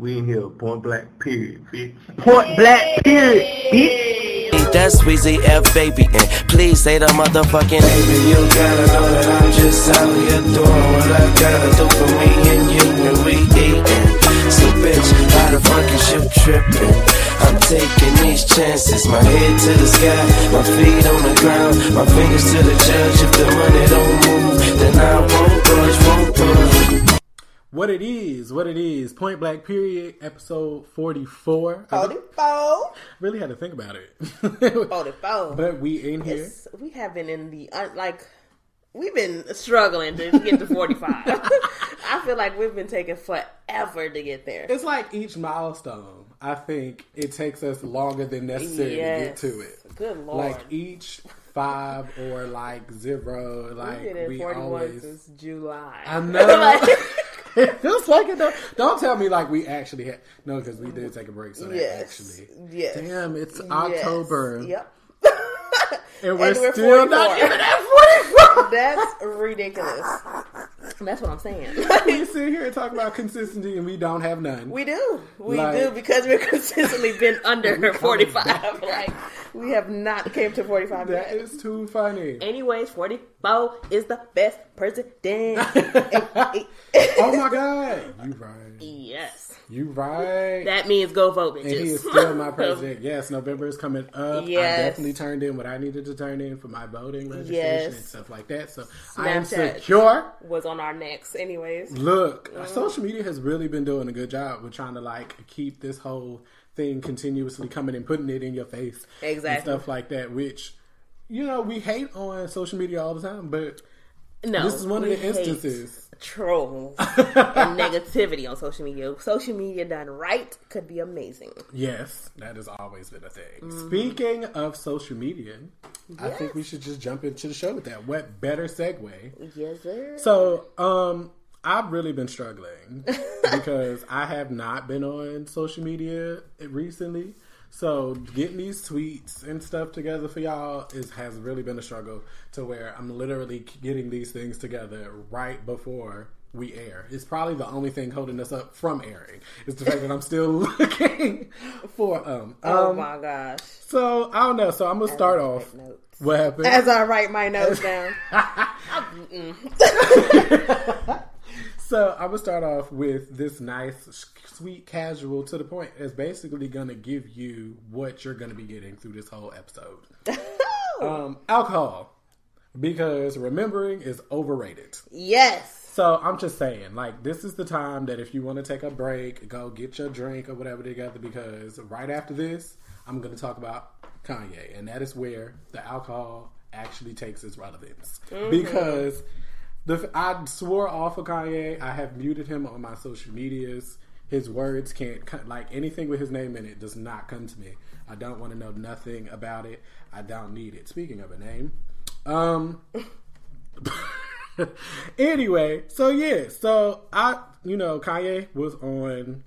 We in here, point black, period, bitch. Point black, period, bitch. That's Weezy F baby, and please say the motherfucking baby. You gotta know that I'm just out here doing what I gotta do for me and you when we eatin'. So bitch, why the fuck is you trippin'? I'm taking these chances, my head to the sky, my feet on the ground, my fingers to the judge. If the money don't move, then I won't budge, won't budge. What it is, what it is. Point Black Period, episode 44. 44. really had to think about it. 44. but we in here. Yes, we have been in the, uh, like, we've been struggling to get to 45. I feel like we've been taking forever to get there. It's like each milestone, I think it takes us longer than necessary to get to it. Good lord. Like each five or like zero, like been we always. since July. I know. Like- it feels like it. Though. Don't tell me like we actually had no, because we did take a break. So that yes. actually, Yes. damn, it's Yes. October, Yep. and we're And we're still 44. not even at forty-four. That's ridiculous. That's what I'm saying. we sit here and talk about consistency, and we don't have none. We do. We Like- do because we've consistently been under 45. like, we have not came to 45 that yet. is too funny. Anyways, 44 is the best president. oh my god, you right. Yes. You right. That means go vote, bitches. and he is still my president. Yes, November is coming up. Yes. I definitely turned in what I needed to turn in for my voting registration and stuff like that. So I am secure. Was on our necks, anyways. Look, uh, mm-hmm. social media has really been doing a good job with trying to like keep this whole thing continuously coming and putting it in your face. And Exactly. stuff like that, which you know, we hate on social media all the time, but No, this is one of the hate instances. Trolls and negativity on social media. Social media done right could be amazing. Yes, that has always been a thing. Mm-hmm. Speaking of social media, I think we should just jump into the show with that. What better segue? Yes, sir. So, um, I've really been struggling because I have not been on social media recently. So getting these tweets and stuff together for y'all is has really been a struggle to where I'm literally getting these things together right before we air. It's probably the only thing holding us up from airing. Is the fact that I'm still looking for um. oh um, my gosh. So I don't know. So I'm gonna start off. Notes. What happened? As I write my notes down. So I'm gonna start off with this nice, sweet, casual, to the point. It's basically gonna give you what you're gonna be getting through this whole episode. um, alcohol, because remembering is overrated. yes. So I'm just saying, like, this is the time that if you want to take a break, go get your drink or whatever together. Because right after this, I'm gonna talk about Kanye, and that is where the alcohol actually takes its relevance. Because the I swore off of Kanye. I have muted him on my social medias. His words can't like anything with his name in it does not come to me. I don't want to know nothing about it. I don't need it. Speaking of a name, um. anyway, so yeah, so I, you know, Kanye was on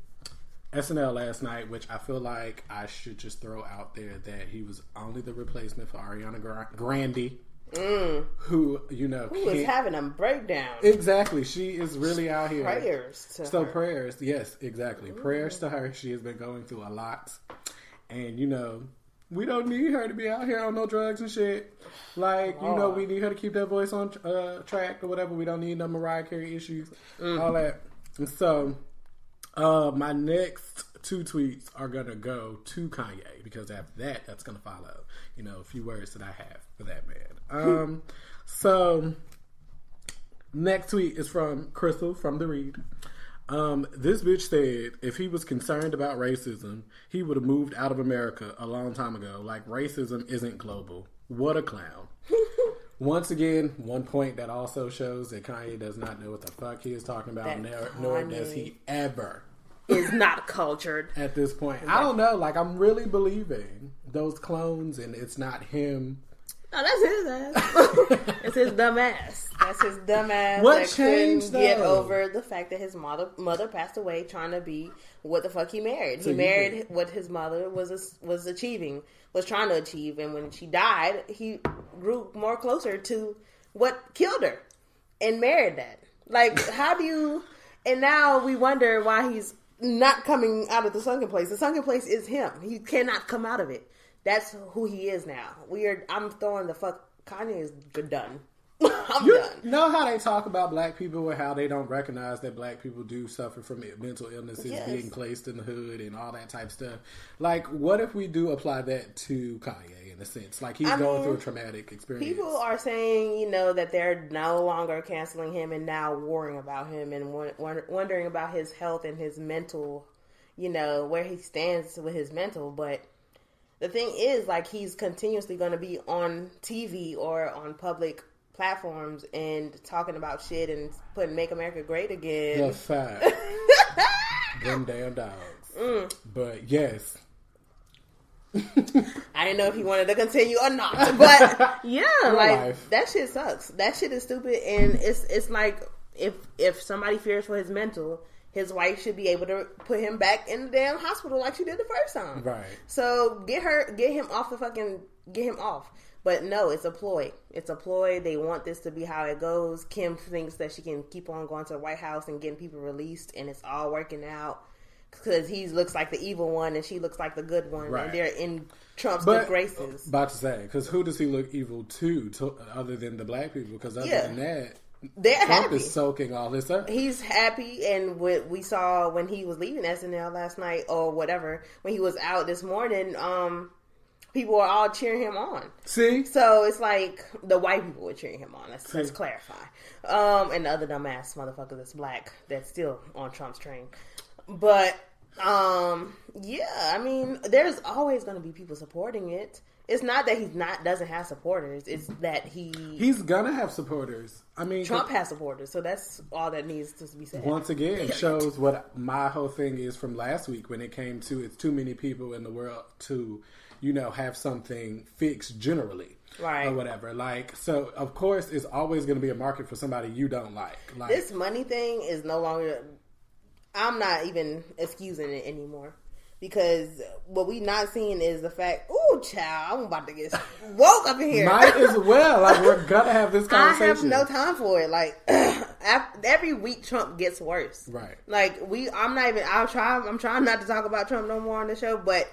SNL last night, which I feel like I should just throw out there that he was only the replacement for Ariana Gra- Grande, who you know Who was can't- having a breakdown? exactly. She is really out here. Prayers to So her. prayers, yes, exactly. Prayers to her. She has been going through a lot, and you know, we don't need her to be out here on no drugs and shit. Like you know, we need her to keep that voice on uh, track or whatever. We don't need no Mariah Carey issues, all that. And so, uh, my next two tweets are gonna go to Kanye because after that, that's gonna follow. You know, a few words that I have for that man. Um, so Next tweet is from Crissle from the Read. Um, this bitch said if he was concerned about racism, he would have moved out of America a long time ago. Like racism isn't global. What a clown. Once again, one point that also shows that Kanye does not know what the fuck he is talking about, nor, nor does he ever Is not cultured. at this point. I don't know. Like I'm really believing those clones, and it's not him. No, that's his ass. it's his dumb ass. That's his dumb ass. What that changed, Get over the fact that his mother mother passed away trying to be what the fuck he married. So he married what his mother was was achieving, was trying to achieve, and when she died, he grew more closer to what killed her, and married that. Like, how do you? And now we wonder why he's not coming out of the sunken place. The sunken place is him. He cannot come out of it. That's who he is now. We are. I'm throwing the fuck. Kanye is done. I'm You done. know how they talk about black people and how they don't recognize that black people do suffer from mental illnesses, Yes. being placed in the hood, and all that type stuff. Like, what if we do apply that to Kanye in a sense? Like he's I going mean, through a traumatic experience. People are saying, you know, that they're no longer canceling him and now worrying about him and won- won- wondering about his health and his mental, you know, where he stands with his mental. But the thing is, like, he's continuously going to be on TV or on public platforms and talking about shit and putting "Make America Great Again." them damn dogs. Mm. But yes, I didn't know if he wanted to continue or not, but yeah, like life. that shit sucks. That shit is stupid, and it's it's like if if somebody fears for his mental, his wife should be able to put him back in the damn hospital like she did the first time. Right. So get her, get him off the fucking, get him off. But no, it's a ploy. It's a ploy. They want this to be how it goes. Kim thinks that she can keep on going to the White House and getting people released, and it's all working out because he looks like the evil one and she looks like the good one, Right. and they're in Trump's but good graces. about to say, because who does he look evil to, to other than the black people? Because other Yeah. than that, They're Trump happy. is soaking all this up. He's happy, and what we saw when he was leaving SNL last night or whatever, when he was out this morning, um, people are all cheering him on. See, So it's like the white people were cheering him on. Let's, let's clarify. Um, and the other dumbass motherfucker that's black that's still on Trump's train. But um, yeah, I mean, there's always going to be people supporting it. It's not that he's not doesn't have supporters. It's that he he's gonna have supporters. I mean, Trump has supporters. So that's all that needs to be said. once again shows what my whole thing is from last week when it came to it's too many people in the world to you know have something fixed generally Right. or whatever like so of course it's always going to be a market for somebody you don't like like this money thing is no longer i'm not even excusing it anymore because what we not seeing is the fact ooh child i'm about to get woke up in here might as well like we're gonna have this conversation. I have no time for it. Like every week, Trump gets worse. Right. Like we, I'm not even. I'll try. I'm trying not to talk about Trump no more on the show, but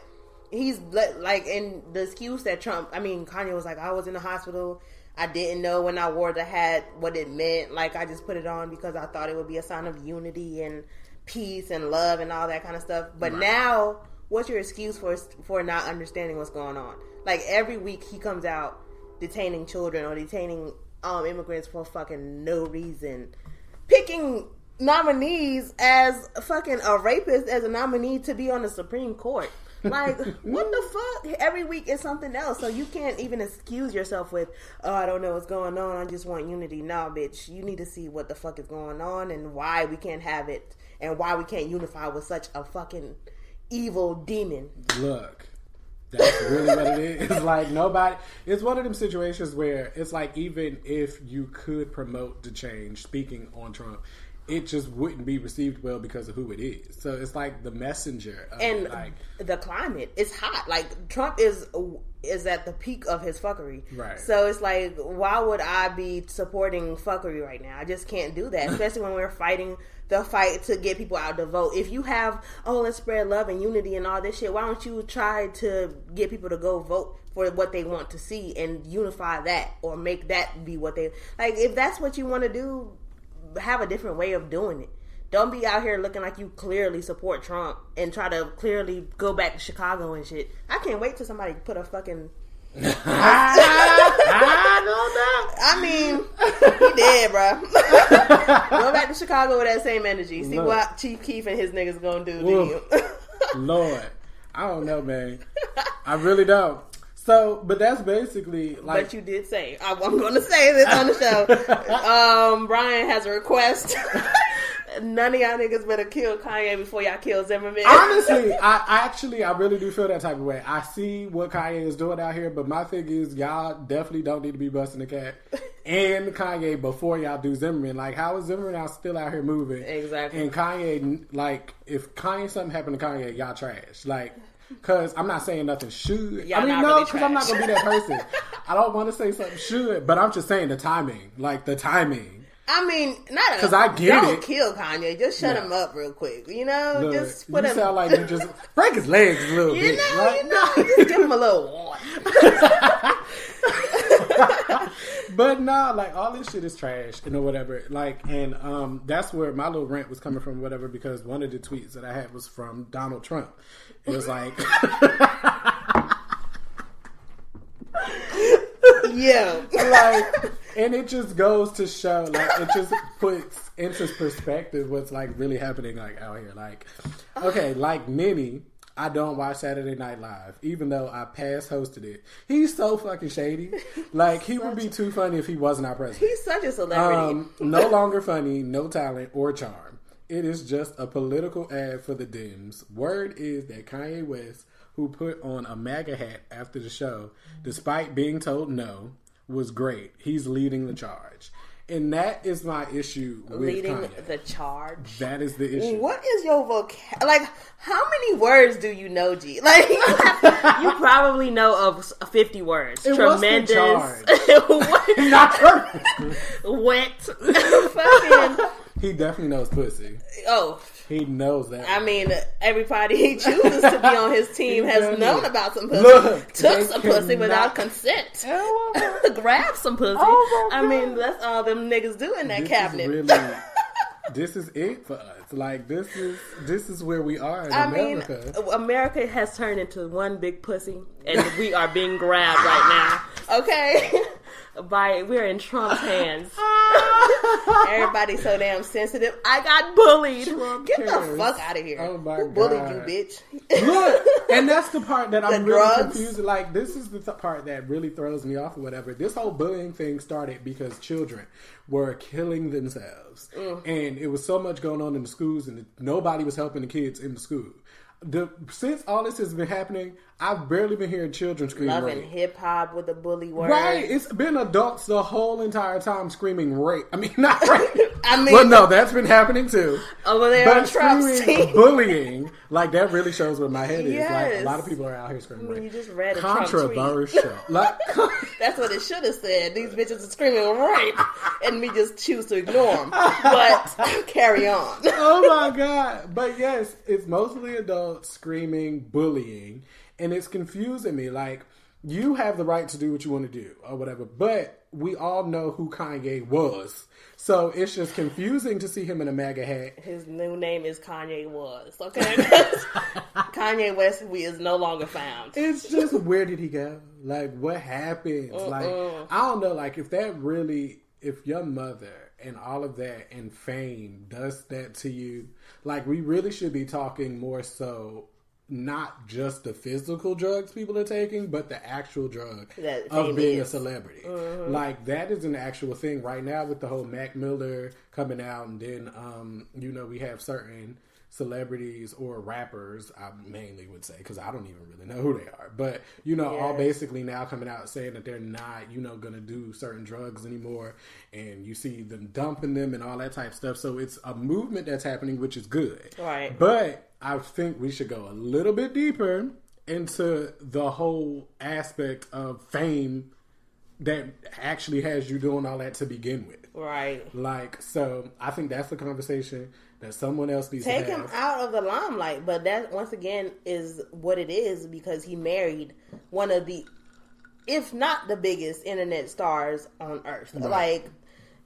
he's like, in the excuse that Trump. I mean, Kanye was like, I was in the hospital. I didn't know when I wore the hat what it meant. Like I just put it on because I thought it would be a sign of unity and peace and love and all that kind of stuff. But now, what's your excuse for for not understanding what's going on? Like every week he comes out detaining children or detaining um, immigrants for fucking no reason, picking nominees as fucking a rapist as a nominee to be on the Supreme Court. Like, what the fuck? Every week is something else. So you can't even excuse yourself with, oh, I don't know what's going on. I just want unity. Nah, bitch. You need to see what the fuck is going on and why we can't have it and why we can't unify with such a fucking evil demon. look that's really what it is it's like nobody it's one of them situations where it's like even if you could promote the change speaking on trump it just wouldn't be received well because of who it is so it's like the messenger of and like the climate It's hot. Like Trump is is at the peak of his fuckery. Right. So it's like, why would I be supporting fuckery right now? I just can't do that, especially when we're fighting the fight to get people out to vote. If you have, oh, let's spread love and unity and all this shit, why don't you try to get people to go vote for what they want to see and unify that or make that be what they like? If that's what you want to do, have a different way of doing it. Don't be out here looking like you clearly support Trump and try to clearly go back to Chicago and shit. I can't wait till somebody put a fucking. I mean, he dead, bro. go back to Chicago with that same energy. See Look. what Chief Keef and his niggas gonna do to Woof. you. lord i don't know man i really don't so but that's basically like but you did say I, I'm going to say this on the show. um, Brian has a request. None of y'all niggas better kill Kanye before y'all kill Zimmerman. Honestly, I, I actually I really do feel that type of way. I see what Kanye is doing out here, but my thing is y'all definitely don't need to be busting the cat and Kanye before y'all do Zimmerman. Like how is Zimmerman out still out here moving? Exactly. And Kanye like if Kanye something happened to Kanye, y'all trash. Like Cause I'm not saying nothing should. Y'all I mean, no, really because I'm not gonna be that person. I don't want to say something should, but I'm just saying the timing, like the timing. I mean, not because I get don't it. kill Kanye. Just shut Yeah. him up real quick. You know, Look, just put you him. sound like you just break his legs a little you bit. know, right? you know, just give him a little. But no, like all this shit is trash and or whatever. Like, and um, that's where my little rant was coming from, whatever. Because one of the tweets that I had was from Donald Trump. It was like, Yeah, like, and it just goes to show, like, it just puts into perspective what's like really happening, like out here. Like, okay, like many. I don't watch Saturday Night Live, even though I past hosted it. He's so fucking shady. Like he would be too funny if he wasn't our president. he's such a celebrity. Um, no longer funny, no talent or charm. It is just a political ad for the Dems. Word is that Kanye West, who put on a MAGA hat after the show, despite being told no, was great. He's leading the charge. And that is my issue with leading Kanye. the charge. that is the issue. What is your vocab? Like, how many words do you know, G? Like, you probably know of fifty words. And what's the Tremendous, charge? Not true. wet, fucking. he definitely knows pussy. Oh, He knows that. I mean, everybody he chooses to be on his team has known it. about some pussy, Look, took some pussy without consent, grabbed some pussy. Oh, I mean, that's all them niggas do in that this cabinet. Really, this is it for us. Like this is this is where we are in I mean, America. Uh, America has turned into one big pussy, and we are being grabbed right now. Okay, by we're in Trump's hands. Everybody's so damn sensitive. I got bullied. Trump Get the fuck out of here. Oh my Who bullied God. you, bitch? Look, and that's the part that I'm The really confused. Like, this is the th- part that really throws me off or whatever. This whole bullying thing started because children were killing themselves, Mm. and it was so much going on in the schools, and nobody was helping the kids in the school. The since all this has been happening, I've barely been hearing children scream Loving hip hop with a bully word. Right, it's been adults the whole entire time screaming rape. I mean, not rape. I mean- well, no, that's been happening too. Over there on But Trump's team. bullying, like that really shows what my head is. Like Yes. a lot of people are out here screaming I mean, rape. you just read a. Controversial. like, That's what it should have said. These bitches are screaming rape, and we just choose to ignore them. But carry on. oh my god! But yes, it's mostly adults screaming bullying, and it's confusing me. Like you have the right to do what you want to do or whatever, but we all know who Kanye was, so it's just confusing to see him in a MAGA hat. His new name is Kanye Was. Okay, Kanye West we is no longer found. It's just where did he go? Like what happens? Like I don't know. Like if that really, if your mother and all of that and fame does that to you, like we really should be talking more so. Not just the physical drugs people are taking, but the actual drug That of being a is. celebrity. Like that is an actual thing right now with the whole Mac Miller coming out, and then um, you know we have certain celebrities or rappers. I mainly would say because I don't even really know who they are, but you know, all basically now coming out saying that they're not you know going to do certain drugs anymore, and you see them dumping them and all that type of stuff. So it's a movement that's happening, which is good, Right. But I think we should go a little bit deeper into the whole aspect of fame that actually has you doing all that to begin with. Right. Like, so I think that's the conversation that someone else needs Take to him out of the limelight, but that once again is what it is because he married one of the, if not the biggest internet stars on earth. Like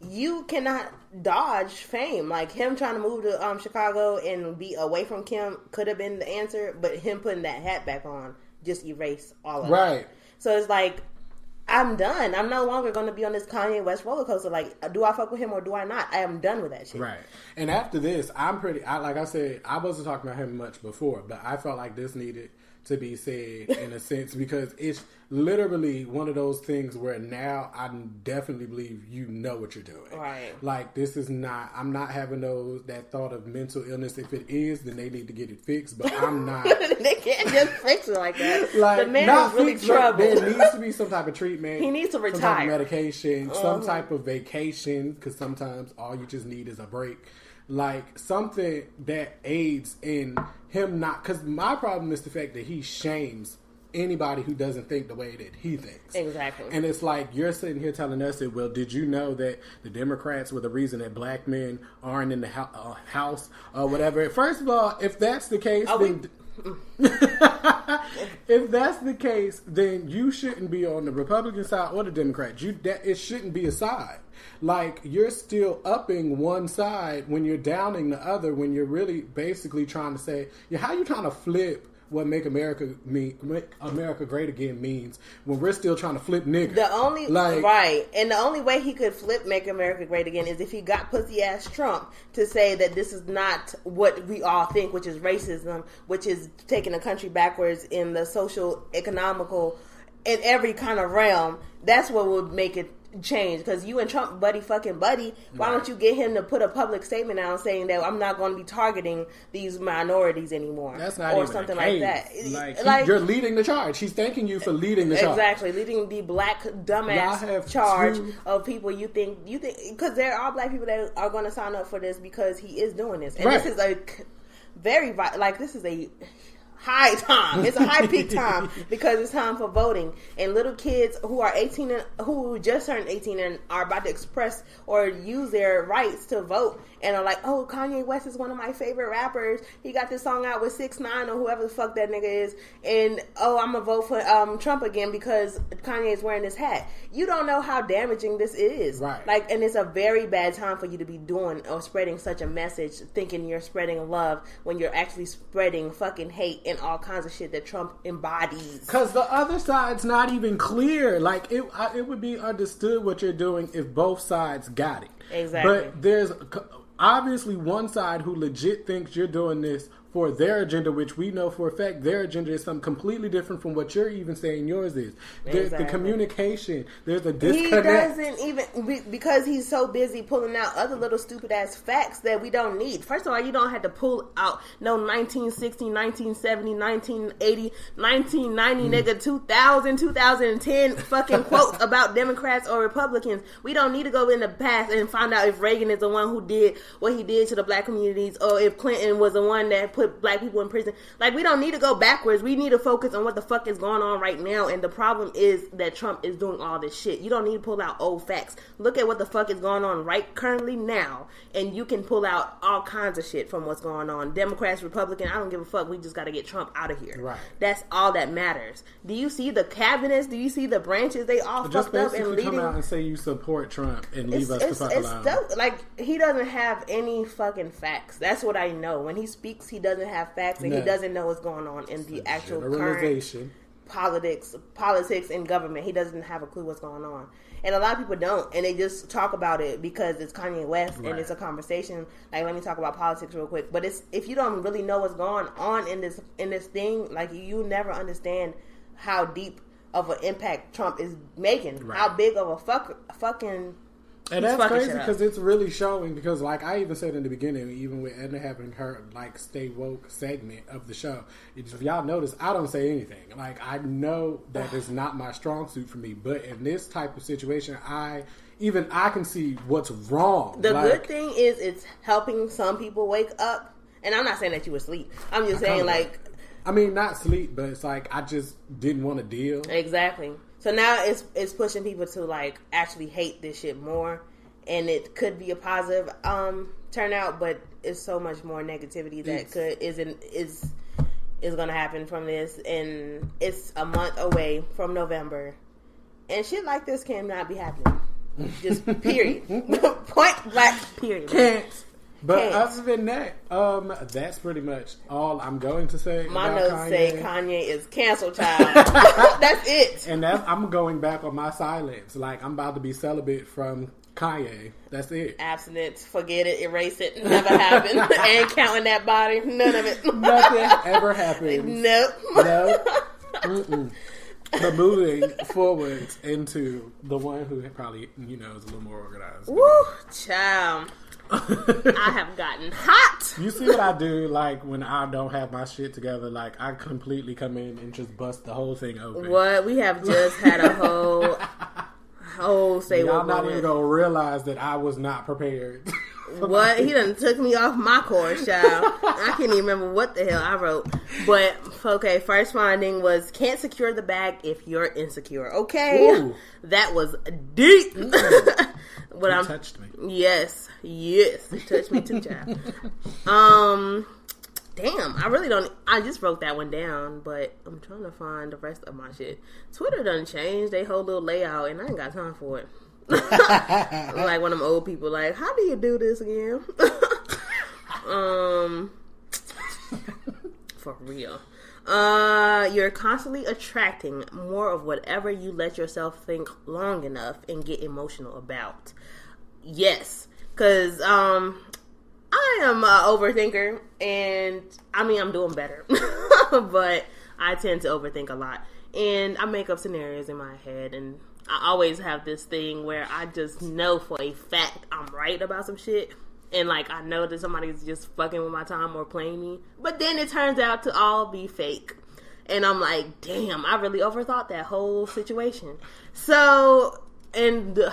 you cannot dodge fame. Like him trying to move to um, Chicago and be away from Kim could have been the answer, but him putting that hat back on just erased all of that. Right. So it's like I'm done. I'm no longer going to be on this Kanye West roller coaster. Like, do I fuck with him or do I not? I am done with that shit. Right. And after this, I'm pretty, I, like I said, I wasn't talking about him much before, but I felt like this needed to be said in a sense because it's literally one of those things where now I definitely believe you know what you're doing. Right. Like this is not. I'm not having those that thought of mental illness. If it is, then they need to get it fixed. But I'm not. they can't just fix it like that. Like the man not is really fixed, troubled. There needs to be some type of treatment. He needs to Some retire. Uh-huh. medication. Some type of vacation because sometimes all you just need is a break. Like something that aids in him not. Because my problem is the fact that he shames anybody who doesn't think the way that he thinks. Exactly. And it's like you're sitting here telling us that. Well, did you know that the Democrats were the reason that black men aren't in the ho- uh, house or whatever? First of all, if that's the case, Are we- then. If that's the case, then you shouldn't be on the Republican side or the Democrat. You that it shouldn't be a side. Like you're still upping one side when you're downing the other. When you're really basically trying to say, yeah, how you trying to flip what make America mean, make America great again means when we're still trying to flip nigga. The only like right, and the only way he could flip "Make America Great Again" is if he got pussy ass Trump to say that this is not what we all think, which is racism, which is taking a country backwards in the social, economical, in every kind of realm. That's what would make it change. Because you and Trump, buddy, fucking buddy. Why don't you get him to put a public statement out saying that I'm not going to be targeting these minorities anymore, That's not or even something like that? Like, he- you're leading the charge. He's thanking you for leading the charge. Exactly, leading the black dumbass charge two- of people you think you think because there are black people that are going to sign up for this because he is doing this, and Right. this is a very like this is a high time. It's a high peak time because it's time for voting, and little kids who are eighteen and who just turned eighteen and are about to express or use their rights to vote. And are like, oh, Kanye West is one of my favorite rappers. He got this song out with Six Nine or whoever the fuck that nigga is. And oh, I'm gonna vote for um, Trump again because Kanye is wearing this hat. You don't know how damaging this is. Right. Like, and it's a very bad time for you to be doing or spreading such a message, thinking you're spreading love when you're actually spreading fucking hate and all kinds of shit that Trump embodies. Because the other side's not even clear. Like it, I, it would be understood what you're doing if both sides got it. Exactly. But there's obviously one side who legit thinks you're doing this for their agenda, which we know for a fact their agenda is something completely different from what you're even saying yours is. There's the communication. There's a disconnect. He doesn't even because he's so busy pulling out other little stupid ass facts that we don't need. First of all, you don't have to pull out no 1960, 1970, 1980, 1990, Mm. nigga, 2000, 2010 fucking quotes about Democrats or Republicans. We don't need to go in the past and find out if Reagan is the one who did what he did to the black communities or if Clinton was the one that put black people in prison. Like, we don't need to go backwards. We need to focus on what the fuck is going on right now. And the problem is that Trump is doing all this shit. You don't need to pull out old facts. Look at what the fuck is going on right currently now, and you can pull out all kinds of shit from what's going on. Democrats, Republican, I don't give a fuck. We just got to get Trump out of here. Right. That's all that matters. Do you see the cabinets? Do you see the branches? They all Just fucked up and leading. come out and say you support Trump and leave It's, us it's, the fuck alone. dope. like he doesn't have any fucking facts. That's what I know. When he speaks, he doesn't have facts, and he doesn't know what's going on in the actual current politics, politics and government. He doesn't have a clue what's going on, and a lot of people don't, and they just talk about it because it's Kanye West Right. and it's a conversation. Like, let me talk about politics real quick. But it's if you don't really know what's going on in this in this thing, like you never understand how deep of an impact Trump is making, Right. how big of a fuck fucking. And He's that's crazy because it's really showing. Because like I even said in the beginning, even with Edna having her like "Stay Woke" segment of the show, if y'all notice, I don't say anything. Like I know that is not my strong suit for me, but in this type of situation, I even I can see what's wrong. The Like, good thing is it's helping some people wake up, and I'm not saying that you were asleep. I'm just saying kinda like I mean, not sleep, but it's like I just didn't want to deal. Exactly. So now it's it's pushing people to like actually hate this shit more, and it could be a positive um turnout, but it's so much more negativity that It's- could isn't is is gonna happen from this, and it's a month away from November, and shit like this cannot be happening. Just period. Point blank. Period. Can't. But Can't. other than that, um, that's pretty much all I'm going to say. My notes say Kanye. Kanye is cancel child. That's it. And that's I'm going back on my silence. Like I'm about to be celibate from Kanye. That's it. Abstinence, forget it, erase it, never happened. Ain't counting that body, none of it. Nothing ever happened. Nope. No. Mm-mm. But moving forward into the one who probably you know is a little more organized. Woo, child. I have gotten hot. You see what I do, like when I don't have my shit together, like I completely come in and just bust the whole thing open. What? We have just had a whole, whole say Y'all what not even gonna realize that I was not prepared. What he done took me off my course, child. I can't even remember what the hell I wrote. But okay, first finding was can't secure the bag if you're insecure. Okay, Ooh. that was deep. Mm-hmm. what You I'm touched me. Yes, yes, you touched me too, child. um, damn, I really don't. I just wrote that one down, but I'm trying to find the rest of my shit. Twitter done changed they whole little layout, and I ain't got time for it. like one of them old people, like, how do you do this again? um, for real. Uh, you're constantly attracting more of whatever you let yourself think long enough and get emotional about. Yes, because um, I am a overthinker, and I mean I'm doing better, but I tend to overthink a lot, and I make up scenarios in my head, and I always have this thing where I just know for a fact I'm right about some shit. And like I know that somebody's just fucking with my time or playing me, but then it turns out to all be fake, and I'm like, damn, I really overthought that whole situation. So, and the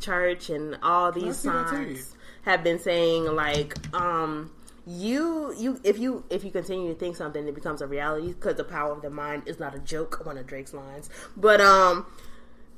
church and all these signs have been saying like um you you if you if you continue to think something it becomes a reality because the power of the mind is not a joke one of drake's lines. But um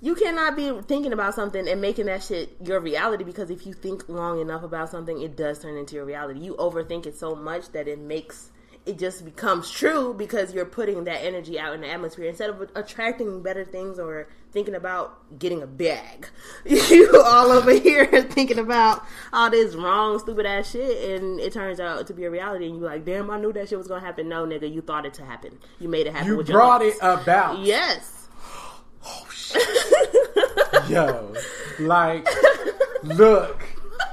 you cannot be thinking about something and making that shit your reality because if you think long enough about something it does turn into your reality you overthink it so much that it makes it just becomes true because you're putting that energy out in the atmosphere instead of attracting better things or thinking about getting a bag. You all over here thinking about all this wrong, stupid ass shit, and it turns out to be a reality, and you're like, "Damn, I knew that shit was gonna happen." No, nigga, you thought it to happen. You made it happen. You with your brought it about. Yes. Yo, like, look,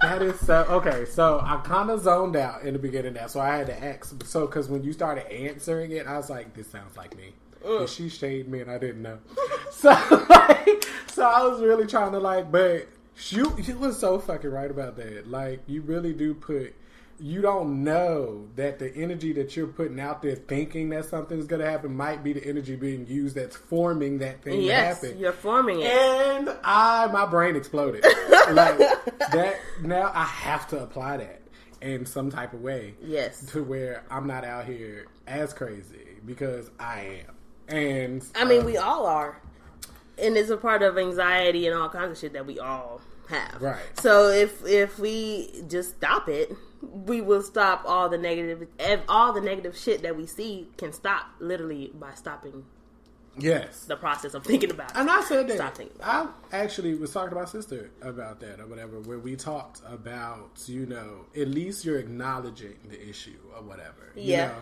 that is so okay. So I kind of zoned out in the beginning there, so I had to ask. So because when you started answering it, I was like, "This sounds like me." And she shaded me, and I didn't know. So, like, so I was really trying to like, but you, you was so fucking right about that. Like, you really do put. You don't know that the energy that you're putting out there, thinking that something's gonna happen, might be the energy being used that's forming that thing Yes, to happen. you're forming it. And I, my brain exploded. like that. Now I have to apply that in some type of way. Yes. To where I'm not out here as crazy because I am. And I mean, um, we all are, and it's a part of anxiety and all kinds of shit that we all have. Right. So if if we just stop it, we will stop all the negative. All the negative shit that we see can stop literally by stopping yes. the process of thinking about. it. And I said that Stop thinking. I actually was talking to my sister about that or whatever, where we talked about, you know, at least you're acknowledging the issue or whatever. you Yeah. know?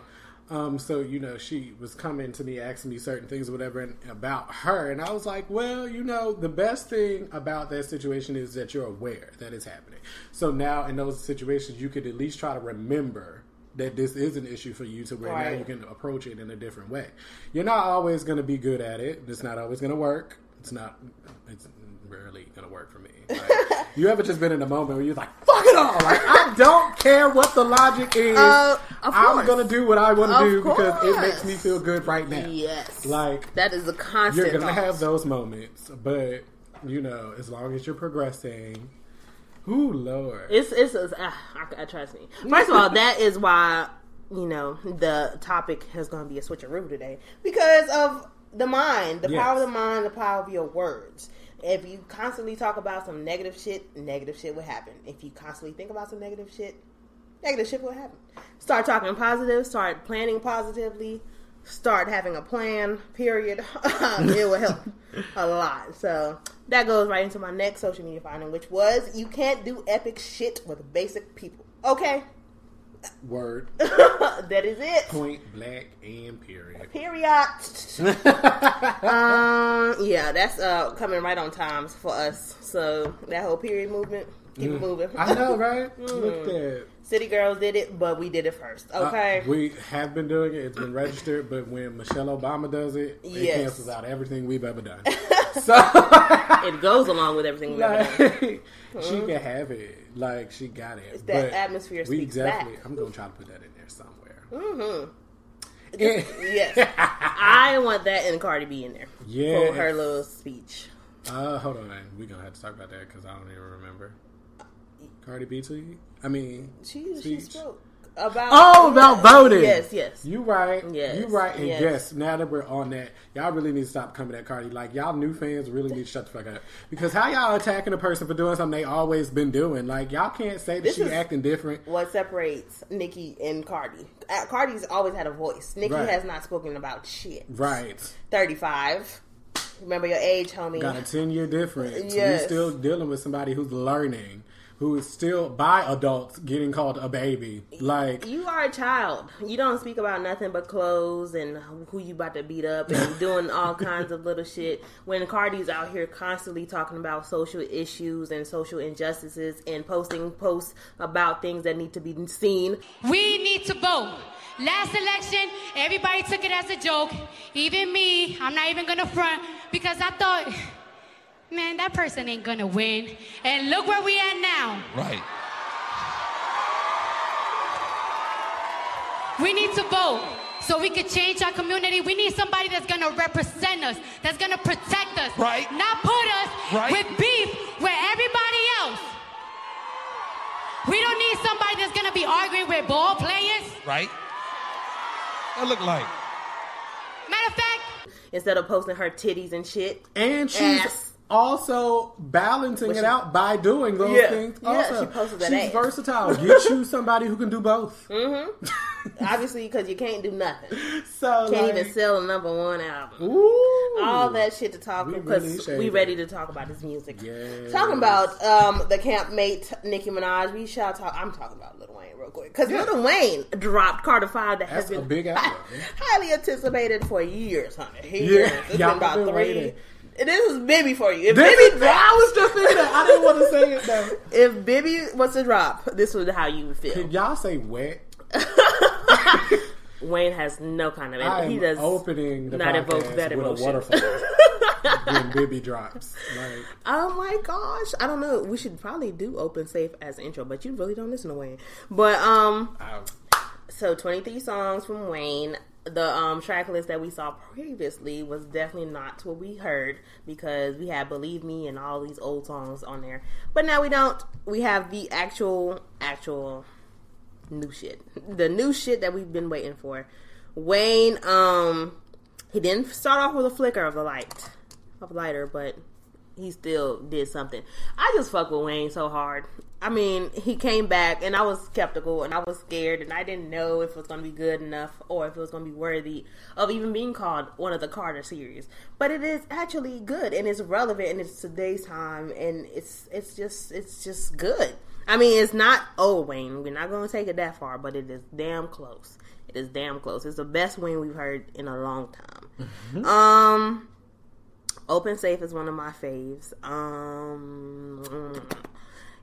Um, so you know, she was coming to me asking me certain things or whatever and, about her, and I was like, well, you know, the best thing about that situation is that you're aware that it's happening. So now in those situations, you could at least try to remember that this is an issue for you to where now you can approach it in a different way. You're not always going to be good at it. It's not always going to work. It's not. It's rarely going to work for me. Like, you ever just been in a moment where you're like, "Fuck it all!" Like I don't care what the logic is. Uh, I'm going to do what I want to do because it makes me feel good right now. Yes. Like that is a constant. you're going to thought. have those moments, but you know, as long as you're progressing. Ooh, Lord. It's it's, it's uh, I, I trust me. First of all, that is why you know the topic is going to be a switcheroo today because of the mind, the Yes. power of the mind, the power of your words. If you constantly talk about some negative shit, negative shit will happen. If you constantly think about some negative shit, negative shit will happen. Start talking positive. Start planning positively. Start having a plan. Period. Um, it will help a lot. So that goes right into my next social media finding, which was you can't do epic shit with basic people. Okay, Word. that is it. Point blank and period. Period. um, yeah, that's uh coming right on times for us. So that whole period movement, keep it moving. Mm. I know, right? Look at that. City girls did it, but we did it first. Uh, Okay. we have been doing it. It's been registered, but when Michelle Obama does it, it Yes. cancels out everything we've ever done. so, it goes along with everything we've ever done. like, she can have it. Like she got it. It's that But atmosphere We speaks exactly. back. I'm gonna try to put that in there somewhere. Mm-hmm. Yes, I want that and Cardi B in there Yeah. for her little speech. Uh, hold on. We're gonna have to talk about that because I don't even remember. Cardi B tweet? I mean, She she spoke about Oh, about voting. Yes, yes. You right. Yes, You right. And yes. yes. now that we're on that, y'all really need to stop coming at Cardi. Like y'all new fans really need to shut the fuck up. Because how y'all attacking a person for doing something they always been doing? Like y'all can't say that This she is- acting different. what separates Nicki and Cardi. Uh, Cardi's always had a voice. Nicki Right. has not spoken about shit. Right. 35. Remember your age, homie. Got a ten year difference. Yes. We still dealing with somebody who's learning, who is still by adults getting called a baby. Like You are a child. You don't speak about nothing but clothes and who you about to beat up and doing all kinds of little shit. When Cardi's out here constantly talking about social issues and social injustices and posting posts about things that need to be seen. We need to vote. Last election, everybody took it as a joke. Even me, I'm not even gonna front because I thought, man, that person ain't gonna win. And look where we at now. Right. We need to vote so we can change our community. We need somebody that's gonna represent us, that's gonna protect us, Right. Not put us Right. with beef with everybody else. We don't need somebody that's gonna be arguing with ball players. Right. That look like. Matter of fact, Instead of posting her titties and shit. And she's Ass. Also balancing But it out by doing those Yeah. things. Yeah, Also, she posted that she's ass. versatile. Get you somebody who can do both. Obviously, because you can't do nothing. So Can't like, even sell a number one album. Ooh, all that shit to talk We because we shady. ready to talk about this music. Yes. Talking about um, the campmate Nicki Minaj, we shall talk. I'm talking about Lil Wayne real quick because Lil Wayne dropped Carter Five that has That's a been highly anticipated for years, honey. Yeah, It's been about been three. waiting. This is Bibby for you. If This Bibby is- I was just thinking that. I didn't want to say it though. if Bibby was to drop, this was how you would feel. Can y'all say wet? Wayne has no kind of I he does opening the not evoke that with emotion. waterfall when Bibby drops. Like, Oh my gosh. I don't know. We should probably do open safe as intro, but you really don't listen to Wayne. But um I, so 23 songs from Wayne. The um track list that we saw previously was definitely not what we heard because we had Believe Me and all these old songs on there. But now we don't. We have the actual actual new shit. The new shit that we've been waiting for. Wayne um he didn't start off with a flicker of the light of lighter, but he still did something. I just fuck with Wayne so hard. I mean, he came back and I was skeptical and I was scared and I didn't know if it was going to be good enough or if it was going to be worthy of even being called one of the Carter series. But it is actually good and it's relevant and it's today's time and it's it's just it's just good. I mean, it's not old Wayne. We're not going to take it that far, but it is damn close. It is damn close. It's the best Wayne we've heard in a long time. Um Open Safe is one of my faves. Um,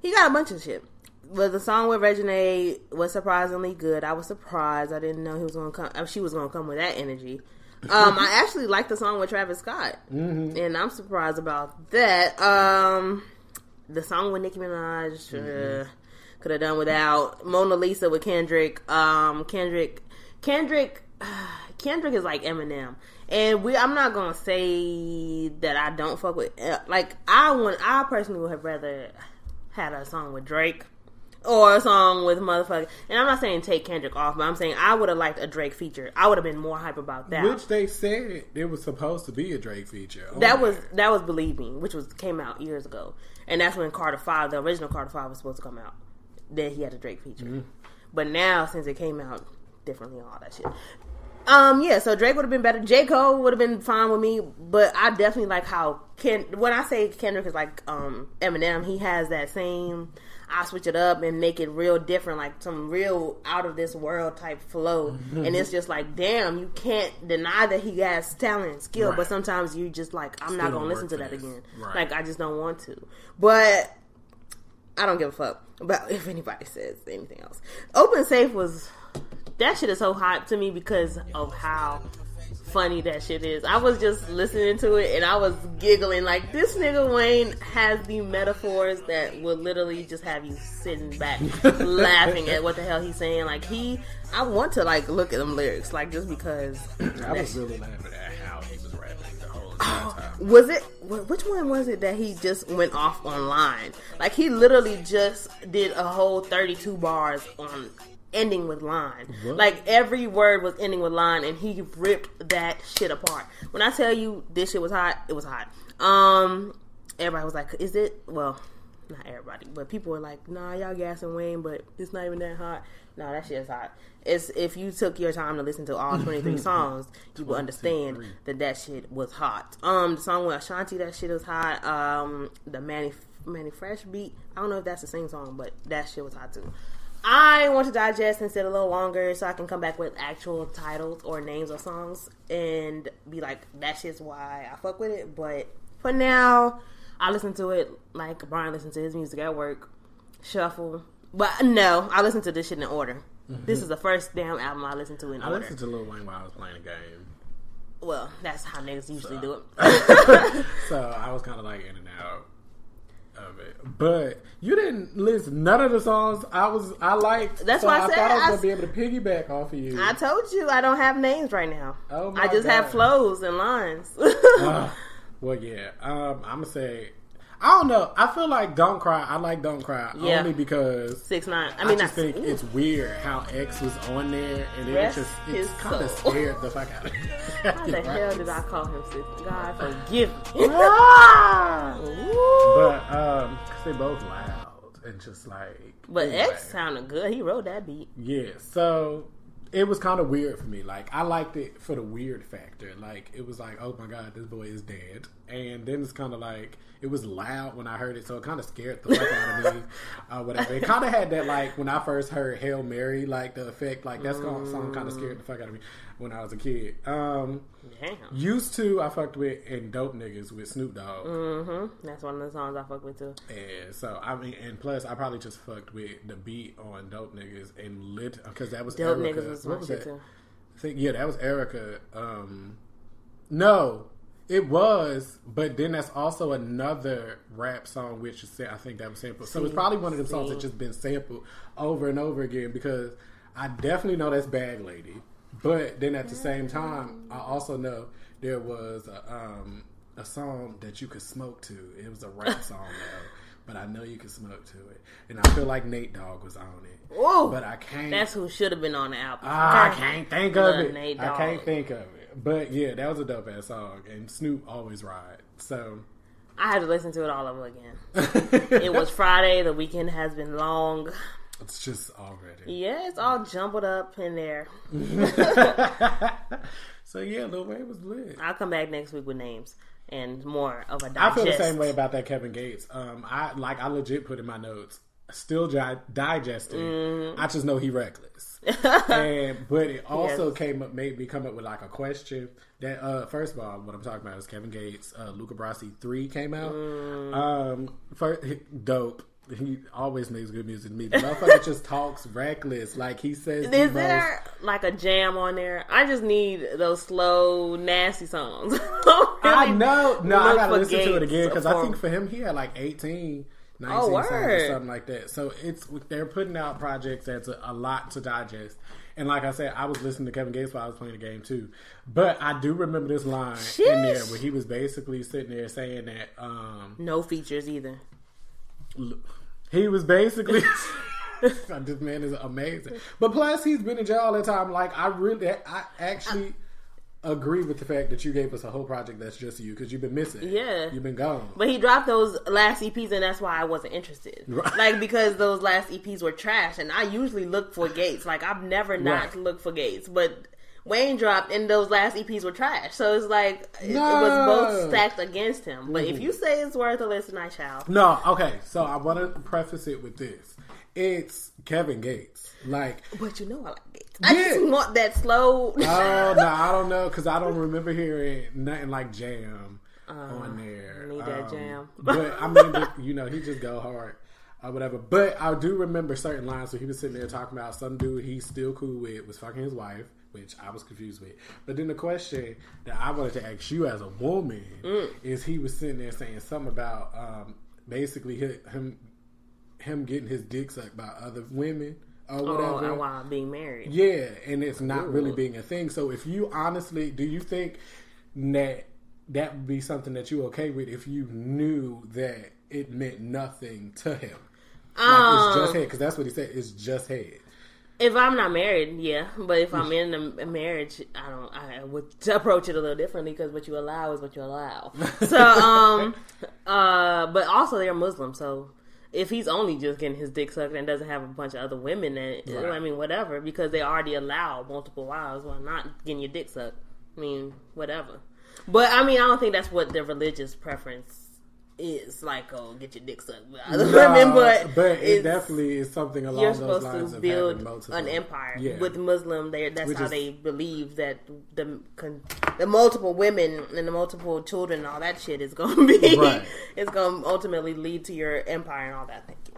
he got a bunch of shit. But the song with Reginae was surprisingly good. I was surprised. I didn't know he was gonna come. uh, She was gonna come with that energy. Um, I actually like the song with Travis Scott, and I'm surprised about that. Um, the song with Nicki Minaj uh, could have done without Mona Lisa with Kendrick. Um, Kendrick, Kendrick, Kendrick is like Eminem, and we. I'm not gonna say that I don't fuck with. uh, Like I want. I personally would have rather had a song with Drake. Or a song with motherfucker, and I'm not saying take Kendrick off, but I'm saying I would have liked a Drake feature. I would have been more hype about that. which they said it was supposed to be a Drake feature. on That was there. that was Believe Me, which was came out years ago, and that's when Carter Five, the original Carter Five, was supposed to come out. Then he had a Drake feature, mm-hmm. but now since it came out differently, and all that shit. Um, yeah, so Drake would have been better. J Cole would have been fine with me, but I definitely like how Ken. When I say Kendrick is like um Eminem, he has that same. I switch it up and make it real different, like some real out of this world type flow. And it's just like, damn, you can't deny that he has talent and skill, but sometimes you just like, I'm Still not gonna listen to that this. again. Right. Like I just don't want to. But I don't give a fuck about if anybody says anything else. Open Safe was that shit is so hot to me because of how funny that shit is. I was just listening to it and I was giggling like this nigga Wayne has the metaphors that will literally just have you sitting back laughing at what the hell he's saying. Like he I want to like look at them lyrics like just because I was really laughing at how he was rapping the whole oh, time. time. Was it? Which one was it that he just went off online? Like he literally just did a whole thirty-two bars on ending with line. What? Like every word was ending with line, and he ripped that shit apart. When I tell you this shit was hot, it was hot. Um, everybody was like, "Is it?" Well, not everybody, but people were like, "Nah, y'all gassing Wayne, but it's not even that hot." No, that shit is hot. It's if you took your time to listen to all twenty three songs, you would understand that that shit was hot. Um, the song with Ashanti, that shit was hot. Um, the Mannie Mannie Fresh beat, I don't know if that's the same song, but that shit was hot too. I want to digest and sit a little longer so I can come back with actual titles or names of songs and be like, that shit's why I fuck with it. But for now, I listen to it like Brian listens to his music at work, shuffle. But no, I listen to this shit in order. Mm-hmm. This is the first damn album I listened to in I order. I listened to Lil Wayne while I was playing a game, Well, that's how niggas usually do it. so I was kind of like in and out. But you didn't list none of the songs I was I liked. That's so why I I said thought I was I gonna be able to piggyback off of you. I told you I don't have names right now. Oh I just have flows and lines. Uh, well, yeah. Um, I'm gonna say. I don't know. I feel like Don't Cry. I like Don't Cry Yeah. only because Six nine. I I, mean, just not- think it's weird how X was on there, and it Rest just his it's kind of scared the fuck out of me. How the hell did I call him six? God forgive me. But um, cause they both loud and just like. But anyway. X sounded good. He wrote that beat. Yeah, so it was kind of weird for me. Like I liked it for the weird factor. Like it was like, oh my god, this boy is dead. And then it's kind of like it was loud when I heard it, so it kind of scared the fuck out of me, or uh, whatever. It kind of had that like when I first heard Hail Mary, like the effect, like that song, song kind of scared the fuck out of me when I was a kid. Um, Damn. used to I fucked with and Dope Niggas with Snoop Dogg. Mm-hmm. That's one of the songs I fuck with too. And so I mean, and plus I probably just fucked with the beat on Dope Niggas and lit because that was Dope Erykah. Niggas was What was that? too. I think yeah, that was Erykah. Um, no, it was, but then that's also another rap song which is I think that was sampled. So it's probably one of them songs that just been sampled over and over again because I definitely know that's Bag Lady, but then at the same time I also know there was a, um, a song that you could smoke to. It was a rap song though. But I know you could smoke to it, and I feel like Nate Dogg was on it. Ooh, but I can't. That's who should have been on the album. Ah, I can't think of it. Nate I can't think of it. But yeah, that was a dope ass song, and Snoop always ride. So I had to listen to it all over again. It was Friday. The weekend has been long. It's just already. Yeah, it's all jumbled up in there. so yeah, Lil Wayne was lit. I'll come back next week with names and more of a digest. I feel the same way about that Kevin Gates. Um, I like I legit put in my notes. Still gi- digesting. Mm-hmm. I just know he reckless. and but it also Yes. came up, made me come up with like a question. That uh, first of all, what I'm talking about is Kevin Gates. Uh, Luca Brasi three came out. Mm. Um, first, dope. He always makes good music to me. The motherfucker just talks reckless. Like he says Is most. there like a jam on there? I just need those slow, nasty songs. I know. No, I gotta listen to it again because I think for him he had like 18, 19 Oh, songs or something like that. So it's they're putting out projects that's a, a lot to digest. And like I said, I was listening to Kevin Gates while I was playing the game too. But I do remember this line in there where he was basically sitting there saying that um, no features either. He was basically. this man is amazing. But plus, he's been in jail all the time. Like I really, I actually. Agree with the fact that you gave us a whole project that's just you because you've been missing. Yeah. you've been gone. But he dropped those last EPs, and that's why I wasn't interested. Right. Like because those last EPs were trash, and I usually look for Gates. Like I've never not Right. looked for Gates, but Wayne dropped, and those last EPs were trash. So it's like it, it No. Mm-hmm. was both stacked against him. But if you say it's worth a listen, I shall. No, okay. So I want to preface it with this: it's Kevin Gates. Like, But you know I like Gates. I Yeah. just want that slow. oh no, I don't know because I don't remember hearing nothing like Jam on there. Uh, need that Jam. but I mean, you know, he just go hard. Or whatever, but I do remember certain lines. So he was sitting there talking about some dude he's still cool with was fucking his wife, which I was confused with. But then the question that I wanted to ask you as a woman Mm. is, he was sitting there saying something about um, basically him him getting his dick sucked by other women or Oh, whatever. and while being married. Yeah, and it's not really being a thing. So if you honestly, do you think that that would be something that you okay with if you knew that it meant nothing to him. Like Um, it's just head because that's what he said. It's just head. If I'm not married, yeah. But if I'm in a, a marriage, I don't. I would approach it a little differently because what you allow is what you allow. So, um, uh, but also they're Muslim, so if he's only just getting his dick sucked and doesn't have a bunch of other women, then Right. I mean, whatever, because they already allow multiple wives while not getting your dick sucked. I mean, whatever. But I mean, I don't think that's what their religious preference is. Like, oh, get your dick sucked by other No, women, but but it definitely is something along you're those supposed lines to of build an empire Yeah. with Muslim. They that's Which how is- they believe that the the multiple women and the multiple children and all that shit is going to be Right. going to ultimately lead to your empire and all that. Thank you.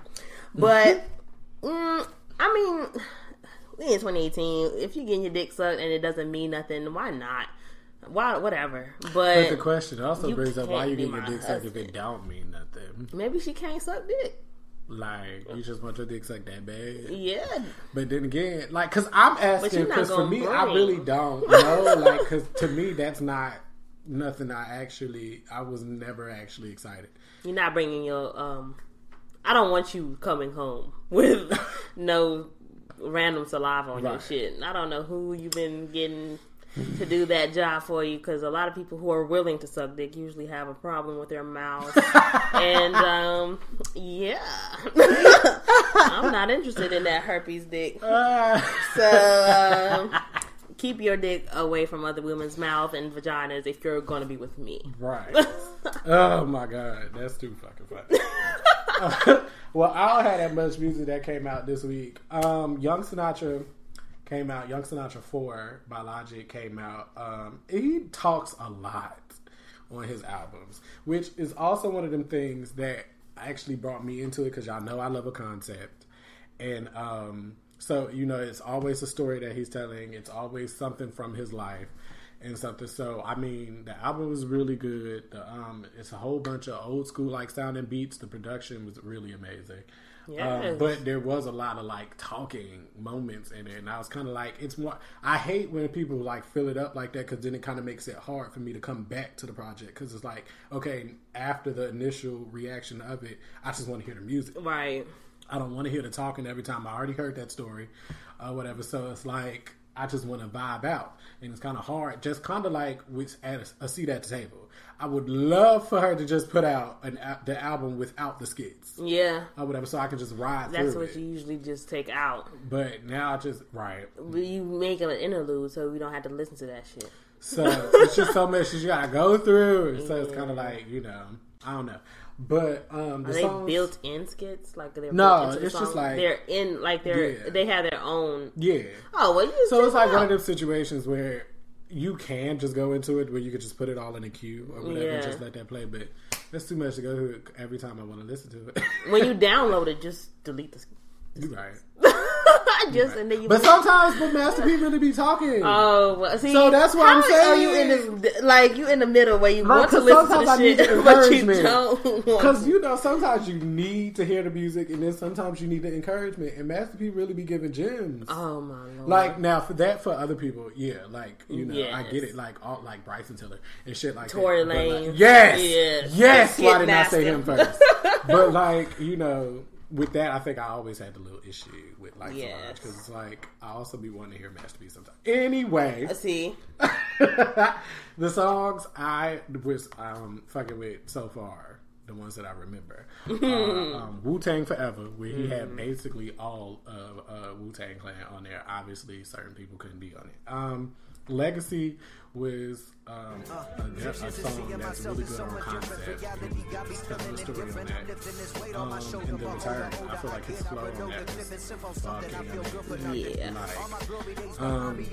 But mm, I mean, we in 2018. If you getting your dick sucked and it doesn't mean nothing, why not? Why whatever. But But, the question also brings up why you get your dick sucked if it don't mean nothing. maybe she can't suck dick. Like you just want your dick sucked that bad. Yeah, But then again, like, cause I'm asking, cause for me, I really don't know, like, cause to me, that's not nothing. I actually, I was never actually excited. You're not bringing your um. I don't want you coming home with no random saliva on your Right. shit. I don't know who you've been getting to do that job for you because a lot of people who are willing to suck dick usually have a problem with their mouths. and um, yeah, I'm not interested in that herpes dick. So um, keep your dick away from other women's mouth and vaginas if you're going to be with me. Right. oh my god, that's too fucking funny. well, I don't have that much music that came out this week. Um, Young Sinatra came out. Young Sinatra Four by Logic came out. Um, he talks a lot on his albums, which is also one of them things that actually brought me into it because y'all know I love a concept, and um, so you know it's always a story that he's telling. It's always something from his life and something. So I mean, the album was really good. The, um, it's a whole bunch of old school like sounding beats. The production was really amazing. Yes. Um, but there was a lot of like talking moments in it, and I was kind of like, it's more. I hate when people like fill it up like that because then it kind of makes it hard for me to come back to the project because it's like, okay, after the initial reaction of it, I just want to hear the music. Right. I don't want to hear the talking every time. I already heard that story, or whatever. So it's like I just want to vibe out, and it's kind of hard. Just kind of like with at a, a seat at the table. I would love for her to just put out an the album without the skits Yeah. or whatever, so I can just ride That's what it. you usually just take out. But now I just right. But you make them an interlude so we don't have to listen to that shit. So it's just so much you gotta go through. So it's kind of like you know, I don't know. But um, the Are they songs, built in skits? Like they're No, the it's just like- they're in like they're Yeah. they have their own. yeah. Oh well, you So it's like one of those situations where you can just go into it where you could just put it all in a queue or whatever Yeah. and just let that play. But that's too much to go through every time I want to listen to it. when you download it, just delete the. you right. just and then you. But sometimes the Master P really be talking. Oh, well, see, So that's what how I'm Are you in this like you in the middle where you Right, want to listen to I the need shit, but you don't Because you know, sometimes you need to hear the music, and then sometimes you need the encouragement. And Master P really be giving gems. Oh my lord! Like now, for that for other people, yeah, like you know, I get it. Like all like Bryson Tiller and shit like Tory that. But, like, Lanez. yes, Yes. yes. Why did I say him first? but like you know, with that, I think I always had a little issue with like Yes. because it's like I also be wanting to hear masterpiece sometimes. Anyway, I see, the songs I was um fucking with so far, the ones that I remember, uh, um, Wu Tang Forever, where he had basically all of uh, Wu Tang Clan on there. Obviously, certain people couldn't be on it. Um, Legacy was um, a, a song that's really good on concept. It was telling the story on that. Um, and the return, I feel like his flow on that was fucking yeah, like, um,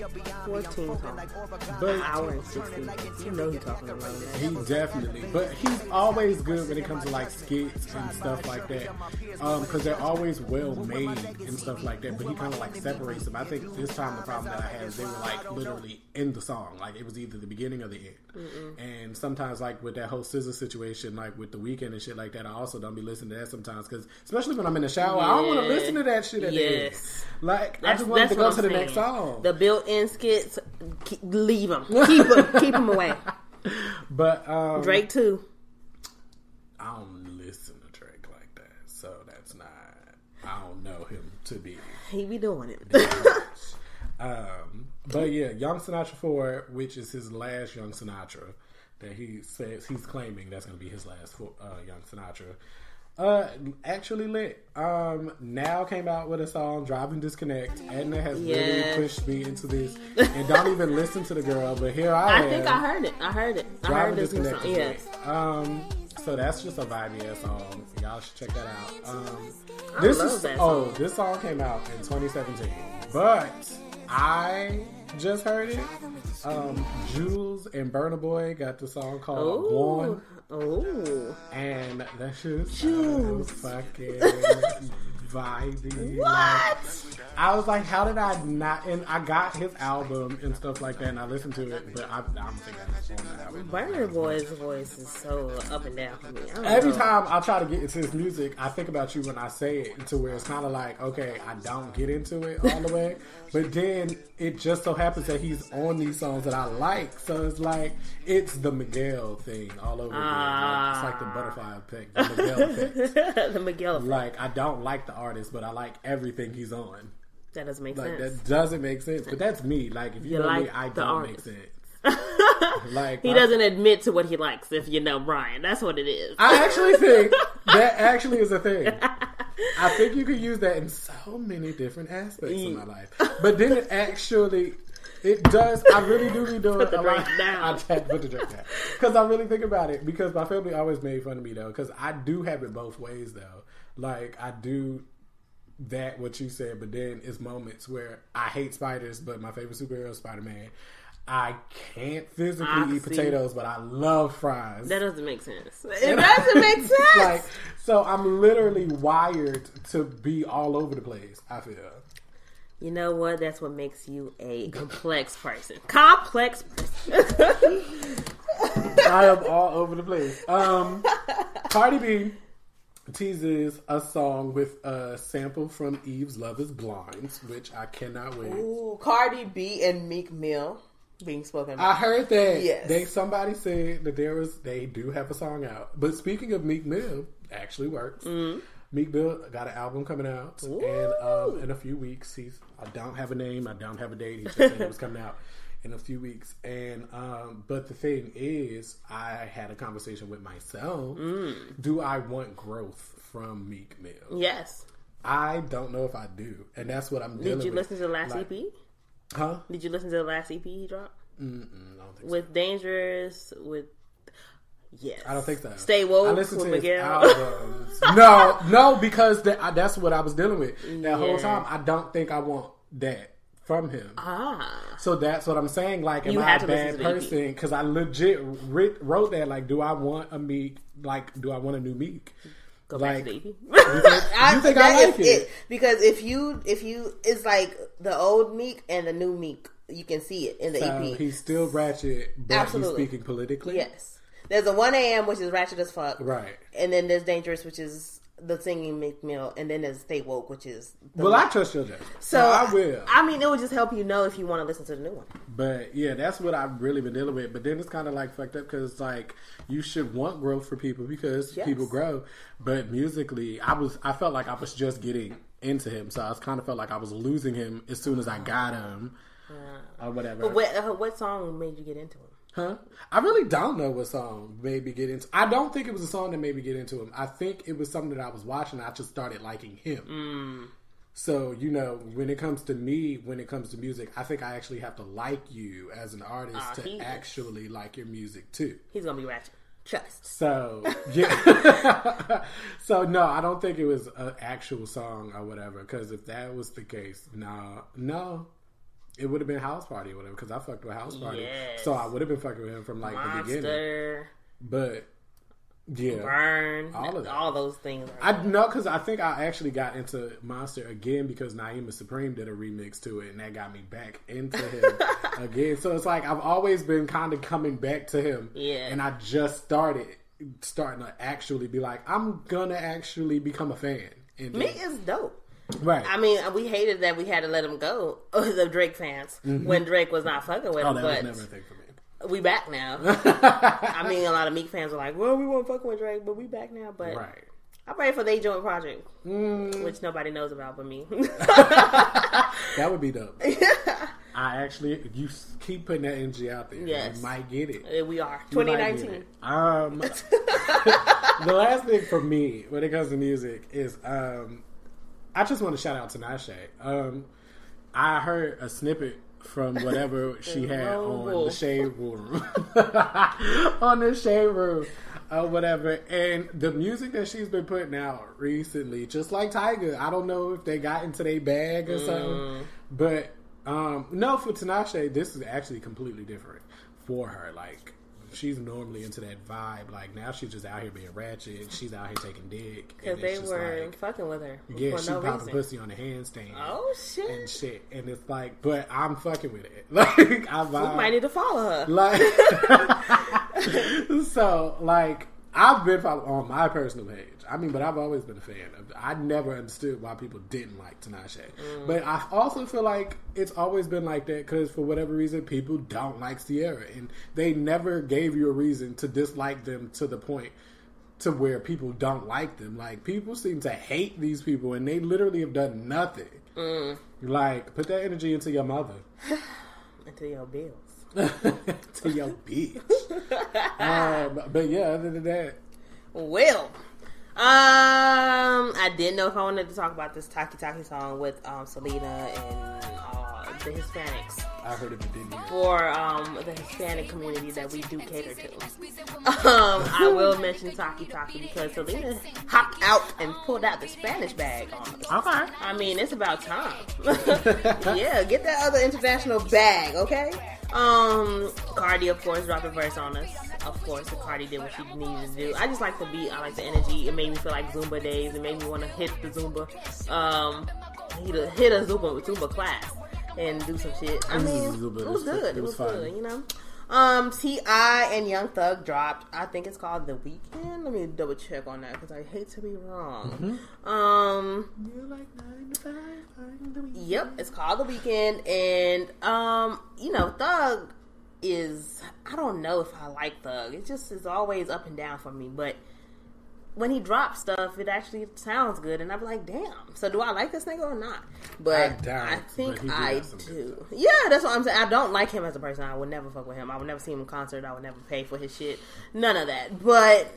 fourteen songs, but an hour and sixteen. You know he talking about that. He definitely, but he's always good when it comes to like skits and stuff like that, because they're always well made and stuff like that. But he kind of like separates them. I think this time the problem that I had is they were like literally in the song, like it was either the beginning or the end. And sometimes, like with that whole scissor situation, like with the weekend and shit like that, I also don't be listening to that sometimes because, especially when I'm in the shower, I don't want to listen to that shit at the. Yes. Like I just want to go to the next song. The built-in skits, keep, leave them, keep them, keep them away. but um, Drake too. I don't listen to Drake like that, so that's not. I don't know him to be. He be doing it. Um, but yeah, Young Sinatra Four, which is his last Young Sinatra, that he says he's claiming that's going to be his last uh, Young Sinatra. Uh, actually lit. Um, now came out with a song, "Driving Disconnect." Edna has Yes. really pushed me into this, and don't even listen to the girl. But here I, I am. I think I heard it. I heard it. I heard Driving this Disconnect. song. Yes. Um, so that's just a vibey ass song. Y'all should check that out. Um, this is that oh, this song came out in 2017, but I just heard it. Um, Juls and Burna Boy got the song called. "Gone," Ooh. and that shit Jules. fucking What? Like, I was like, how did I not? And I got his album and stuff like that, and I listened to it, but I, I don't think the album. Burna Boy's voice is so up and down for me. Every know. time I try to get into his music, I think about you when I say it to where it's kind of like, okay, I don't get into it all the way, but then it just so happens that he's on these songs that I like. So it's like, it's the Miguel thing all over again. Like, it's like the ah. butterfly effect, the Miguel effect. the Miguel. effect. Like, I don't like the artist, but I like everything he's on. that doesn't make Like, sense. that doesn't make sense. But that's me. Like, if you, You know me, I don't make sense. Like, he I- doesn't admit to what he likes. If you know Brian, that's what it is. I actually think that actually is a thing. I think you could use that in so many different aspects of my mm. life. But then it actually, it does. I really do be doing Put the lot. drink down. I had to put the drink down because I really think about it. Because my family always made fun of me though. Because I do have it both ways though. Like I do that what you said, but then it's moments where I hate spiders, but my favorite superhero is Spider Man. I can't physically I eat see. potatoes, but I love fries. that doesn't make sense. It doesn't make sense. like so I'm literally wired to be all over the place, I feel. you know what? That's what makes you a complex person. Complex person. I am all over the place. Um Cardi B teases a song with a sample from Eve's Love is Blind, which I cannot wait. Ooh, Cardi B and Meek Mill being spoken about. I heard that Yes. they somebody said that there was they do have a song out. But speaking of Meek Mill, actually works. Mm-hmm. Meek Mill got an album coming out, and um, in a few weeks, he's. I don't have a name. I don't have a date. He just said it was coming out in a few weeks. And um, but the thing is, I had a conversation with myself. Mm. Do I want growth from Meek Mill? yes. I don't know if I do, and that's what I'm dealing Did you with. listen to the last Like- EP? Huh? Did you listen to the last EP he dropped? Mm-mm, I don't think so. With Dangerous, with yes, I don't think so. Stay woke I listened with to Miguel. no, no, because that, I, that's what I was dealing with that whole time. I don't think I want that from him. ah, So that's what I'm saying. Like, am You I a bad to the EP. person? Because I legit writ, wrote that. Like, do I want a Meek? Like, do I want a new Meek? go like, back to EP. you think, I like is it? because if you if you it's like the old Meek and the new Meek, you can see it in the So EP. he's still ratchet, but Absolutely. he's speaking politically. Yes, there's a one a.m. which is ratchet as fuck, Right. and then there's dangerous, which is the singing Meek Mill, and then there's stay woke, which is Well, I trust your judgment. so So I will. I mean, it would just help you know if you want to listen to the new one. But yeah, that's what I've really been dealing with. But then it's kind of like fucked up because like you should want growth for people because Yes. people grow. But musically, I was I felt like I was just getting into him, so I was kind of felt like I was losing him as soon as I got him or whatever. What, uh, what song made you get into him? Huh? I really don't know what song made me get into. I don't think it was a song that made me get into him. I think it was something that I was watching. I just started liking him. So you know, when it comes to me, when it comes to music, I think I actually have to like you as an artist Ah, to he is. actually like your music too. He's gonna be ratchet. Trust. So yeah. so no, I don't think it was an actual song or whatever. Because if that was the case, no, no, it would have been House Party or whatever. Because I fucked with House Party, Yes. so I would have been fucking with him from like the beginning. Monster, But yeah, burn, All of that. all those things. I know because I think I actually got into Monster again because Naima Supreme did a remix to it, and that got me back into him again. So it's like I've always been kind of coming back to him, Yeah. And I just started starting to actually be like, I'm gonna actually become a fan. And Me is dope. Right? I mean, we hated that we had to let him go, the Drake fans, when Drake was not fucking with oh, him. that But was never a thing for me. we back now. I mean, a lot of Meek fans are like, "Well, we won't fuck with Drake, but we back now." But right. I'm ready for they joint project, Mm, which nobody knows about but me. that would be dope. I actually, you keep putting that energy out there. Yes. You might get it. We are You might get 2019. Um, the last thing for me when it comes to music is um, I just want to shout out to Nashe. Um, I heard a snippet from whatever she had on the shade room, on the shade room, or whatever. And the music that she's been putting out recently, just like Tyga, I don't know if they got into their bag or something, but um, no, for Tinashe, this is actually completely different for her. Like she's normally into that vibe. Like now she's just out here being ratchet. She's out here taking dick. Because they were like, fucking with her yeah, she no popping pussy on the handstand. Oh shit! And shit, and it's like, but I'm fucking with it. Like I vibe. might need to follow her. Like, so like I've been following on my personal page. I mean, but I've always been a fan. of I never understood why people didn't like Tinashe, but I also feel like it's always been like that because for whatever reason, people don't like Ciara, and they never gave you a reason to dislike them to the point to where people don't like them. Like people seem to hate these people, and they literally have done nothing. Like, put that energy into your mother. Into your bills. to your bitch. um, but yeah, other than that, Well, um, I didn't know if I wanted to talk about this Taki Taki song with um Selena and uh, the Hispanics I heard it, didn't it. for um the Hispanic community that we do cater to. Um, I will mention Taki Taki because Selena hopped out and pulled out the Spanish bag on us. Okay. I mean, it's about time. yeah, get that other international bag, okay? Um, Cardi, of course, dropped a verse on us. Of course, the Cardi did what she needed to do. I just like the beat. I like the energy. It made me feel like Zumba days. It made me want to hit the Zumba. Um, hit a, hit a Zumba Zumba class and do some shit. I It was mean, Zumba. it was good. It It was, was fun. good. You know. Um, T.I. and Young Thug dropped. I think it's called The Weekend. Let me double check on that because I hate to be wrong. Mm-hmm. Um, Yep, it's called The Weekend, and um, you know, Thug is I don't know if I like Thug. It just is always up and down for me, but when he drops stuff, it actually sounds good, and I'm like, damn. So do I like this nigga or not? But I I, think but I have some good do. Yeah, that's what I'm saying. I don't like him as a person. I would never fuck with him. I would never see him in concert. I would never pay for his shit. None of that. But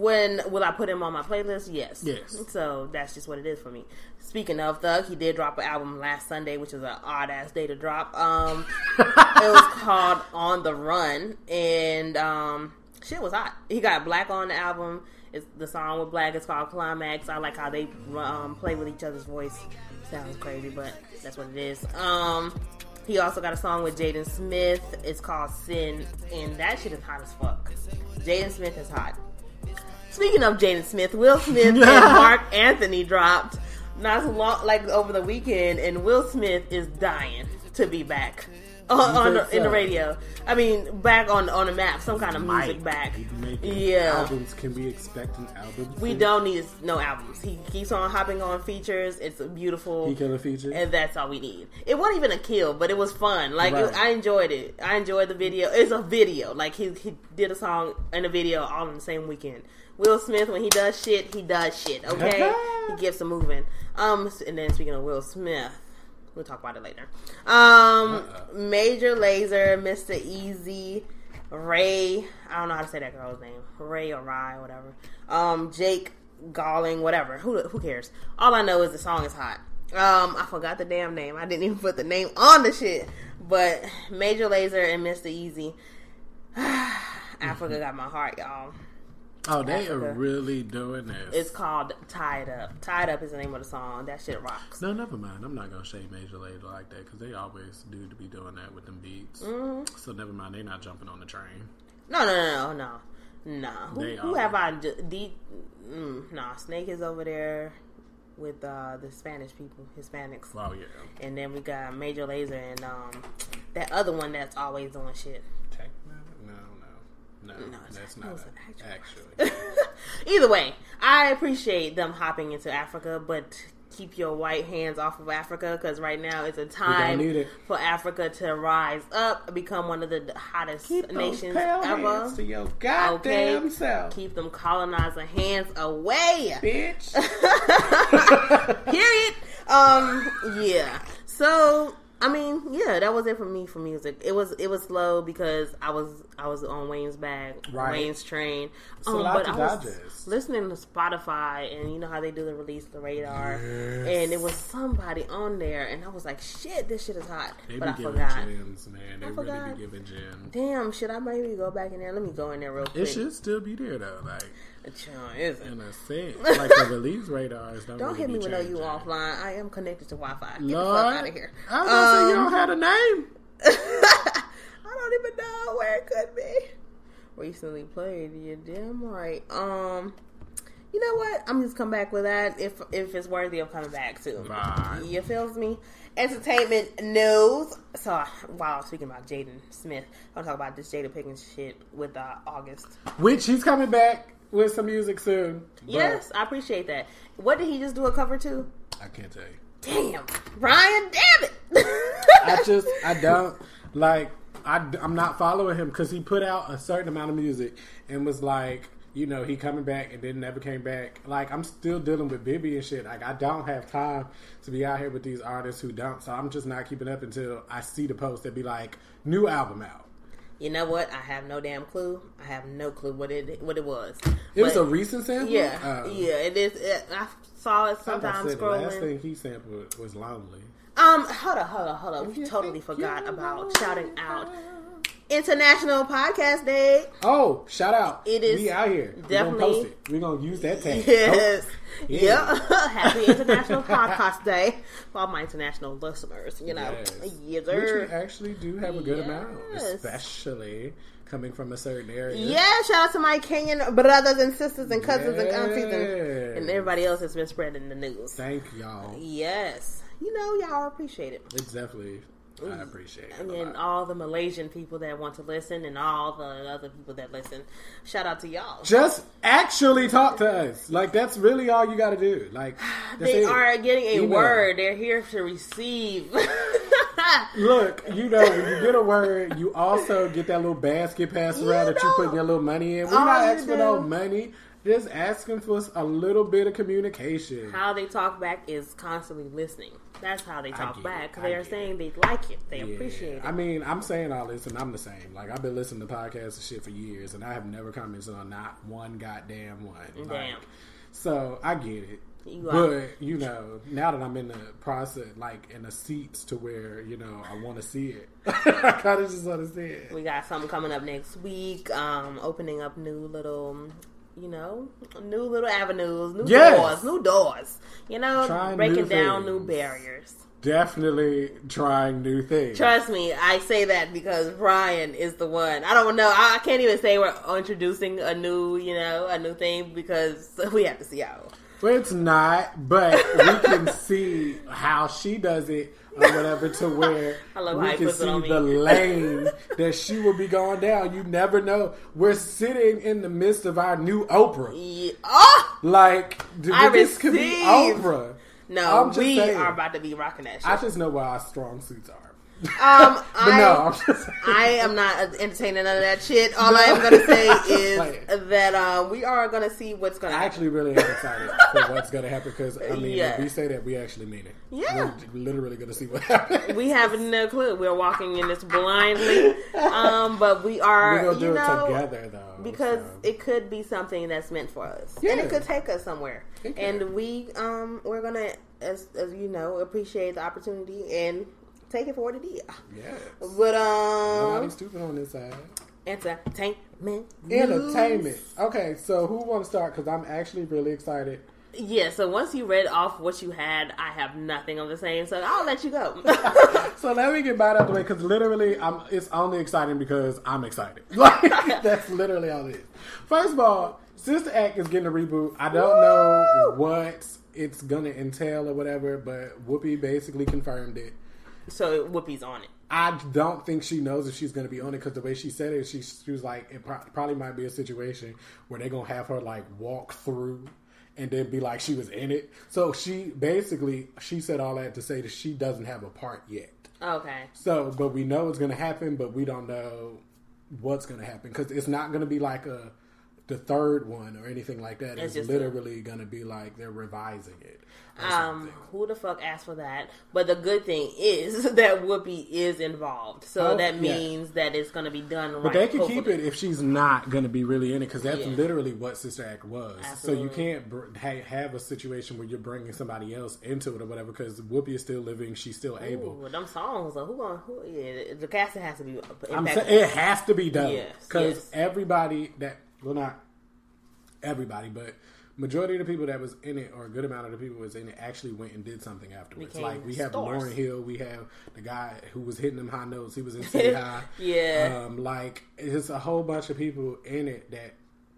when will I put him on my playlist? Yes. Yes. So that's just what it is for me. Speaking of Thug, he did drop an album last Sunday, which is an odd ass day to drop. Um, it was called On the Run, and um, shit was hot. He got 6lack on the album. It's the song with 6lack is called Climax. I like how they um, play with each other's voice. Sounds crazy, but that's what it is. Um, he also got a song with Jaden Smith. It's called Sin, and that shit is hot as fuck. Jaden Smith is hot. Speaking of Jaden Smith, Will Smith and Marc Anthony dropped not so long, like over the weekend, and Will Smith is dying to be back on, on the, in the radio. I mean, back on on the map, some kind of music Might back. Yeah. Albums can we expect an album? We soon? don't need no albums. He keeps on hopping on features. It's a beautiful. He killer feature. and that's all we need. It wasn't even a kill, but it was fun. Like Right. it, I enjoyed it. I enjoyed the video. It's a video. Like he he did a song and a video all in the same weekend. Will Smith, when he does shit, he does shit. Okay, he gets some moving. Um, and then speaking of Will Smith, we'll talk about it later. Um, Major Lazer, Mr. Eazi, Ray. I don't know how to say that girl's name. Ray or Rye, whatever. Um, Jake Galling, whatever. Who who cares? All I know is the song is hot. Um, I forgot the damn name. I didn't even put the name on the shit. But Major Lazer and Mr. Eazi. Africa got my heart, y'all. Oh, they Africa. are really doing this. It's called Tied Up. Tied Up is the name of the song. That shit rocks. no, never mind. I'm not gonna shade Major Lazer like that because they always do to be doing that with them beats. Mm-hmm. So never mind. They're not jumping on the train. No, no, no, no, no. No. Who, who have I? d- D, mm, nah, Snake is over there with uh, the Spanish people, Hispanics. Wow, yeah. And then we got Major Lazer and um, that other one that's always doing shit. No, that's not- not it was a- an actually. Either way, I appreciate them hopping into Africa, but keep your white hands off of Africa because right now it's a time for Africa to rise up, become one of the hottest nations ever. to your goddamn Okay, self, keep them colonizer hands away. bitch. Period. Um. Yeah. So I mean, yeah, that was it for me for music. It was it was slow because I was I was on Wayne's bag, Right. Wayne's train. lot Um, but I was digest. listening to Spotify, and you know how they do the release the radar, and it was somebody on there, and I was like, shit, this shit is hot. They but be I giving forgot. gems, man. They I really forgot. be giving gems. Damn, should I maybe go back in there? Let me go in there real quick. It should still be there though, like sure isn't. in a sense. Like the release radars don't. Don't really hit me no you offline. I am connected to Wi-Fi. Get Lord, the fuck out of here. I was gonna say you Um, don't have a name. I don't even know where it could be. Recently played, you damn right. Um, you know what? I'm just come back with that if if it's worthy of coming back to. Right. You feels me? Entertainment news. So while speaking about Jaden Smith, I want to talk about this Jada Pinkett's shit with uh, August. Which he's coming back with some music soon. Yes, I appreciate that. What did he just do a cover to? I can't tell you. Damn, Ryan, damn it! I just I don't like I I'm not following him because he put out a certain amount of music and was like you know he coming back and then never came back. Like I'm still dealing with Bibby and shit. Like I don't have time to be out here with these artists who don't. So I'm just not keeping up until I see the post that be like new album out. You know what? I have no damn clue. I have no clue what it what it was. It was a recent sample. yeah, Oh. yeah. It is. It, I saw it sometimes said the last thing he sampled was lonely. Um, hold on, hold on, hold on. We totally forgot about shouting out International Podcast Day. Oh, shout out! It is we out here. We're gonna definitely- post it. We're gonna use that tag. Yes. Oh, Yeah. yeah. Happy International Podcast Day for all my international listeners. You know, Yes. yes, Which we actually do have a good amount, especially coming from a certain area. Yeah, shout out to my Kenyan brothers and sisters and cousins and aunties and, and everybody else that's been spreading the news. Thank y'all. Yes. You know, y'all appreciate it. It's definitely, I appreciate it. And a then lot. all the Malaysian people that want to listen and all the other people that listen. Shout out to y'all. Just actually talk to us. Like, that's really all you gotta do. Like, They it. are getting a Email. word. They're here to receive. Look, you know, when you get a word, you also get that little basket passed You around that you put your little money in. We're All not asking for no money. Just asking for a little bit of communication. how they talk back is constantly listening. That's how they talk back. it. 'cause I They are saying they like it. They Yeah. appreciate it. I mean, I'm saying all this, and I'm the same. Like, I've been listening to podcasts and shit for years, and I have never commented on not one goddamn one. Like, Damn. so I get it. You are- but you know, now that I'm in the process, like in the seats to where you know I want to see it, I kind of just want to see it. We got something coming up next week. Um, opening up new little, you know, new little avenues, new Yes. doors, new doors. You know, Trying breaking new down new barriers. Definitely trying new things. Trust me, I say that because Ryan is the one. I don't know. I I can't even say we're introducing a new, you know, a new thing because we have to see how. Well, it's not, but we can see how she does it or whatever to where we can see the lane that she will be going down. You never know. We're sitting in the midst of our new Oprah. Yeah. Oh Like, this could be. Oprah. no, we saying. are about to be rocking that shit. I just know where our strong suits are. Um, I, no, I'm just. I am not entertaining none of that shit. All I am going to say is that um, we are going to see what's going to I actually really am excited for what's going to happen because, I mean, Yeah. if we say that, we actually mean it. Yeah. We're literally going to see what happens. We have no clue. We're walking in this blindly, um, but we are. We're going to do know, it together, though. because so. it could be something that's meant for us, and it could take us somewhere. And we, um, we're gonna, as as you know, appreciate the opportunity and take it for what it is. Yeah. But um, Nobody's stupid on this side. entertainment, Entertainment. news. Okay, so who want to start? Because I'm actually really excited. Yeah. So once you read off what you had, I have nothing on the same. So I'll let you go. So let me get by out the way because literally, I'm. It's only exciting because I'm excited. Like that's literally all it is. First of all, Sister Act is getting a reboot. I don't know what it's gonna entail or whatever, but Whoopi basically confirmed it. So Whoopi's on it. I don't think she knows if she's going to be on it because the way she said it, she, she was like, it pro- probably might be a situation where they're going to have her like walk through and then be like she was in it. So she basically she said all that to say that she doesn't have a part yet. Okay. So, but we know it's going to happen, but we don't know what's going to happen because it's not going to be like a the third one or anything like that. It's It's, literally going to be like they're revising it. Um, who the fuck asked for that? But the good thing is that Whoopi is involved, so Oh, that yeah. means that it's going to be done right. But they can keep it if she's not going to be really in it because that's Yeah. literally what Sister Act was. Absolutely. So you can't br- ha- have a situation where you're bringing somebody else into it or whatever because Whoopi is still living, she's still able. Ooh, them songs. Are, who going? Who? Yeah, the casting has to be. I'm saying it has to be done Yes, because yes. everybody that well not everybody but majority of the people that was in it or a good amount of the people was in it actually went and did something afterwards. Became like we have stars. Lauryn Hill, we have the guy who was hitting them high notes. He was in City High. Yeah. um, like it's a whole bunch of people in it that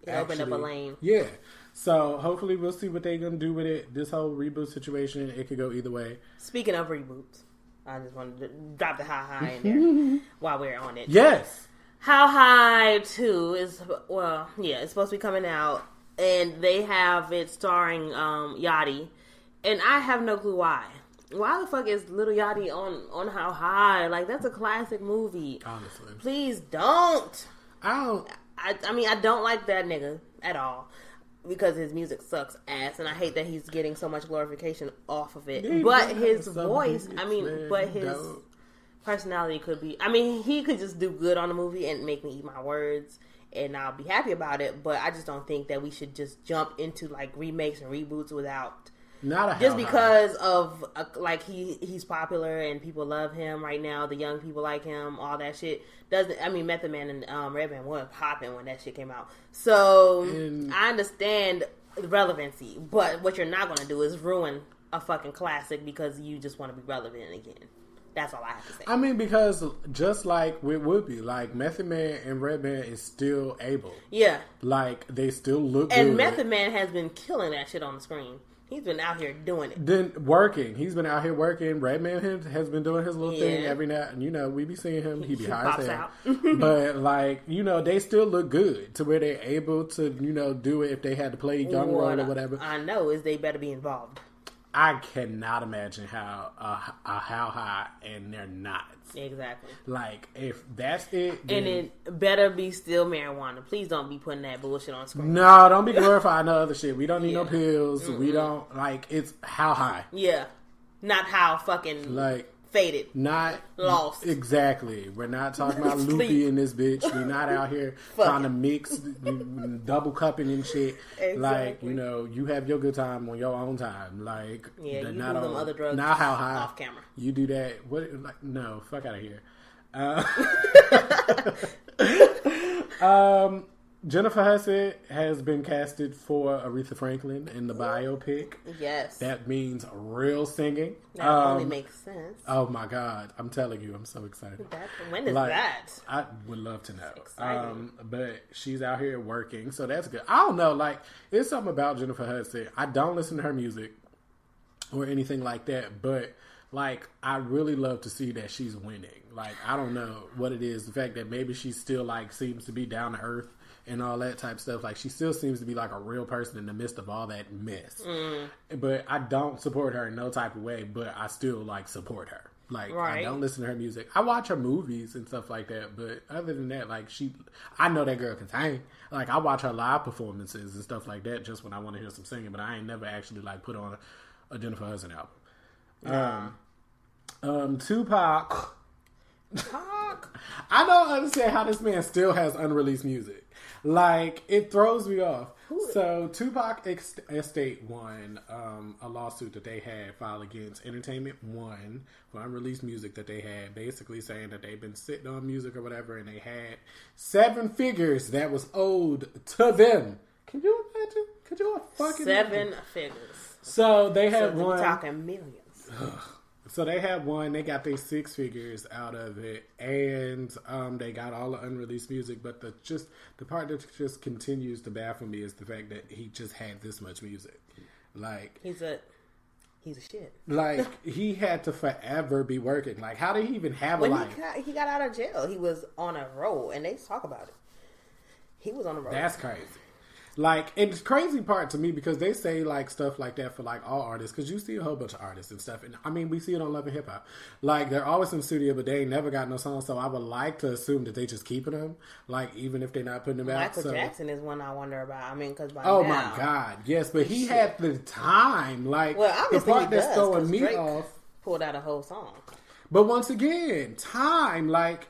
It opened up a lane. Yeah. So hopefully we'll see what they're gonna do with it. This whole reboot situation, it could go either way. Speaking of reboots, I just wanted to drop the high high in there while we're on it. Yes. How High 2 is, well, yeah, it's supposed to be coming out, and they have it starring um, Yachty, and I have no clue why. Why the fuck is Lil Yachty on, on How High? Like, that's a classic movie. Honestly. Please don't. I don't I, I mean, I don't like that nigga at all. Because his music sucks ass, and I hate that he's getting so much glorification off of it. But his voice, I mean, man. but his does. personality could be. I mean, he could just do good on the movie and make me eat my words, and I'll be happy about it. But I just don't think that we should just jump into like remakes and reboots without not just because of uh, like he he's popular and people love him right now. The young people like him. All that shit doesn't. I mean, Method Man and um, Redman were popping when that shit came out. So And- I understand the relevancy, but what you're not to do is ruin a fucking classic because you just want to be relevant again. That's all I have to say. I mean, because just like with Whoopi, like Method Man and Redman is still able. yeah, Like they still look good. and good. Method Man has been killing that shit on the screen. He's been out here doing it. Then working, he's been out here working. Redman has- has been doing his little thing every now, and you know we be seeing him. He be high as hell, but like you know they still look good to where they're able to you know do it if they had to play young role or whatever. I know is they better be involved. I cannot imagine how uh, uh, how high and they're not. Exactly. Like if that's it, then, And it better be still marijuana. Please don't be putting that bullshit on screen. no, don't be glorifying no other shit. We don't need no Yeah. pills. We don't like it's how high. Yeah. Not how fucking Like faded. not Lost. Exactly. We're not talking about loopy in this bitch. We're not out here trying to mix double cupping and shit. Like you know, you have your good time on your own time. Like Yeah, you not do them on- other drugs Not how high off camera. You do that. What? Like no, fuck out of here. Uh, um, Jennifer Hudson has been casted for Aretha Franklin in the biopic. Yes. That, means real singing. That only Um, makes sense. Oh my god! I'm telling you, I'm so excited. That, when is like, that? I would love to know. Um, but she's out here working, so that's good. I don't know, like it's something about Jennifer Hudson. I don't listen to her music or anything like that, but like I really love to see that she's winning. Like I don't know what it is. The fact that maybe she still like seems to be down to earth and all that type of stuff. Like she still seems to be like a real person in the midst of all that mess. Mm. But I don't support her in no type of way. But I still like support her. Like I don't listen to her music. I watch her movies and stuff like that. But other than that, like she, I know that girl can sing. Like I watch her live performances and stuff like that just when I want to hear some singing. But I ain't never actually like put on a, a Jennifer Hudson album. Um, um, Tupac. Talk. I don't understand how this man still has unreleased music. Like it throws me off. So Tupac Estate won um, a lawsuit that they had filed against Entertainment One for unreleased music that they had, basically saying that they've been sitting on music or whatever, and they had seven figures that was owed to them. Can you imagine? Could you fucking Seven imagine? figures. So they had we're one. talking millions. So they had one. They got their six figures out of it, and um, they got all the unreleased music. But the just the part that just continues to baffle me is the fact that he just had this much music. Like, He's a he's a shit. like he had to forever be working. Like, how did he even have a life? he got, he got out of jail, he was on a roll, and they talk about it. He was on a roll. That's crazy. Like, and it's crazy part to me because they say like stuff like that for like all artists because you see a whole bunch of artists and stuff. And I mean, we see it on Love and Hip Hop. Like, they're always in the studio, but they ain't never got no songs. So I would like to assume that they just keeping them, like even if they're not putting them out. Michael So, Jackson is one I wonder about. I mean, because by oh now, my god, yes, but he had the time. Like Well, the part he that's does, throwing me Drake off. pulled out a whole song. But once again, time. Like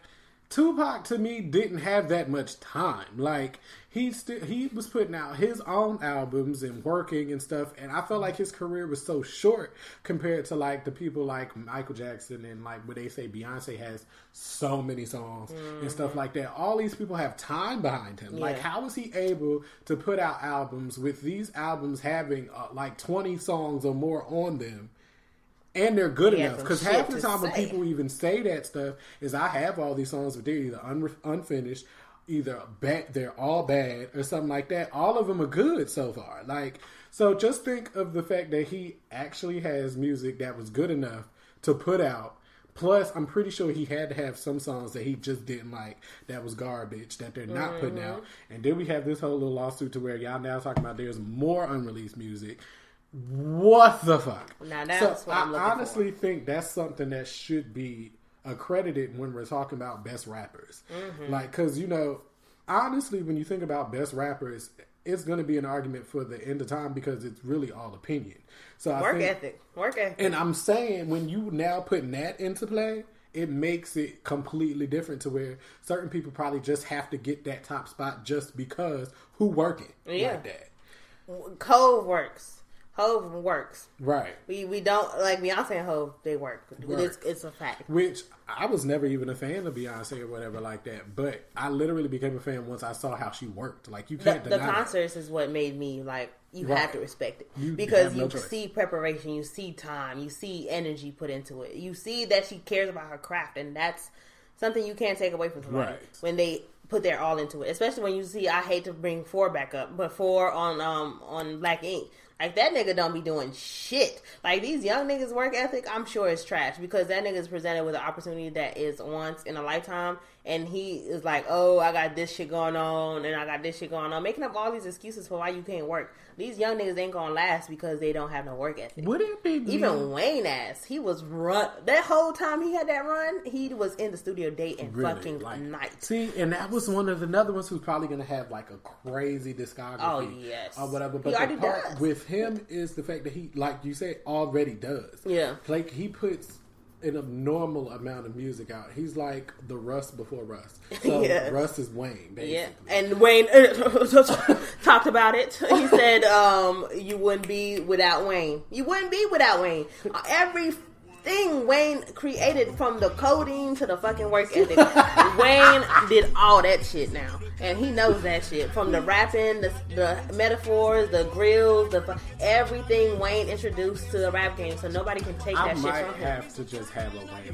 Tupac to me didn't have that much time. Like he still he was putting out his own albums and working and stuff, and I felt like his career was so short compared to like the people like Michael Jackson and like what they say Beyonce has so many songs and stuff like that. All these people have time behind him. Like how was he able to put out albums with these albums having uh, like twenty songs or more on them? And they're good enough because half the time when say. people even say that stuff is I have all these songs but they're either un- unfinished, either bad, they're all bad or something like that. All of them are good so far. Like so, just think of the fact that he actually has music that was good enough to put out. Plus, I'm pretty sure he had to have some songs that he just didn't like that was garbage that they're not putting Mm-hmm. out. And then we have this whole little lawsuit to where y'all now talking about there's more unreleased music. What the fuck? Now that's what I I'm looking honestly think that's something that should be accredited when we're talking about best rappers. Mm-hmm. Like, because you know, honestly, when you think about best rappers, it's going to be an argument for the end of time because it's really all opinion. So I Work think, ethic, work ethic. and I'm saying when you now putting that into play, it makes it completely different to where certain people probably just have to get that top spot just because who working Yeah. like that. Hove works. Hove works. Right. We we don't like Beyonce and Hove. They work. It's, Work. it's a fact. Which I was never even a fan of Beyonce or whatever like that, but I literally became a fan once I saw how she worked. Like you can't the deny that. concerts is what made me like. You Right. have to respect it You because no you choice. see preparation, you see time, you see energy put into it. You see that she cares about her craft, and that's something you can't take away from somebody Right. when they put their all into it. Especially when you see, I hate to bring four back up, but four on um on Black Ink. Like that nigga don't be doing shit. Like these young niggas' work ethic, I'm sure is trash because that nigga is presented with an opportunity that is once in a lifetime, and he is like, "Oh, I got this shit going on, and I got this shit going on," making up all these excuses for why you can't work. These young niggas ain't gonna last because they don't have no work ethic. Would it be me? Even Wayne ass, he was run that whole time he had that run. He was in the studio day and Really, fucking like, night. See, and that was one of the another ones who's probably to have like a crazy discography. Oh, yes. or whatever. He But the already part does. with him is the fact that he, like you said, already does. Yeah. like he puts an abnormal amount of music out. He's like the Russ before Russ. So Yes. Russ is Wayne, basically. Yeah, and Wayne talked about it. He said, um, "You wouldn't be without Wayne. You wouldn't be without Wayne. Everything Wayne created, from the coding to the fucking work ethic, Wayne did all that shit now, and he knows that shit. From the rapping, the, the metaphors, the grills, the everything Wayne introduced to the rap game, so nobody can take I that shit might from him. have to just have a Wayne night.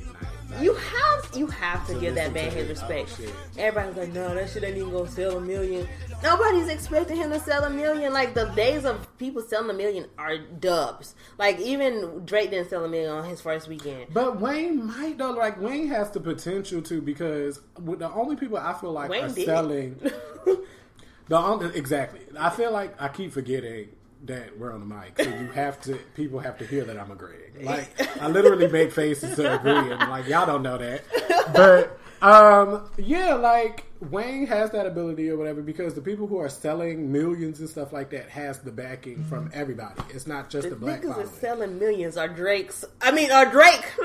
You have you have to give that man his respect. Oh, shit. Everybody's like, no, that shit ain't even gonna sell a million. Nobody's expecting him to sell a million. Like the days of people selling a million are dubs. Like even Drake didn't sell a million on his first weekend. But Wayne might though. Like Wayne has the potential to because with the only people I feel like Wayne are did. selling. the only, exactly. I feel like I keep forgetting that we're on the mic, so you have to. People have to hear that I'm agreeing. Like I literally make faces to agree, and like y'all don't know that. But um, yeah, like Wayne has that ability or whatever because the people who are selling millions and stuff like that has the backing from everybody. It's not just the, The black niggas that's selling millions are Drake's. I mean, are Drake.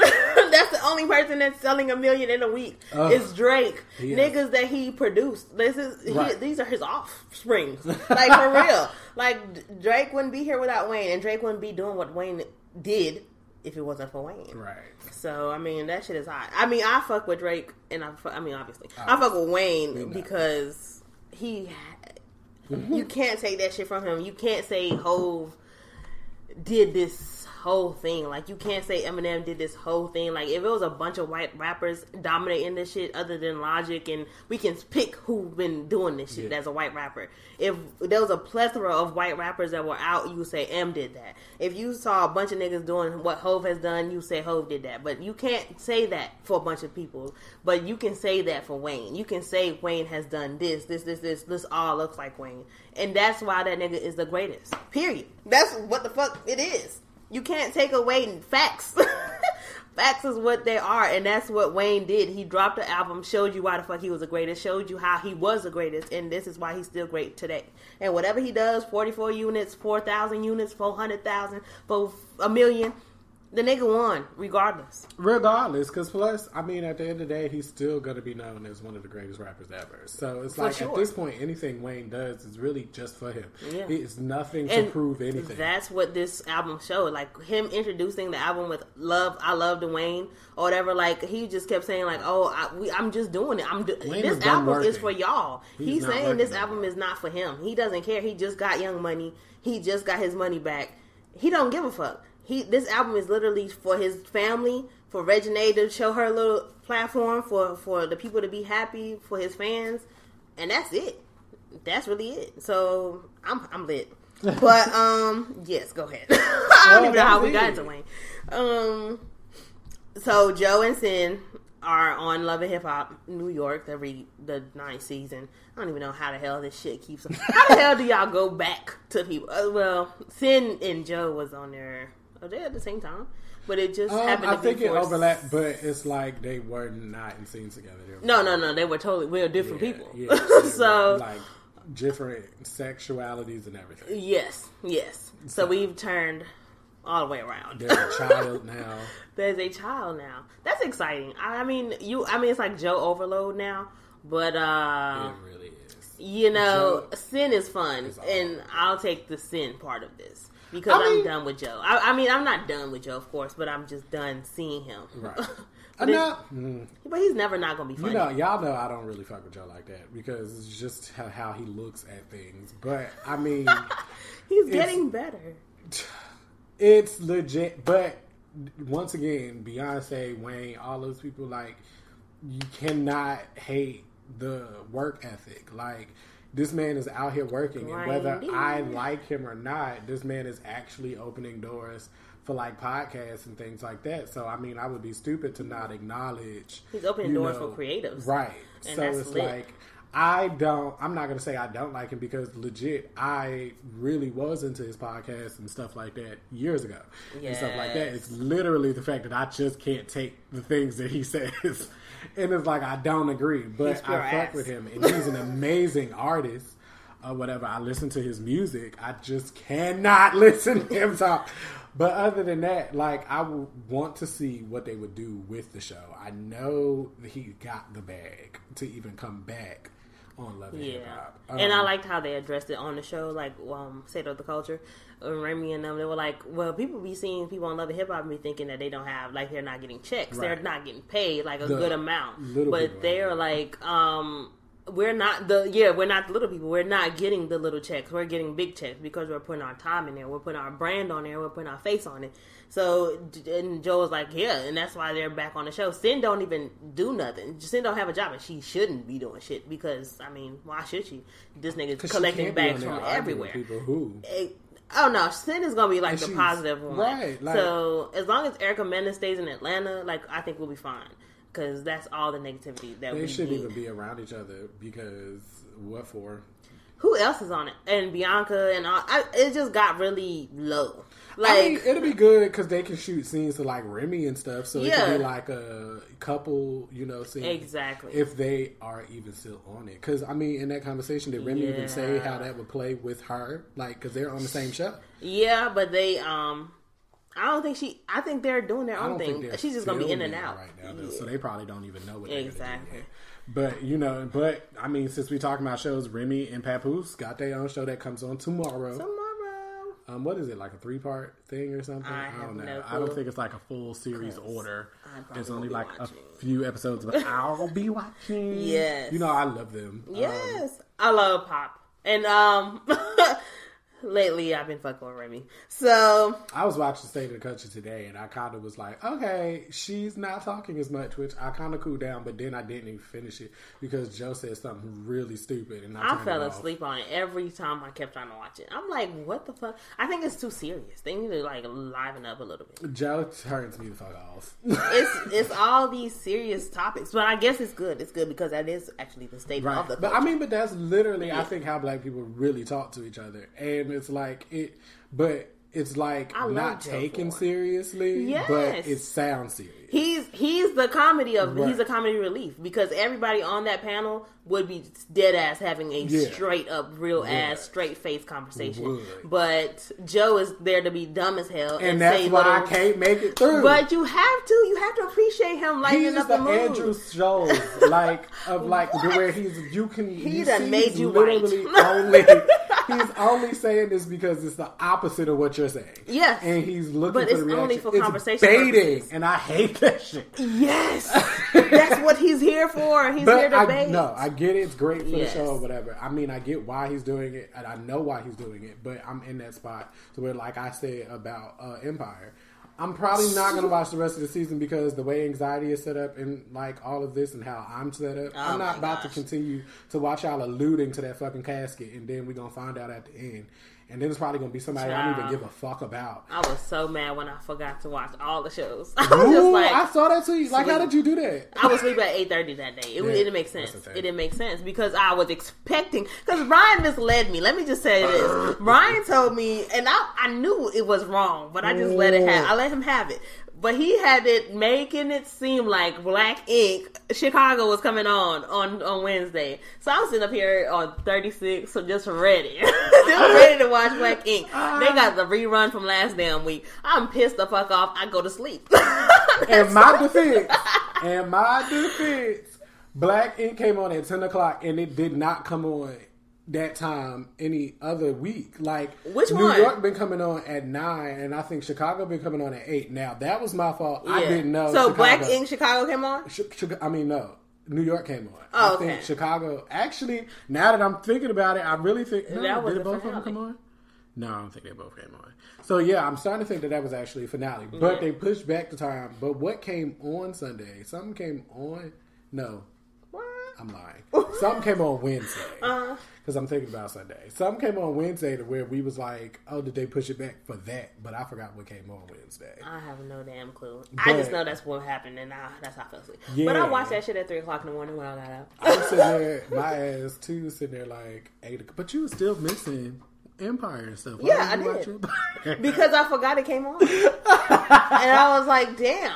that's the only person that's selling a million in a week. Is Drake. Is. Niggas that he produced. This is he, these are his offsprings. Like for real. Like Drake wouldn't be here without Wayne, and Drake wouldn't be doing what Wayne did if it wasn't for Wayne. right. So I mean, that shit is hot. I mean, I fuck with Drake, and I, fuck, I mean, obviously, I fuck with Wayne know. because he. Mm-hmm. You can't take that shit from him. You can't say Hove did this whole thing. Like you can't say Eminem did this whole thing. Like if it was a bunch of white rappers dominating this shit, other than Logic, and we can pick who been doing this shit Yeah. as a white rapper. If there was a plethora of white rappers that were out, you would say M did that. If you saw a bunch of niggas doing what Hove has done, you say Hove did that. But you can't say that for a bunch of people. But you can say that for Wayne. You can say Wayne has done this, this, this, this. This all looks like Wayne, and that's why that nigga is the greatest. Period. That's what the fuck it is. You can't take away facts. facts is what they are, and that's what Wayne did. He dropped the album, showed you why the fuck he was the greatest, showed you how he was the greatest, and this is why he's still great today. And whatever he does, forty four units, four thousand units, four hundred thousand, for a million, the nigga won regardless. Regardless, because plus, I mean, at the end of the day, he's still going to be known as one of the greatest rappers ever. So it's For like sure. at this point, anything Wayne does is really just for him. Yeah. It's nothing to prove anything. That's what this album showed. Like him introducing the album with "Love," I love Dwayne or whatever. Like he just kept saying, like, "Oh, I, we, I'm just doing it. I'm do- this is album is for y'all." He's He's, saying this album is not for him. He doesn't care. He just got Young Money. He just got his money back. He don't give a fuck. He this album is literally for his family, for Reginae to show her little platform, for for the people to be happy, for his fans, and that's it. That's really it. So I'm I'm lit. But um, yes, go ahead. I don't Oh, even know how we got it. into Wayne. Um, so Joe and Cyn are on Love and Hip Hop New York every the ninth season. I don't even know how the hell this shit keeps. How the hell do y'all go back to people? Uh, well, Cyn and Joe was on there. Are they at the same time? But it just Um, happened. I think it overlapped, but it's like they were not in scenes together. No, no, no. They were totally we're different Yeah, people. yeah, so like different sexualities and everything. yes, yes. So we've turned all the way around. There's a child now. There's a child now. That's exciting. I mean, you. I mean, it's like Joe overload now, but uh, It really is. you know, Joe sin is fun, and I'll take the sin part of this because I I'm mean- done with Joe. I, I mean, I'm not done with Joe, of course, but I'm just done seeing him. Right. But not. mm, But he's never not gonna be You funny. know, y'all know I don't really fuck with Joe like that because it's just how, how he looks at things. But I mean, he's getting better. it's legit. But once again, Beyonce, Wayne, all those people, like, you cannot hate the work ethic. Like, this man is out here working, and whether I like him or not, this man is actually opening doors for like podcasts and things like that. So, I mean, I would be stupid to not acknowledge He's opening doors know, for creatives. right? And so it's lit. like. I don't. I'm not gonna say I don't like him because legit, I really was into his podcast and stuff like that years ago and stuff like that. It's literally the fact that I just can't take the things that he says, and it's like I don't agree, but I fuck ass. with him, and he's an amazing artist. Or whatever. I listen to his music. I just cannot listen to him talk. But other than that, like I want to see what they would do with the show. I know that he got the bag to even come back on Love and Hip Yeah, Hop. and I Um, liked how they addressed it on the show, like um, State of the Culture. Remy and them, they were like, "Well, people be seeing people on Love and Hip Hop and be thinking that they don't have, like, they're not getting checks, they're not getting paid like a The good amount, but they're like, um." We're not the yeah. We're not the little people. We're not getting the little checks. We're getting big checks because we're putting our time in there. We're putting our brand on there. We're putting our face on it. So and Joe was like, yeah, and that's why they're back on the show. Cyn don't even do nothing. Cyn don't have a job, and she shouldn't be doing shit because I mean, why should she? This nigga's collecting can't be on bags from everywhere. People who Eh, Oh no, Cyn is gonna be like And the positive one, right, like- so as long as Erica Mena stays in Atlanta, like I think we'll be fine because that's all the negativity that they we shouldn't need. even be around each other because what for? Who else is on it? And Bianca and all, I, it just got really low. Like I mean, it'll be good because they can shoot scenes to like Remy and stuff, so it Yeah. can be like a couple, you know, scene. Exactly. If they are even still on it, because I mean, in that conversation, did Remy even say how that would play with her, like, because they're on the same show? Yeah, but they um I don't think she I think they're doing their own thing. She's just gonna be in and out. right now, though, so they probably don't even know what exactly. But you know, but I mean, since we talking about shows, Remy and Papoose got their own show that comes on tomorrow. Tomorrow. Um, what is it like a three part thing or something? I don't have know. no I don't think it's like a full series order. I There's only like watching. a few episodes, but I'll be watching. Yes. you know I love them. Um, Yes. I love pop. And um lately I've been fucking with Remy. So I was watching State of the Country today, and I kind of was like, okay, she's not talking as much, which I kind of cooled down, but then I didn't even finish it because Joe said something really stupid, and I, I fell asleep on it every time I kept trying to watch it. I'm like, what the fuck? I think it's too serious. They need to like liven up a little bit. Joe turns me the fuck off. It's it's all these serious topics, but I guess it's good. It's good because that is actually the state Right. of the. Culture. But I mean, but that's literally, I think, how black people really talk to each other. And it's like, it, but it's like not taken seriously, Yes. but it sounds serious. He's he's the comedy of Right. he's a comedy relief because everybody on that panel would be dead ass having a Yeah. straight up real ass straight face conversation. Would. But Joe is there to be dumb as hell and, and that's why I can't make it through. But you have to you have to appreciate him lightening He's up the the mood. Andrew Scholes, like of like where he's you can He you done made you literally only he's only saying this because it's the opposite of what you're saying. Yes. and he's looking But for it's the only for it's conversation baiting, purposes. and I hate that Yes, that's what he's here for. He's here to I bait. no, I get it. It's great for Yes. the show or whatever. I mean, I get why he's doing it, and I know why he's doing it. But I'm in that spot to where, like I said about uh, Empire, I'm probably not going to watch the rest of the season because the way anxiety is set up and like all of this and how I'm set up, Oh I'm not about gosh. to continue to watch y'all alluding to that fucking casket, and then we're gonna find out at the end, and then it's probably gonna be somebody I don't even give a fuck about. I was so mad when I forgot to watch all the shows. I was just Ooh, like, I saw that too. Like, how did you do that? I was asleep at eight thirty that day. It, Yeah, it didn't make sense. It didn't make sense because I was expecting. Because Ryan misled me. Let me just say this: Ryan told me, and I, I knew it was wrong, but I just let it have. I let him have it. But he had it making it seem like Black Ink Chicago was coming on on on Wednesday. So I was sitting up here on thirty six, so just ready, just ready to watch Black Ink. They got the rerun from last damn week. I'm pissed the fuck off. I go to sleep. In my defense, in my defense, Black Ink came on at ten o'clock, and it did not come on that time any other week. Like Which New one? York been coming on at nine, and I think Chicago been coming on at eight. Now that was my fault. I didn't know. So Chicago- Black Ink Chicago came on. Chi- Chica- I mean, no. New York came on. Oh, I think okay. Chicago. Actually, now that I'm thinking about it, I really think no, That was did the both of them come on? No, I don't think they both came on. So yeah, I'm starting to think that that was actually a finale, but Yeah. they pushed back the time. But what came on Sunday? Something came on. No, I'm lying. Something came on Wednesday Uh-huh. because I'm thinking about Sunday. Something came on Wednesday to where we was like, "Oh, did they push it back for that?" But I forgot what came on Wednesday. I have no damn clue. I just know that's what happened, and I, that's how I fell asleep. Yeah. But I watched that shit at three o'clock in the morning when I got up. I'm sitting there, my ass too, sitting there like eight. o'clock. But you were still missing Empire and stuff. Why Yeah, I didn't did. because I forgot it came on, and I was like, "Damn."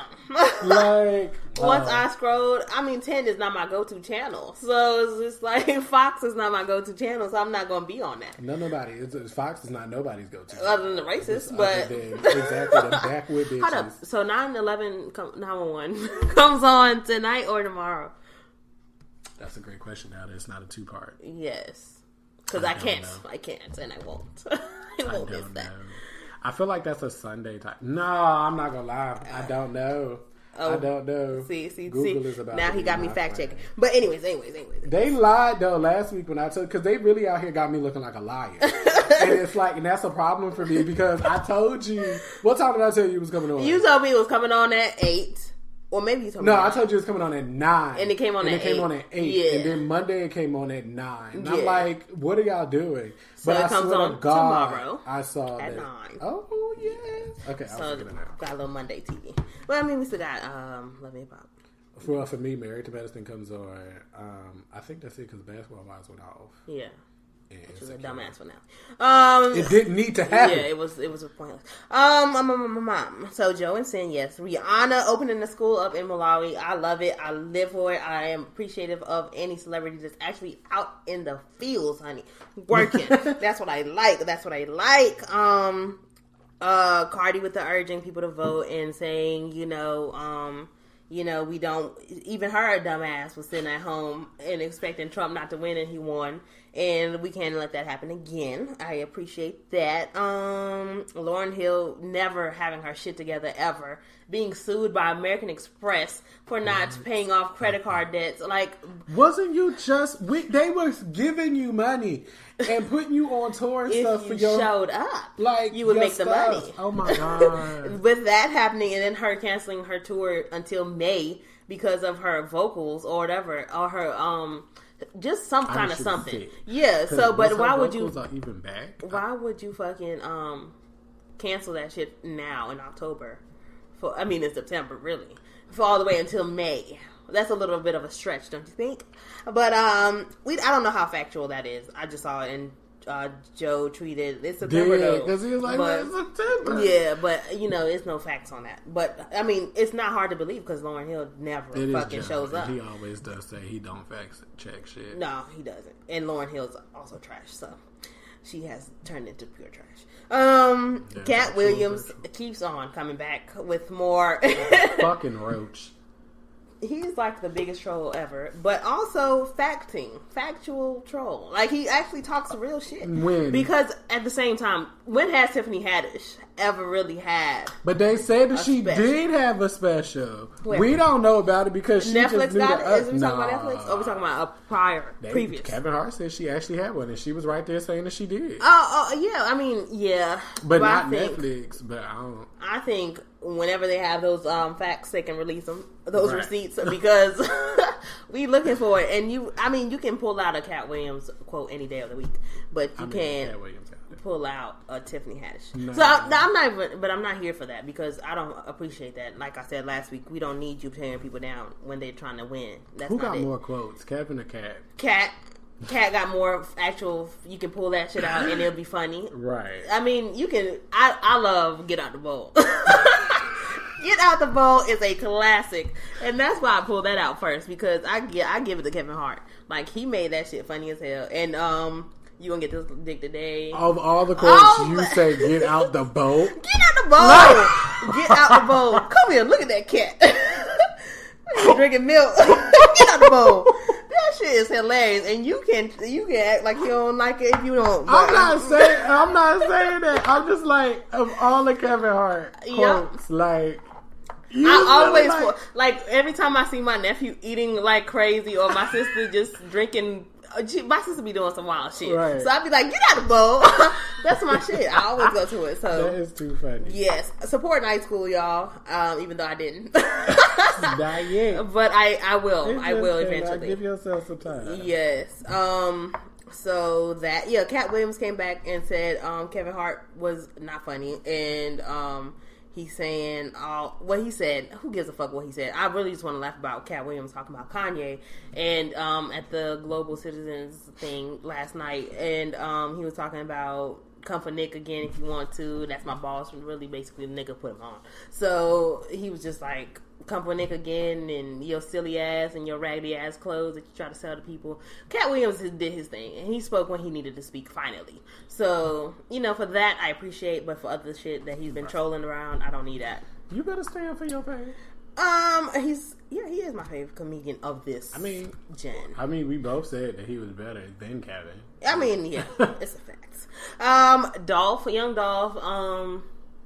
like Once uh, I scrolled, I mean, ten is not my go-to channel, so it's just like Fox is not my go-to channel, so I'm not gonna be on that. no nobody. It's, it's Fox is not nobody's go to. Other than the racists, but exactly the bitches. hold up. So 9-11, com- 911 comes on tonight or tomorrow? That's a great question. Now that it's not a two part. Yes, because I I, can't. know. I can't, and I won't. I I won't miss don't that. know. I feel like that's a Sunday type. No, I'm not gonna lie. I don't know. I Oh, don't know. See, see, Google see. is about now he got me fact checking. But anyways, anyways, anyways. They lied though last week when I told because they really out here got me looking like a liar, and it's like and that's a problem for me because I told you what time did I tell you it was coming on? You told me it was coming on at eight, or maybe you told me. no, I told you it was coming on at nine, And it came on and at it came eight. on at eight, Yeah. and then Monday it came on at nine. And I'm like, what are y'all doing? So it I comes on God, tomorrow I saw at that. nine. Oh yes. Okay, I'll So got a little Monday TV. Well, I mean, we still got um, Love Me Pop. For for me, Married to Medicine comes on. Um, I think that's it because Basketball Wives went off. Yeah, Which was a dumbass for now. Um, It didn't need to happen. yeah, it was it was pointless. Um, um, um, um, mom. so Joe and Cyn, yes, Rihanna opening the school up in Malawi. I love it. I live for it. I am appreciative of any celebrity that's actually out in the fields, honey, working. that's what I like. That's what I like. Um, uh, Cardi with the urging people to vote and saying, you know, um, you know, we don't. Even her dumbass was sitting at home and expecting Trump not to win, and he won. And we can't let that happen again. I appreciate that. Um, Lauryn Hill never having her shit together ever, being sued by American Express for not paying off credit card debts. Like, Wasn't you just we, they were giving you money and putting you on tour and if stuff for you your showed up, like you would make the stuff. money. Oh my god. with that happening and then her canceling her tour until May because of her vocals or whatever or her um just some I kind of something. Yeah. So but why would you are even back? why would you fucking um cancel that shit now in October? For I mean in September really. For all the way until May. That's a little bit of a stretch, don't you think? But um we I don't know how factual that is. I just saw it and uh, Joe tweeted it's September Yeah, though. because he was like, But- "Man, it's September." yeah, but you know, it's no facts on that. But I mean, it's not hard to believe because Lauryn Hill never It fucking shows up. He always does say he don't fact check shit. No, he doesn't. And Lauryn Hill's also trash, so she has turned into pure trash. Um, Yeah, Katt Williams keeps on coming back with more. Fucking roach. He's like the biggest troll ever, but also facting, factual troll. Like he actually talks real shit. When? Because at the same time, when has Tiffany Haddish ever really had But they said that she special. did have a special. Where? We don't know about it because she Netflix just knew got it? us. Is we talking about Nah. Netflix? Or we talking about a prior, They- previous? Kevin Hart said she actually had one, and she was right there saying that she did. Oh, oh, yeah. I mean, yeah, but I not think, Netflix. But I don't. I think whenever they have those um, facts, they can release them, those Right. receipts, because we looking for it. And you, I mean, you can pull out a Katt Williams quote any day of the week, but you I mean, can't Katt Williams got it. pull out a Tiffany Haddish. No. So I, I'm not even, but I'm not here for that because I don't appreciate that. Like I said last week, we don't need you tearing people down when they're trying to win. That's Who not got it. more quotes, Kevin or Katt? Katt, Katt got more actual. You can pull that shit out and it'll be funny. Right. I mean, you can. I I love Get Out the Bowl. Get Out the Bowl is a classic, and that's why I pulled that out first because I get I give it to Kevin Hart. Like he made that shit funny as hell, and um, you gonna get this dick today? Of all the quotes, Oh, you say "Get out the boat." Get out the bowl! Get out the bowl! Come here, look at that cat. Drinking milk. Get out the bowl. Shit is hilarious, and you can you can act like you don't like it if you don't. I'm not saying. I'm not saying that. I'm just like of all the Kevin Hart quotes, like. You I always like, like every time I see my nephew eating like crazy or my sister just drinking. Uh, My sister be doing some wild shit, Right. so I'd be like, "Get out the bowl." That's my shit. I always go to it. So that is too funny. yes, support night school, y'all. Um, even though I didn't, Not yet. but I I will. It's I will eventually. give yourself some time. Yes. Um. So that yeah, Katt Williams came back and said um, Kevin Hart was not funny, and um, he's saying uh, what he said. Who gives a fuck what he said? I really just want to laugh about Katt Williams talking about Kanye and um, at the Global Citizens thing last night, and um, he was talking about. Come for Nick again if you want to. That's my boss. Really, basically, the nigga put him on. So he was just like, come for Nick again and your silly ass and your raggedy ass clothes that you try to sell to people. Katt Williams did his thing and he spoke when he needed to speak finally. So, you know, for that I appreciate, but for other shit that he's been trolling around, I don't need that. You better stand for your thing. Um, he's yeah, he is my favorite comedian of this. I mean, gen. I mean, we both said that he was better than Kevin. I mean, yeah, it's a fact. Um, Dolph, young Dolph, um,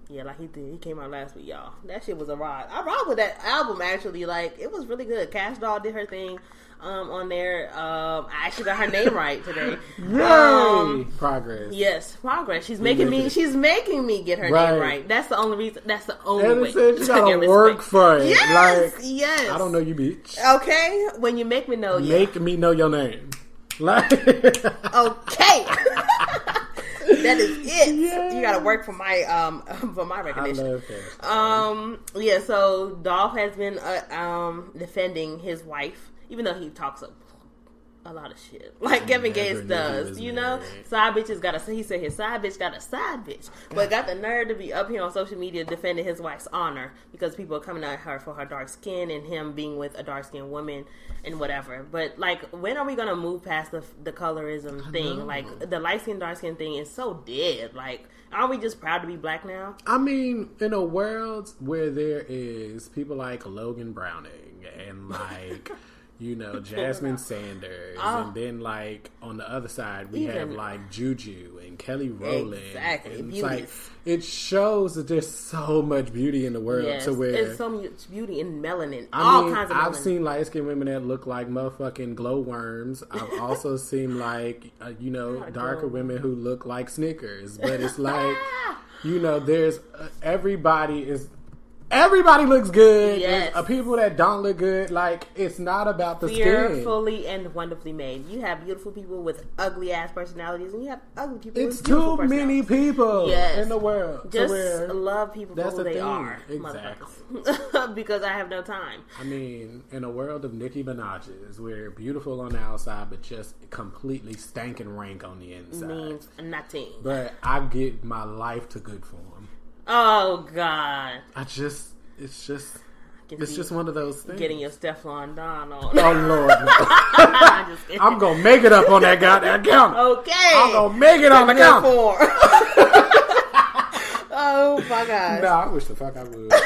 yeah, like he did. He came out last week, y'all. That shit was a ride. I rocked with that album actually. Like it was really good. Cash Doll did her thing um on there. Um, I actually got her name right today. Yay! Um, Progress. Yes, progress. She's making me. it. She's making me get her Right. name right. That's the only reason. That's the only And way. said you gotta work respect. for it. Yes, Like, yes. I don't know you, bitch. Okay, when you make me know, yeah. Make me know your name. Like, Okay. That is it. Yeah. You got to work for my um for my recognition. Um yeah, so Dolph has been uh, um defending his wife even though he talks a lot of shit, like Kevin Gates does. You know, married. side bitches got a. He said his side bitch got a side bitch, but got the nerve to be up here on social media defending his wife's honor because people are coming at her for her dark skin and him being with a dark skinned woman and whatever. But like, when are we gonna move past the the colorism thing? Like the light skin dark skin thing is so dead. Like, aren't we just proud to be black now? I mean, in a world where there is people like Logan Browning and like, you know, Jasmine Sanders, Oh. and then like on the other side we have like Juju and Kelly Rowland. Exactly, And it's like it shows that there's so much beauty in the world Yes, to where there's so much beauty in melanin. I all mean, kinds of I've seen light skinned women that look like motherfucking glowworms. I've also seen like uh, you know darker women who look like Snickers. But it's like you know, there's uh, everybody is everybody looks good. Yes. There's, uh, people that don't look good, like it's not about the skin. fearfully and wonderfully made. You have beautiful people with ugly ass personalities, and you have ugly people. It's with beautiful too many people Yes. in the world. Just love people for That's who the they thing. are, Exactly. because I have no time. I mean, in a world of Nicki Minaj's, we're beautiful on the outside, but just completely stank and rank on the inside. Means nothing. But I get my life to good form. Oh God, I just, it's just, it's just one of those things. getting your Stefan Don on. oh Lord, no. I'm. Gonna make it up on that goddamn counter. okay. I'm gonna make it on the counter. oh my gosh. No, I wish the fuck I would.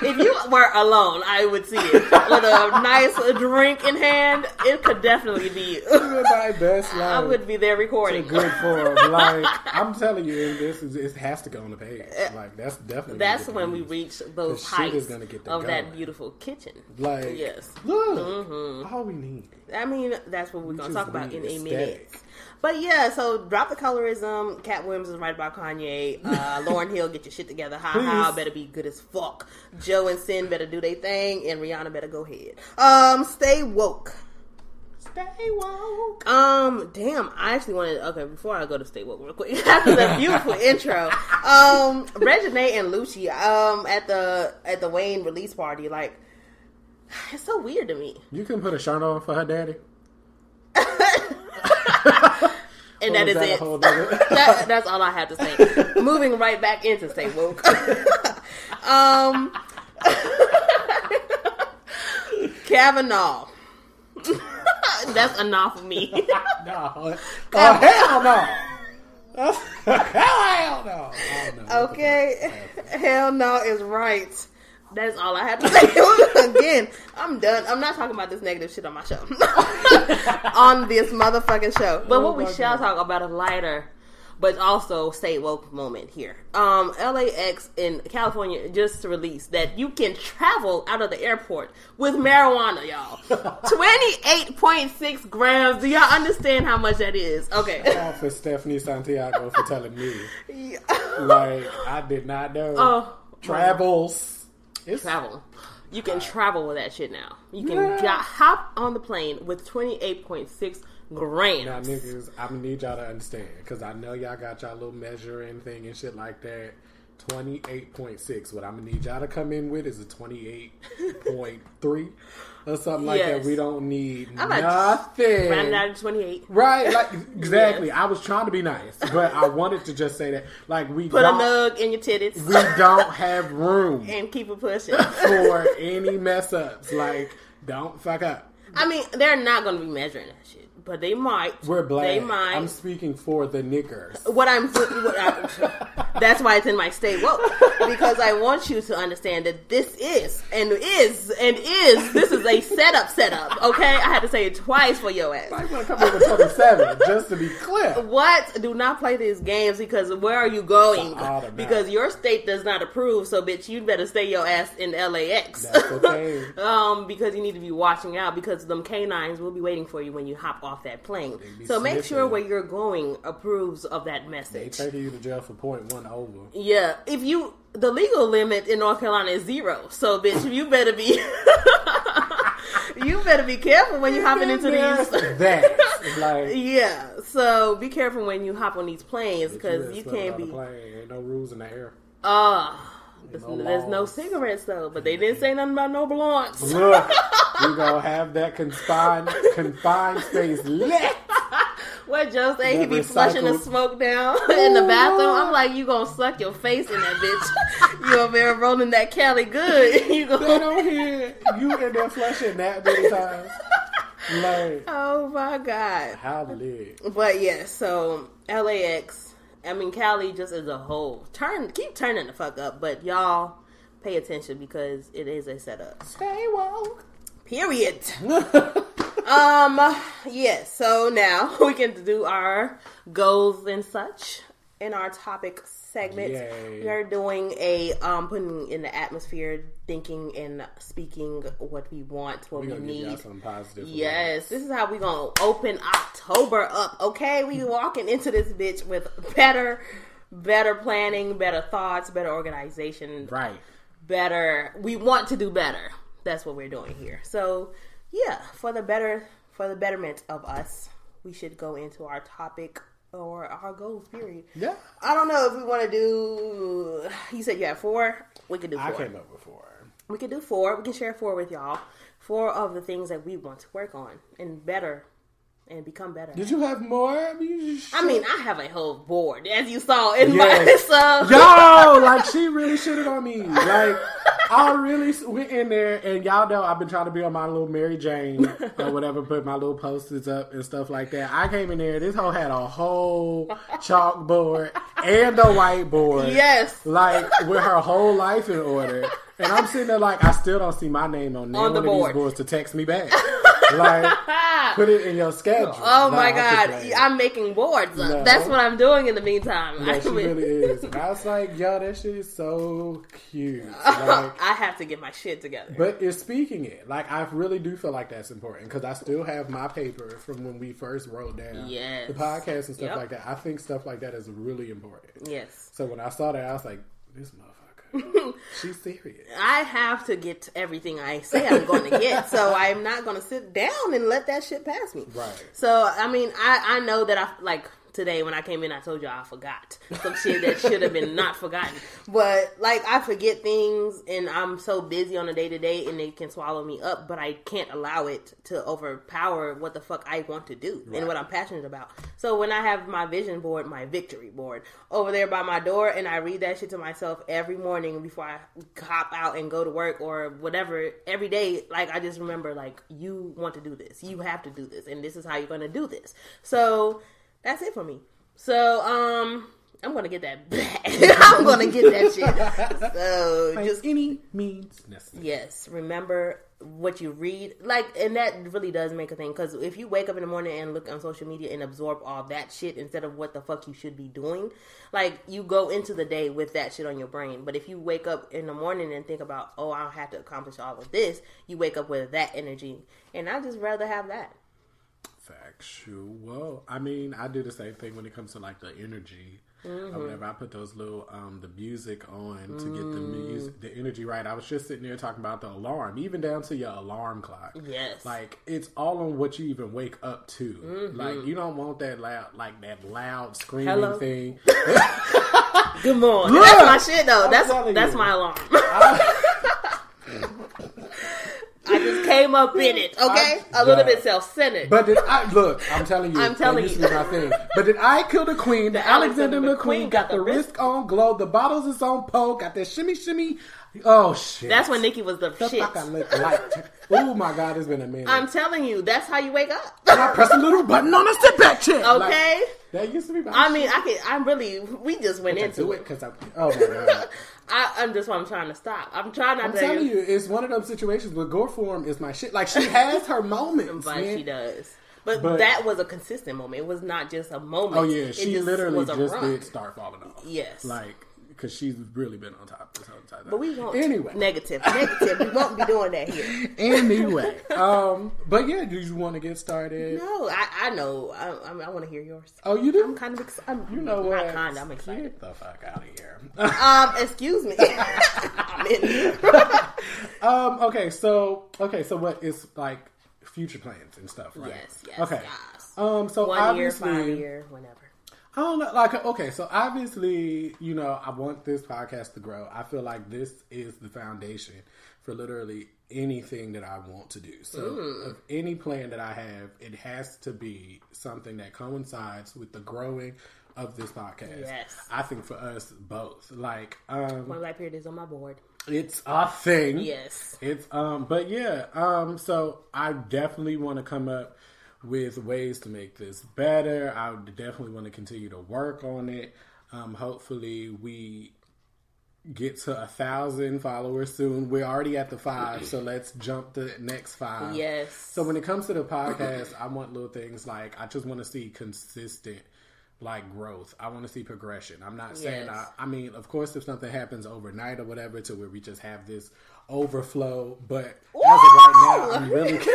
If you were alone, I would see it with a nice drink in hand. It could definitely be you. My best life. I would be there recording. to good form. Like I'm telling you, this is it has to go on the page. Eh, like that's definitely That's when we reach those heights is gonna get the of that beautiful kitchen. Like Yes. look, mm-hmm. all we need. I mean, that's what we're going to talk about in a minute. But yeah, so drop the colorism. Katt Williams is right about Kanye. Uh, Lauryn Hill, get your shit together. Ha ha, better be good as fuck. Joe and Cyn better do their thing, and Rihanna better go ahead. Um, stay woke. Stay woke. Um, damn, I actually wanted. Okay, before I go to stay woke real quick, after the beautiful intro, um, Reginae and Lucci, um, at the at the Wayne release party, like, it's so weird to me. You can put a shirt on for her daddy. And that is that it. that, that's all I have to say. Moving right back into stay woke. um, Kavanaugh. that's enough for me. No. Oh hell no. hell no. Oh, no. okay, hell no is right. That's all I have to say. Again, I'm done. I'm not talking about this negative shit on my show. on this motherfucking show. But what we my shall talk about a lighter, but also stay woke moment here. Um, LAX in California just released that you can travel out of the airport with marijuana, y'all. 28.6 grams. Do y'all understand how much that is? Okay. Oh, for Stephanie Santiago for telling me. Like I did not know. Oh, Travels. It's travel. You can travel with that shit now. You can Yeah. got- hop on the plane with 28.6 grams. Now, niggas, I'm gonna need y'all to understand because I know y'all got y'all little measuring thing and shit like that. Twenty eight point six. What I'm gonna need y'all to come in with is a twenty eight point three or something like Yes. that. We don't need I'm nothing. Rounded out to 28. Right, like exactly. I was trying to be nice, but I wanted to just say that, like we Put a nug in your titties we don't have room and keep it pushing. for any mess ups. Like, don't fuck up. I mean, they're not to be measuring that shit, but they might. We're black. They might. I'm speaking for the niggers. what I'm, what I, that's why it's in my state woke because I want you to understand that this is and is and is this is a setup setup. Okay, I had to say it twice for your ass. I want to come with 27, just to be clear. What? Do not play these games because where are you going? It's an automatic. Because your state does not approve. So, bitch, you better stay your ass in LAX. That's okay. um, because you need to be watching out because them canines will be waiting for you when you hop off that plane. be So make sure where you're going approves of that message. They taking you to jail for point one over. Yeah, if you the legal limit in North Carolina is zero. So, bitch, you better be. you better be careful when you're hopping into these. that. Like, Yeah, so be careful when you hop on these planes because just you can't be. plane. Ain't no rules in the air. Uh There's No there's no cigarettes though, but they didn't say nothing about no blunts. Look, we gonna have that confined confined space lit. What Joe say? He That be flushing the smoke down in the bathroom. I'm like, you gonna suck your face in that bitch? you over there rolling that Cali good? You They go? don't hear you in there flushing that many times. Like Oh my god! how lit. But yeah, so LAX. I mean, Cali just as a whole. Turn, keep turning the fuck up, but y'all pay attention because it is a setup. Stay woke. Period. um. Yeah. So now we can do our goals and such in our topic segment. Yay. We are doing a um putting in the atmosphere, thinking and speaking what we want, what We we, gonna give need. some positive. Yes, this is how we gonna open October up. Okay, we walking into this bitch with better, better planning, better thoughts, better organization, Right. better. We want to do better. That's what we're doing here. So, yeah, for the better, for the betterment of us, we should go into our topic or our goals. Period. Yeah. I don't know if we want to do. You said you had four. We could do four. I came up with four. We can do four. We can share four with y'all. Four of the things that we want to work on and better and become better. Did you have more? I mean, I mean, I have a whole board, as you saw in Yes. my so. Yo, like she really shitted on me. Like I really went in there, and y'all know I've been trying to be on my little Mary Jane or whatever, put my little posters up and stuff like that. I came in there, this hoe had a whole chalkboard and a whiteboard. Yes. Like with her whole life in order. And I'm sitting there like I still don't see my name on, On one the of board. these boards to text me back. like put it in your schedule. Oh my god. I'm making boards. No. That's what I'm doing in the meantime. No, she really is. And I was like, yo, that shit is so cute. Like, I have to get my shit together. but it's speaking it. Like, I really do feel like that's important because I still have my paper from when we first wrote down Yes. the podcast and stuff Yep. like that. I think stuff like that is really important. yes. So when I saw that, I was like, this motherfucker, she's serious. I have to get everything I say I'm going to get, so I'm not going to sit down and let that shit pass me. Right. So I mean, I I know that I like today when I came in, I told you I forgot some shit that should have been not forgotten. But like I forget things, and I'm so busy on a day to day, and it can swallow me up. But I can't allow it to overpower what the fuck I want to do and what I'm passionate about. So when I have my vision board, my victory board over there by my door, and I read that shit to myself every morning before I hop out and go to work or whatever every day, like I just remember like you want to do this, you have to do this, and this is how you're going to do this. So that's it for me. So um. I'm gonna get that back. I'm gonna get that shit. So By just any means necessary. Yes, remember what you read. Like, and that really does make a thing. Because if you wake up in the morning and look on social media and absorb all that shit instead of what the fuck you should be doing, like, you go into the day with that shit on your brain. But if you wake up in the morning and think about, oh, I have to accomplish all of this, you wake up with that energy. And I just rather have that. Factual. I mean, I do the same thing when it comes to like the energy. Mm-hmm. Or whenever I put those little um the music on to get the music the energy right. I was just sitting there talking about the alarm, even down to your alarm clock. Yes. Like it's all on what you even wake up to. Mm-hmm. Like you don't want that loud like that loud screaming Hello? thing. Good morning. Look! that's my shit, though. I'm That's that's you. my alarm. I just came up in it, okay? I- A little bit self centered. But did I look? I'm telling you. I'm telling and this is my thing. But did I kill the queen? The, Alexander, Alexander McQueen McQueen got the wrist on glow. The bottles is on pole. Got that shimmy shimmy. Oh shit! That's when Nicki was the, the shit. fuck I look like. oh my god, it's been a minute. I'm telling you, that's how you wake up. and I press a little button on a sit back chair. Like, Okay. That used to be. My I mean. I can. I'm really. We just went into do it. because I. Oh my god. I, I'm just. what I'm trying to stop. I'm trying not to I'm to. telling you, it's one of those situations where good form is my shit. Like she has her moments, but man. she does. But, But- that was a consistent moment. It was not just a moment. Oh yeah, she literally just run. did start falling off. Yes. like because she's really been on top this whole time. But we won't. anyway. Negative. Negative. we won't be doing that here. anyway, um, but yeah, do you want to get started? No, I, I know. I, I, I want to hear yours. Oh, you do? I'm kind of excited. you know what? Not kind. I'm excited. Get the fuck out of here. Um, excuse me. I'm in here. um, okay, so okay, so what is like future plans and stuff, right? Yes, yes, Okay. yes. Um, so One year, obviously, five year, whenever. I don't know. Like, okay, so obviously, you know, I want this podcast to grow. I feel like this is the foundation for literally anything that I want to do. So, of any plan that I have, it has to be something that coincides with the growing of this podcast. Yes. I think for us both, like, um, One Black Period is on my board. it's a thing. Yes. It's um but yeah, um so I definitely want to come up with ways to make this better. I definitely want to continue to work on it. Um hopefully we get to a thousand followers soon. We're already at the five, so let's jump the next five. Yes. So when it comes to the podcast, I want little things like I just want to see consistent like growth. I want to see progression. I'm not saying Yes. I, I mean, of course, if something happens overnight or whatever, to where we just have this overflow. But as of right now, I'm really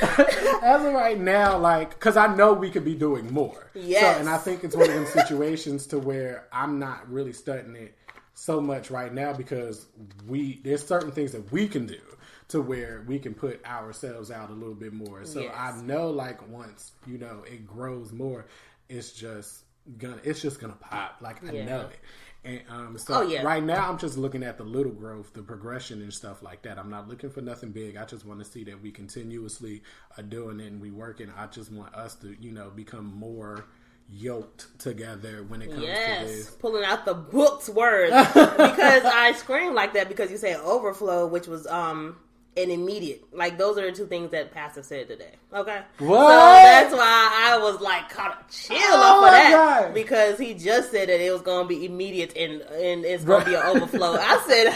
as of right now, like, because I know we could be doing more. Yes. So, and I think it's one of them situations to where I'm not really studying it so much right now because we there's certain things that we can do to where we can put ourselves out a little bit more. So Yes. I know, like, once you know it grows more, it's just gonna it's just gonna pop. Like I know it. And um, so Oh, yeah. right now, I'm just looking at the little growth, the progression, and stuff like that. I'm not looking for nothing big. I just want to see that we continuously are doing it and we working. I just want us to, you know, become more yoked together when it comes to this. pulling out the book's words because I screamed like that because you said overflow, which was um an immediate. Like those are the two things that Pastor said today. Okay, What? So that's why I was like kind of chill Oh off of that God. because he just said that it was going to be immediate and and it's going to be an overflow. I said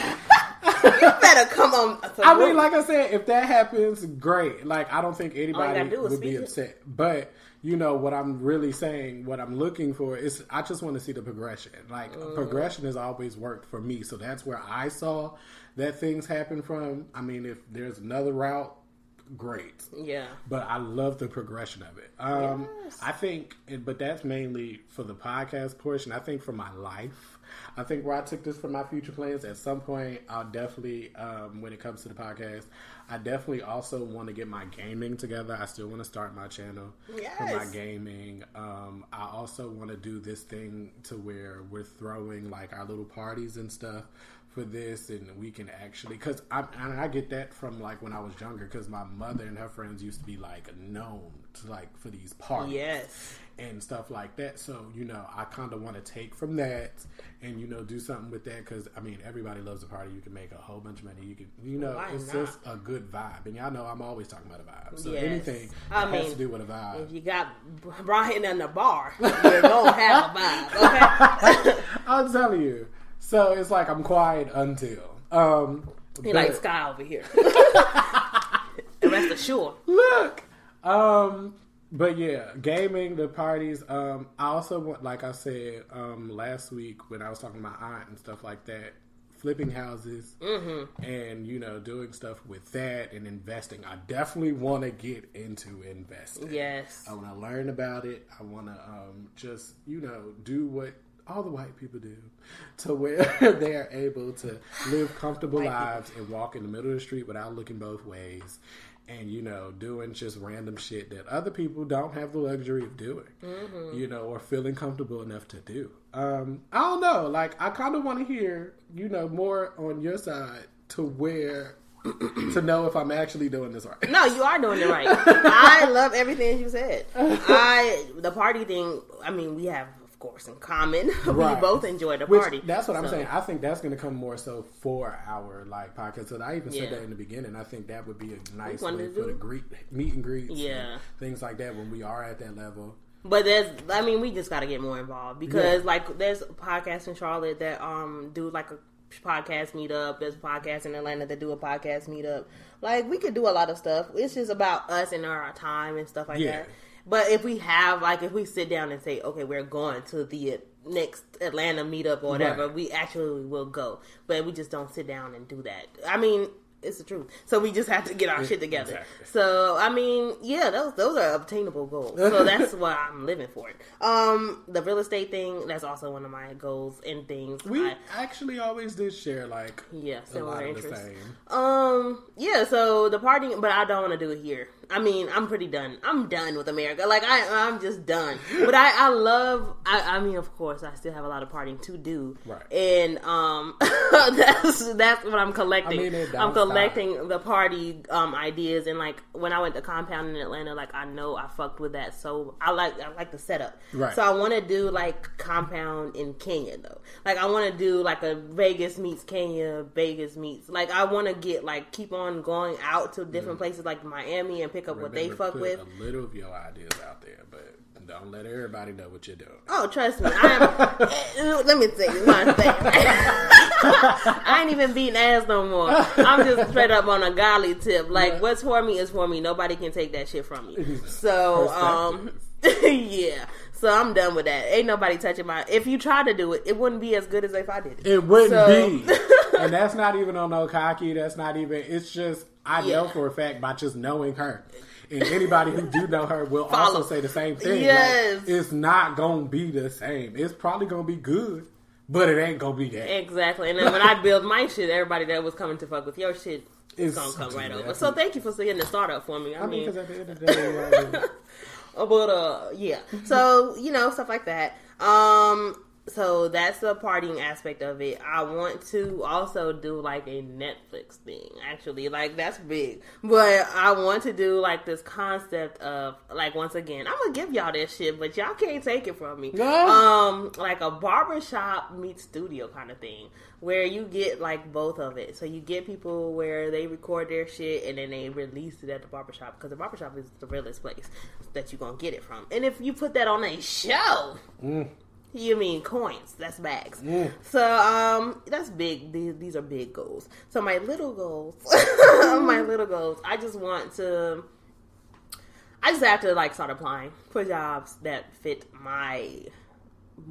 you better come on. I mean, like I said, if that happens, great. Like I don't think anybody would be it. upset. But you know what I'm really saying, what I'm looking for is I just want to see the progression. Like Mm. progression has always worked for me, so that's where I saw that things happen from. I mean, if there's another route, great. yeah, But I love the progression of it. Um, I think, but that's mainly for the podcast portion. I think for my life, I think where I took this for my future plans, at some point, I'll definitely, um, when it comes to the podcast, I definitely also want to get my gaming together. I still want to start my channel for my gaming. Um, I also want to do this thing to where we're throwing like our little parties and stuff for this, and we can actually because I and I get that from like when I was younger because my mother and her friends used to be like known to like for these parties yes, and stuff like that. So you know, I kind of want to take from that and you know do something with that because I mean everybody loves a party. You can make a whole bunch of money. You can you know Why it's not? just a good vibe, and y'all know I'm always talking about a vibe. So Yes. anything I that has mean, to do with a vibe. if you got Brian in the bar, you're gonna have a vibe. Okay. I'm telling you. So it's like I'm quiet until. Um, but- like Sky over here. and rest assured. look. Um, but yeah, gaming, the parties. Um, I also want, like I said um, last week when I was talking to my aunt and stuff like that, flipping houses Mm-hmm. and you know doing stuff with that and investing. I definitely want to get into investing. Yes. I want to learn about it. I want to um, just, you know, do what all the white people do to where they are able to live comfortable lives and walk in the middle of the street without looking both ways and, you know, doing just random shit that other people don't have the luxury of doing, you know, or feeling comfortable enough to do. Um, I don't know. Like, I kind of want to hear, you know, more on your side to where. to know if I'm actually doing this right. No, you are doing it right. I love everything you said. I the party thing. I mean, we have course in common. Right. we both enjoy the Which, party. That's what I'm saying. I think that's going to come more so for our like podcast. So I even said that in the beginning. I think that would be a nice way for do- the greet, meet and greets, and Yeah. things like that when we are at that level. But there's, I mean, we just got to get more involved because, Yeah. like, there's podcasts in Charlotte that um do like a podcast meetup. There's podcasts in Atlanta that do a podcast meetup. Like, we could do a lot of stuff. It's just about us and our time and stuff like Yeah. that. But if we have, like, if we sit down and say, okay, we're going to the next Atlanta meetup or whatever, Right. we actually will go. But we just don't sit down and do that. I mean, it's the truth. So we just have to get our shit together. Exactly. So I mean, yeah, those those are obtainable goals. So that's why I'm living for it. Um, the real estate thing that's also one of my goals and things. We I, actually always did share like yeah, similar lot of the interests. Um, yeah. So the party, but I don't want to do it here. I mean, I'm pretty done. I'm done with America. Like I, I'm just done. But I, I love. I, I mean, of course, I still have a lot of partying to do. Right. And um, that's that's what I'm collecting. I mean, I'm collecting the party um ideas and like when I went to Compound in Atlanta, like I know I fucked with that. So I like I like the setup. Right. So I want to do like Compound in Kenya though. Like I want to do like a Vegas meets Kenya, Vegas meets. Like I want to get like keep on going out to different places like Miami and pick up what they fuck with. a little of your ideas out there, but don't let everybody know what you're doing. Oh, trust me. I am. let me tell you one thing. I ain't even beating ass no more. I'm just straight up on a golly tip. Like, what's for me is for me. Nobody can take that shit from me. So, um, yeah. So I'm done with that. Ain't nobody touching my. If you try to do it, it wouldn't be as good as if I did it. It wouldn't So- be, and that's not even on no cocky. That's not even. It's just I know for a fact by just knowing her, and anybody who do know her will Follow. also say the same thing. Like, Yes. it's not gonna be the same. It's probably gonna be good, but it ain't gonna be that. Exactly. And then when I build my shit, everybody that was coming to fuck with your shit is gonna come right over. So thank you for seeing the startup for me. I, I mean, because at the end of the day, but uh yeah so you know stuff like that um so that's the partying aspect of it. I want to also do like a netflix thing actually. Like that's big. But i want to do like this concept of like once again i'm gonna give y'all this shit but y'all can't take it from me. No. um like a barbershop meets studio kind of thing where you get like both of it. So you get people where they record their shit and then they release it at the barbershop because the barbershop is the realest place that you're gonna get it from. And if you put that on a show you mean coins. That's bags. So um that's big. These, these are big goals. So my little goals my little goals i just want to I just have to like start applying for jobs that fit my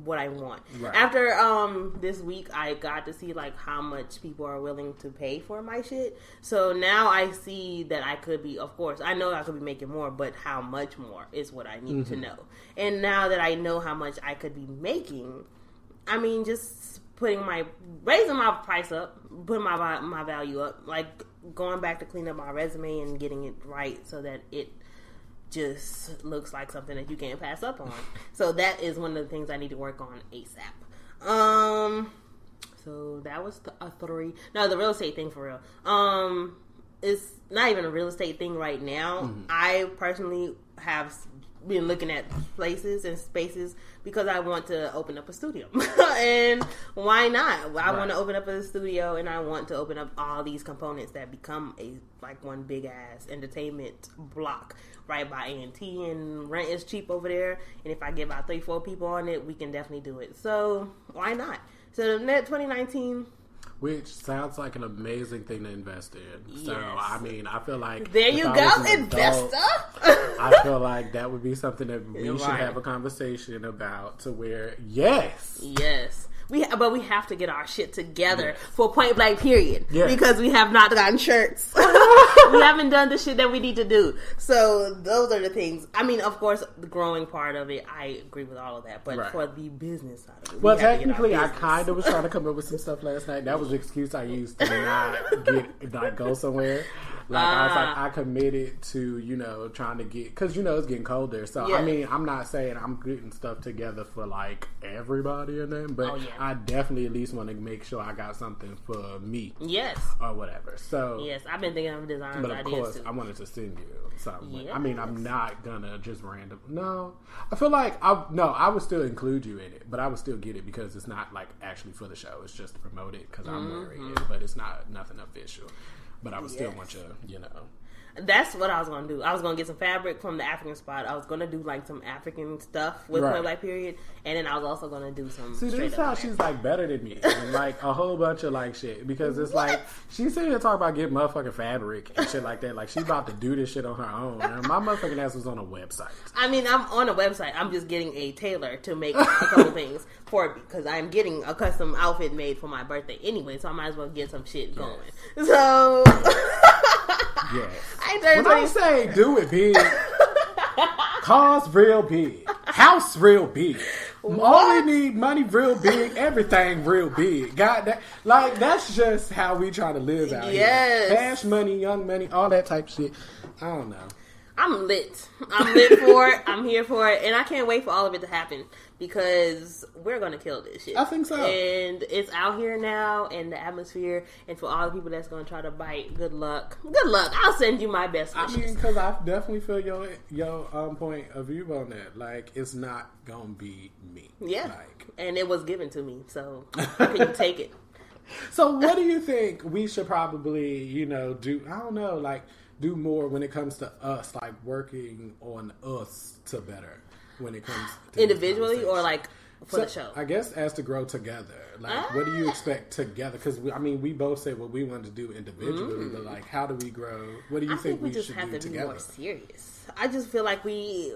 what I want. Right. After um this week I got to see like how much people are willing to pay for my shit. So now I see that I could be of course, I know I could be making more, but how much more is what I need to know. And now that I know how much I could be making, I mean just putting my raising my price up, putting my my value up, like going back to clean up my resume and getting it right so that it just looks like something that you can't pass up on. So that is one of the things I need to work on ASAP. Um, so that was th- a three. No, the real estate thing for real. Um, it's not even a real estate thing right now. I personally have been looking at places and spaces because I want to open up a studio. and why not? I Right. want to open up a studio and I want to open up all these components that become a like one big ass entertainment block right by A&T and rent is cheap over there. And if I get about three, four people on it, we can definitely do it. So why not? So the net 2019, which sounds like an amazing thing to invest in. So I mean, I feel like there you I go, investor. adult, I feel like that would be something that we should have a conversation about. To where, yes, Yes. We but we have to get our shit together for a point blank period Yes. because we have not gotten shirts. we haven't done the shit that we need to do. So those are the things. I mean, of course, the growing part of it, I agree with all of that. But Right. for the business side of it, Well, we have to get our technically, I kind of was trying to come up with some stuff last night. That was the excuse I used to not get not go somewhere. Like I was like, Ah. I committed to you know trying to get because you know it's getting colder. So Yeah. I mean, I'm not saying I'm getting stuff together for like everybody and them, but Oh, yeah. I definitely at least want to make sure I got something for me Yes. or whatever. So Yes, I've been thinking of designs But of ideas course, too. I wanted to send you something. I mean, I'm not gonna just random. No, I feel like I no, I would still include you in it, but I would still get it because it's not like actually for the show. It's just to promote it because I'm wearing it, but it's not nothing official. But I would still want you, you know. That's what I was gonna do. I was gonna get some fabric from the African spot. I was gonna do like some African stuff with Right. point blank period, and then I was also gonna do some. See, this is how she's like better than me, and like a whole bunch of like shit. Because it's like she's sitting here talking about getting motherfucking fabric and shit like that. Like she's about to do this shit on her own. And my motherfucking ass was on a website. I mean, I'm on a website. I'm just getting a tailor to make a couple things for me because I'm getting a custom outfit made for my birthday anyway. So I might as well get some shit going. So Yes. I turned When I say do it big, cars real big, house real big. All we need money real big, everything real big. God, that like that's just how we try to live out Yes. here. Cash money, young money, all that type shit. I don't know. I'm lit. I'm lit for it. I'm here for it, and I can't wait for all of it to happen because we're gonna kill this shit. I think so. And it's out here now in the atmosphere, and for all the people that's gonna try to bite, good luck. Good luck. I'll send you my best I mean, because I definitely feel your your um, point of view on that. Like, it's not gonna be me. yeah, Like, and it was given to me, so can you take it? so what do you think we should probably, you know, do? I don't know, like, do more when it comes to us, like working on us to better when it comes to Individually or like for So, the show? I guess as to grow together. Like, what do you expect together? Because I mean, we both said what we wanted to do individually, but like, how do we grow? What do you Mm. I think, think we we just should have do to be together? more serious. I just feel like we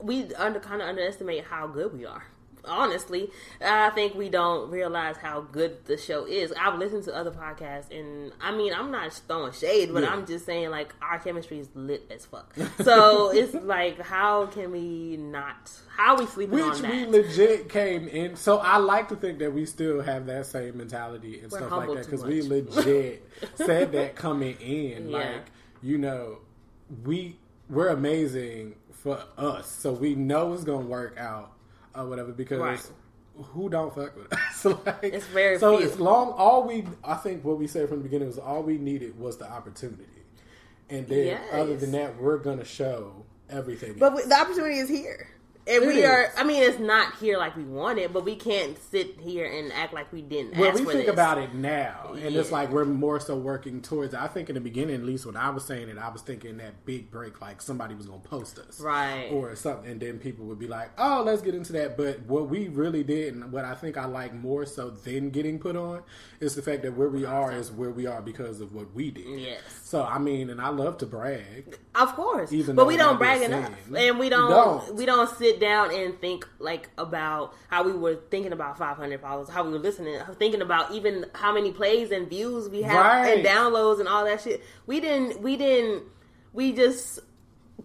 we under kind of underestimate how good we are. Honestly, I think we don't realize how good the show is. I've listened to other podcasts, and I mean, I'm not throwing shade, but Yeah. I'm just saying like our chemistry is lit as fuck. So it's like, how can we not? How we sleeping Which on we legit came in. So I like to think that we still have that same mentality and We're stuff like that because we legit said that coming in. Yeah. Like you know, we we're amazing for us, so we know it's gonna work out or whatever. Because Right. who don't fuck with us? like It's very so. few. It's long. All we I think what we said from the beginning was all we needed was the opportunity, and then Yes. other than that, we're gonna show everything. But we, the opportunity is here. And It we is. are, I mean, it's not here like we want it, but we can't sit here and act like we didn't Well, we think this. about it now, and it's like we're more so working towards. it. I think in the beginning, at least when I was saying it, I was thinking that big break, like somebody was going to post us, Right. or something, and then people would be like, "Oh, let's get into that." But what we really did, and what I think I like more so than getting put on, is the fact that where we are is where we are because of what we did. Yes. So I mean, and I love to brag. Of course, Even but we don't brag enough, and we don't, don't. we don't sit down and think like about how we were thinking about 500 followers, how we were listening, thinking about even how many plays and views we have Right. and downloads and all that shit. We didn't, we didn't, we just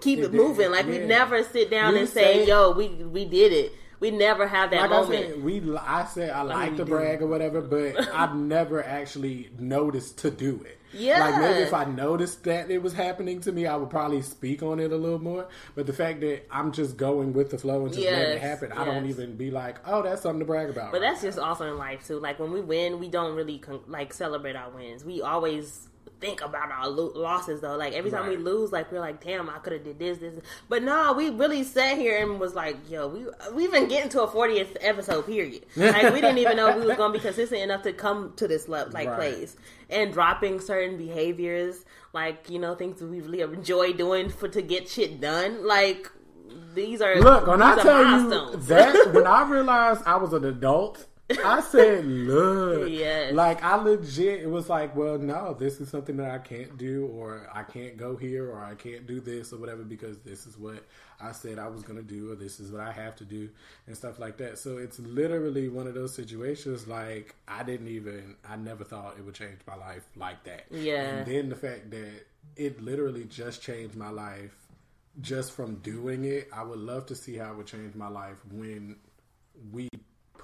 keep It it moving. didn't- Like we never sit down We and say, say- "Yo, we we did it." We never have that like moment. I said, we I said I like we to brag or whatever, but I've never actually noticed to do it. Yeah. Like maybe if I noticed that it was happening to me, I would probably speak on it a little more. But the fact that I'm just going with the flow and just letting it Yes, happen, I don't even be like, oh, that's something to brag about. But right that's just also in life too. Like when we win, we don't really con- like celebrate our wins. We always think about our lo- losses though. Like every time we lose, like we're like, damn, I could have did this, this. But no, we really sat here and was like, yo, we we've been getting to a 40th episode period. Like we didn't even know we was gonna be consistent enough to come to this le- like Right. place and dropping certain behaviors, like you know things that we really enjoy doing for to get shit done. Like these are Look, when I tell you that, when I realized I was an adult, I said, "Look, Yes. like I legit." It was like, "Well, no, this is something that I can't do, or I can't go here, or I can't do this, or whatever, because this is what I said I was going to do, or this is what I have to do, and stuff like that." So it's literally one of those situations. Like I didn't even, I never thought it would change my life like that. Yeah. and then the fact that it literally just changed my life just from doing it, I would love to see how it would change my life when we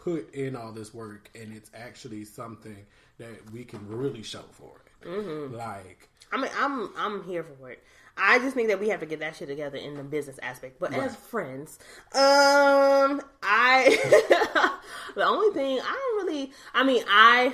put in all this work and it's actually something that we can really show for it. Mm-hmm. Like, I mean, I'm I'm here for it. I just think that we have to get that shit together in the business aspect. But as friends, um, I the only thing I don't really. I mean, I.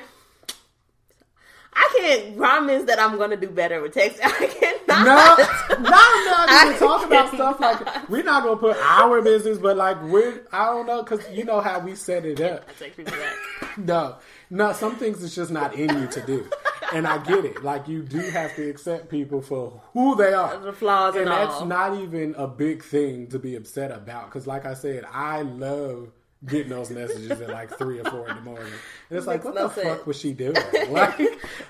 I can't promise that I'm gonna do better with text. I cannot. no, no, no, I we talk about cannot. stuff like we're not gonna put our business, but like we're I don't know because you know how we set it up. I take people back. No, no, some things it's just not in you to do. And I get it. Like you do have to accept people for who they are. The flaws and and that's all. not even a big thing to be upset about. Because, like I said, I love getting those messages at like three or four in the morning. And it's like, what no the fuck sense. was she doing? Like,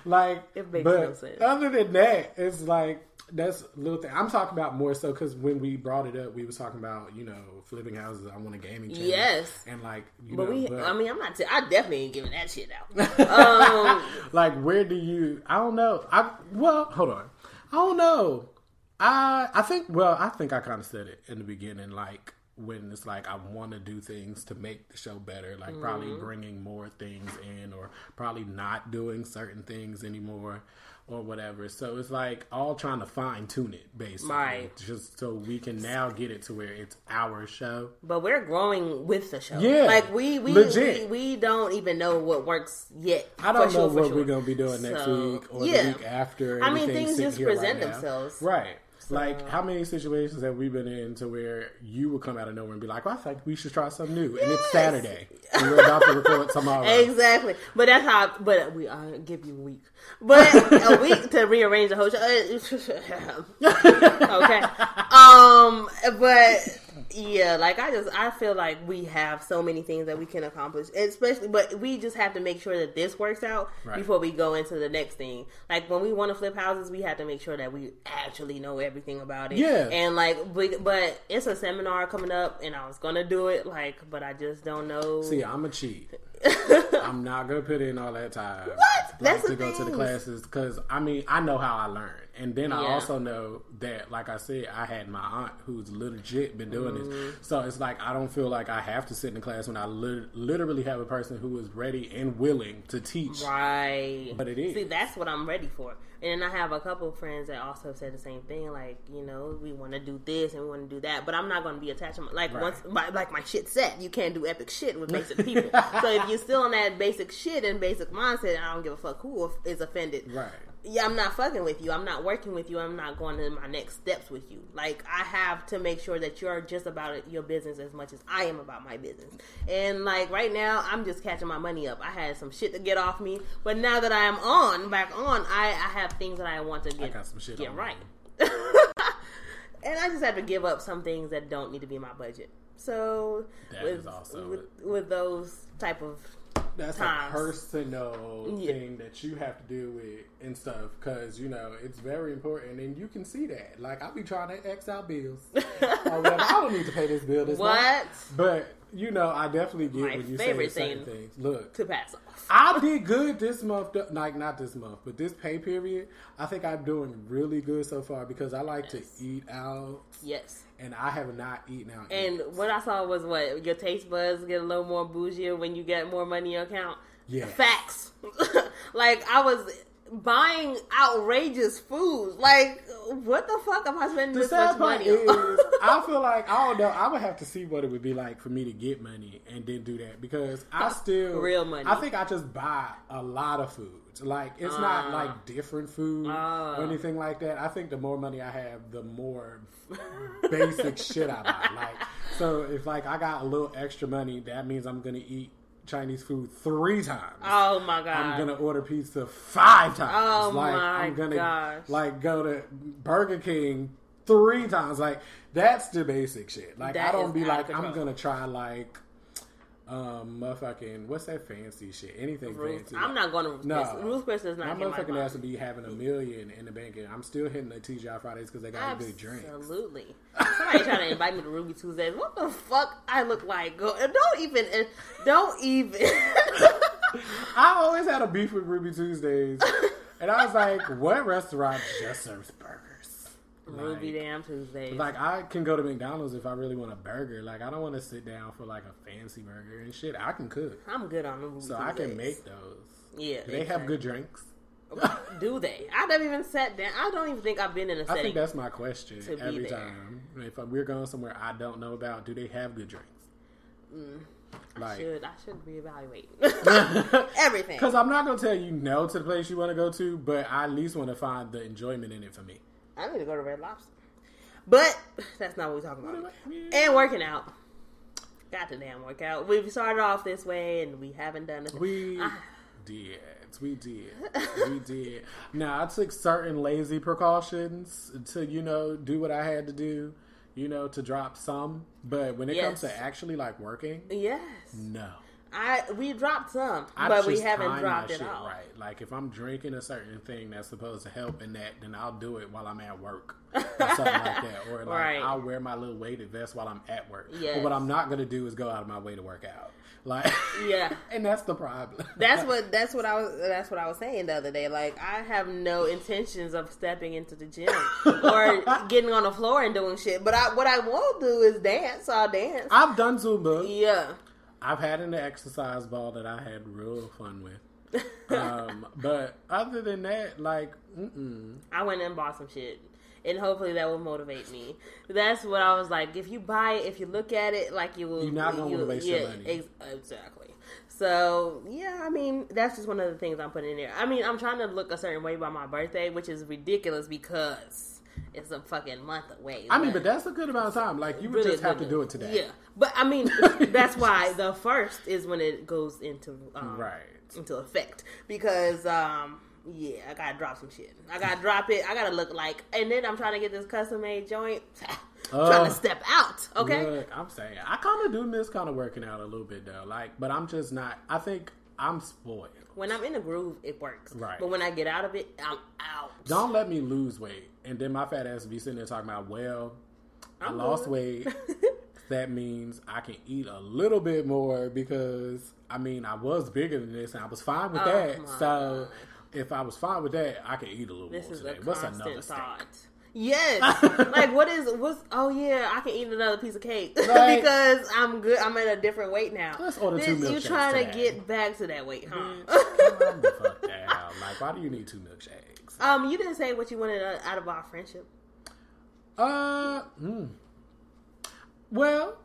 like, It makes but no sense. other than that, it's like that's a little thing. I'm talking about more so because when we brought it up, we was talking about you know flipping houses. I want a gaming channel. Yes. and like you But know, we, but- I mean, I'm not. T- I definitely ain't giving that shit out. Um, like where do you i don't know i well hold on i don't know i i think well i think i kind of said it in the beginning like when it's like I want to do things to make the show better, like probably Mm-hmm. bringing more things in, or probably not doing certain things anymore, or whatever. So it's like all trying to fine tune it, basically, Right. Just so we can now get it to where it's our show. But we're growing with the show. Yeah, like we we, we we don't even know what works yet. I don't for know sure, what sure. we're gonna be doing next So, week or yeah. the week after. I mean, things just present right themselves. right? Like, how many situations have we been in to where you would come out of nowhere and be like, well, "I think we should try something new," and it's Saturday and we're about to record tomorrow. Exactly, but that's how. But we uh, give you a week, but a week to rearrange the whole show. okay, um, but yeah, like I just I feel like we have so many things that we can accomplish, especially. But we just have to make sure that this works out Right. before we go into the next thing. Like when we want to flip houses, we have to make sure that we actually know everything about it. Yeah. and like, we, but it's a seminar coming up, and I was gonna do it, like, but I just don't know. See, I'm a cheat. I'm not gonna put in all that time. What? Like, That's to go to the classes because I mean I know how I learn, and then I also know that, like I said, I had my aunt who's legit been doing Mm-hmm. this, so it's like I don't feel like I have to sit in the class when I lit- literally have a person who is ready and willing to teach. Right. But it is. See, that's what I'm ready for. And I have a couple of friends that also said the same thing. Like, you know, we want to do this and we want to do that, but I'm not going to be attached. To my, like Right. once, my, like my shit set, you can't do epic shit with basic people. so if you're still on that basic shit and basic mindset, I don't give a fuck who is offended. Right. Yeah, I'm not fucking with you. I'm not working with you. I'm not going to my next steps with you. Like I have to make sure that you're just about your business as much as I am about my business. And like right now, I'm just catching my money up. I had some shit to get off me, but now that I am on, back on, I, I have things that I want to get got some shit get right. and I just have to give up some things that don't need to be in my budget. So That with, with, with those type of That's times. a personal Yeah. thing that you have to deal with and stuff because you know it's very important and you can see that. Like i'll be trying to X out bills. Oh, or whatever. I don't need to pay this bill this month. what But you know, I definitely get My when you favorite say certain thing. things. Look, to pass off. I did good this month. Like not this month, but this pay period. I think I'm doing really good so far because I like to eat out, Yes. And I have not eaten out. And yet. what I saw was what your taste buds get a little more bougie when you get more money in your account. Yeah, Facts. like I was buying outrageous food. Like what the fuck am I spending The this much money is. I feel like I don't know. I would have to see what it would be like for me to get money and then do that because I still Real money. I think I just buy a lot of foods. Like it's not like different food Ah. or anything like that. I think the more money I have, the more basic shit I buy. Like so, if like I got a little extra money, that means I'm gonna eat Chinese food three times. oh my god. I'm gonna order pizza five times. Oh like my I'm gonna gosh. like go to Burger King three times. Like that's the basic shit. Like That I don't be like I'm gonna try like um motherfucking what's that fancy shit? Anything Ruth- fancy. I'm not going to Ruth No. Chris. Ruth Chris my not my motherfucking ass would be having a million in the bank, and I'm still hitting the TGI Fridays because they got a good drink. Absolutely. Somebody trying to invite me to Ruby Tuesdays. What the fuck I look like? Don't even. Don't even. I always had a beef with Ruby Tuesdays, and I was like, "What restaurant just serves burgers?" Ruby Like- Damn Tuesdays. Like I can go to McDonald's if I really want a burger. Like I don't want to sit down for like a fancy burger and shit. I can cook, I'm good on Ruby so I can make those. Yeah. Do they have good drinks? Do they? I never even sat down. I don't even think I've been in a I setting. think that's my question every there. time. If we're going somewhere I don't know about, do they have good drinks? Mm, I Like, should I should reevaluate everything. because I'm not gonna tell you no to the place you want to go to, but I at least want to find the enjoyment in it for me. I need to go to Red Lobster, but that's not what we're talking about. And working out. Got the damn workout. We've started off this way, and we haven't done it. We Ah. did. We did. We did. Now I took certain lazy precautions to, you know, do what I had to do, you know, to drop some. But when it comes to actually like working, yes, no. I we dropped some, I but we haven't dropped it all. right. Like if I'm drinking a certain thing that's supposed to help in that, then I'll do it while I'm at work or something like that. Or like Right. I'll wear my little weighted vest while I'm at work. Yes. But what I'm not gonna do is go out of my way to work out. Like Yeah. and that's the problem. That's what that's what I was that's what I was saying the other day. Like I have no intentions of stepping into the gym or getting on the floor and doing shit. But I what I won't do is dance. So I'll dance. I've done Zumba. yeah. I've had an exercise ball that I had real fun with. Um, but other than that, like, mm-mm. I went and bought some shit. And hopefully that will motivate me. That's what I was like. If you buy it, if you look at it, like you will. You're not gonna waste yeah, your money. Ex- exactly. So yeah, I mean that's just one of the things I'm putting in there. I mean I'm trying to look a certain way by my birthday, which is ridiculous because it's a fucking month away. I mean, but that's a good amount of time. Like, you would really just have to do it today. Yeah, but I mean that's why the first is when it goes into um, Right. into effect because um yeah I gotta drop some shit. I gotta drop it. I gotta look like, and then I'm trying to get this custom made joint. trying Oh. to step out. Okay. Look, I'm saying I kind of do miss kind of working out a little bit though. Like, but I'm just not. I think I'm spoiled. When I'm in a groove, it works. Right. But when I get out of it, I'm out. Don't let me lose weight, and then my fat ass be sitting there talking about, well, i lost weight. that means I can eat a little bit more because I mean I was bigger than this, and I was fine with Oh, that. So if I was fine with that, I can eat a little This more is today. What's another steak? thought. Yes. like what is what's oh yeah, I can eat another piece of cake Right. because I'm good. I'm at a different weight now. Let's order two This- You trying to get back to that weight, huh? Calm the fuck down. Like, why do you need two milkshakes? Um, you didn't say what you wanted uh, out of our friendship. Uh, hmm. Well,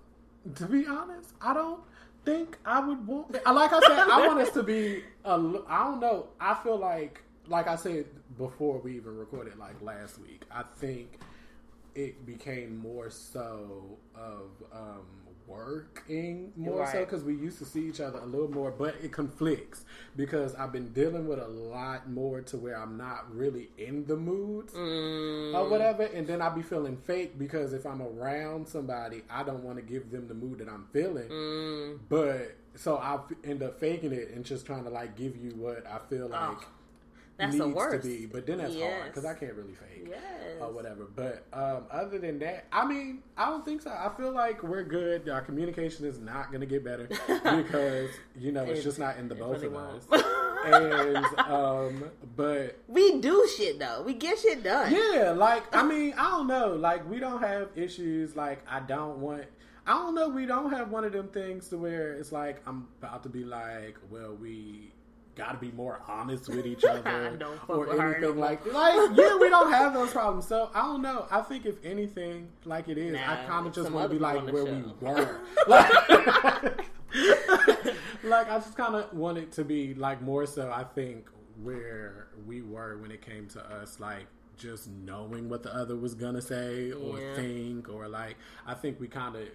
to be honest, I don't think I would want. Like I said, I want us to be. A, li- I don't know. I feel like, like I said before we even recorded, like last week. I think it became more so of um, working more so because we used to see each other a little more, but it conflicts because I've been dealing with a lot more to where I'm not really in the mood Mm. or whatever, and then I'd be feeling fake because if I'm around somebody, I don't want to give them the mood that I'm feeling, Mm. but so I end up faking it and just trying to like give you what I feel like That's needs the worst. to be, but then that's hard because I can't really fake Yes. or whatever. But um, other than that, I mean, I don't think so. I feel like we're good. Our communication is not going to get better because you know it's It- just not in the both of us. and um, but We do shit though. We get shit done. yeah, like I mean, I don't know. Like we don't have issues. Like I don't want. I don't know. We don't have one of them things to where it's like I'm about to be like, well, we got to be more honest with each other or with her no anything like like yeah, we don't have those problems. So I don't know. I think if anything, like it is, I kind of just want to be like where on we were. Like, like I just kind of want it to be like more so. I think where we were when it came to us, like just knowing what the other was gonna say or Yeah. think, or like I think we kind of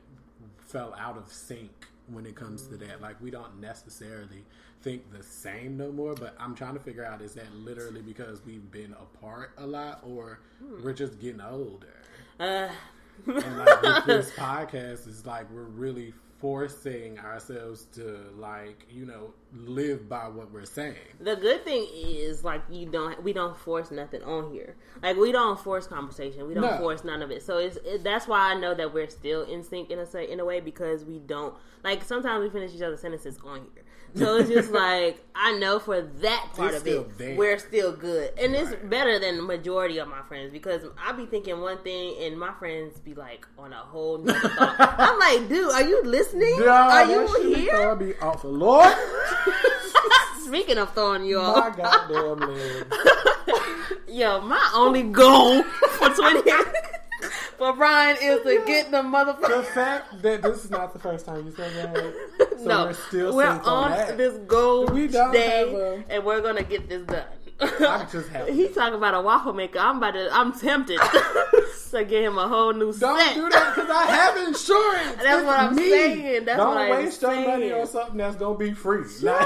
fell out of sync when it comes to that. Like we don't necessarily think the same no more. But I'm trying to figure out is that literally because we've been apart a lot, or we're just getting older. Uh, And like with this podcast, is like we're really forcing ourselves to like you know live by what we're saying. the good thing is like you don't we don't force nothing on here. Like we don't force conversation. We don't No. force none of it. So it's it, that's why I know that we're still in sync in a say in a way because we don't like sometimes we finish each other's sentences on here. So it's just like I know for that part It's of it there. we're still good, and it's better than the majority of my friends because I be thinking one thing and my friends be like on a whole New thought. I'm like, dude, are you listening? Nah, are you be here? me off the Lord. Speaking of throwing you My off, goddamn leg. Yo, my only goal for 20 for Ryan is to get the motherfucker. The fact that this is not the first time you said that. So no, we're still we're on this goal We day, a- and we're gonna get this done. I just have- He talking about a waffle maker. I'm about to. I'm tempted to get him a whole new set. Don't set. do that because I have insurance. That's It's what I'm me. saying. That's Don't what I'm waste your money on something that's gonna be free. Like,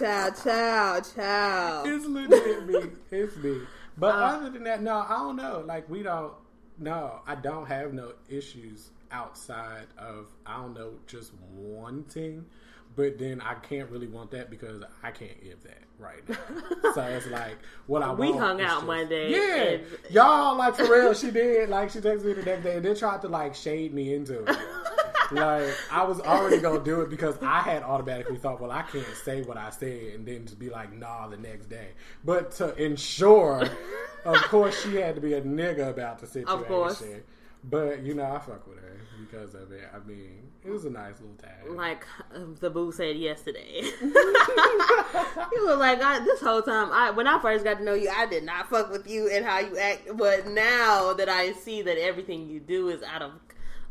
Child, child, child. it's legit me. It's me. But Uh, other than that, no, I don't know. Like we don't. No, I don't have no issues outside of I don't know just wanting. but then I can't really want that because I can't give that right now. so it's like what I We hung out just- one day Yeah, and- y'all like for real. She did like she texted me the next day and then tried to like shade me into it. like I was already gonna do it because I had automatically thought, well, I can't say what I said and then just be like, nah, the next day. But to ensure, of course, she had to be a nigga about the situation. course. But you know, I fuck with her because of it. I mean, it was a nice little tag. like um, the boo said yesterday. he was like, I, "This whole time, I when I first got to know you, I did not fuck with you and how you act. But now that I see that everything you do is out of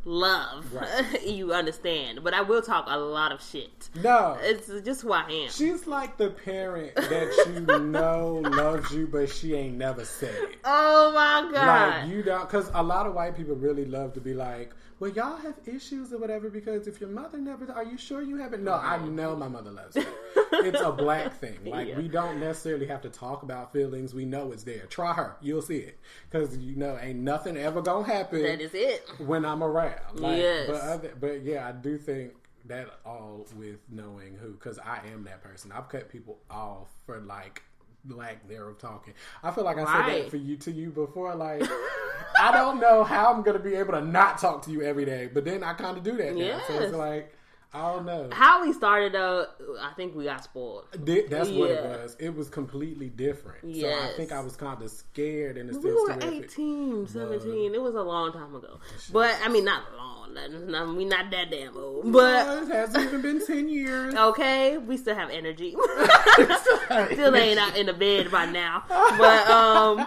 love, Right. you understand. But I will talk a lot of shit. no, It's just who I am. she's like the parent that you know loves you, but she ain't never said it. Oh my god! Like you don't, because a lot of white people really love to be like, "Well, y'all have issues or whatever." Because if your mother never, are you sure you haven't? No, I know my mother loves you. it's a black thing. Like Yeah. we don't necessarily have to talk about feelings. We know it's there. Try her, you'll see it. Because you know, ain't nothing ever gonna happen that is it. when I'm around. Like, Yes. But other, but yeah, I do think that all with knowing who, because I am that person. I've cut people off for like lack thereof talking. I feel like I said that for you to you before. Like, I don't know how I'm gonna be able to not talk to you every day, but then I kind of do that now. So Yes. it's like I don't know. How we started though, I think we got spoiled. Th- That's what it was. It was completely different. So I think I was kind of scared in a sense. We were to where if it- 18, 17. It was a long time ago. But, I mean, not long. Not, we not that damn old. But, it hasn't even been ten years. okay, we still have energy. still ain't out in the bed by now. But, um,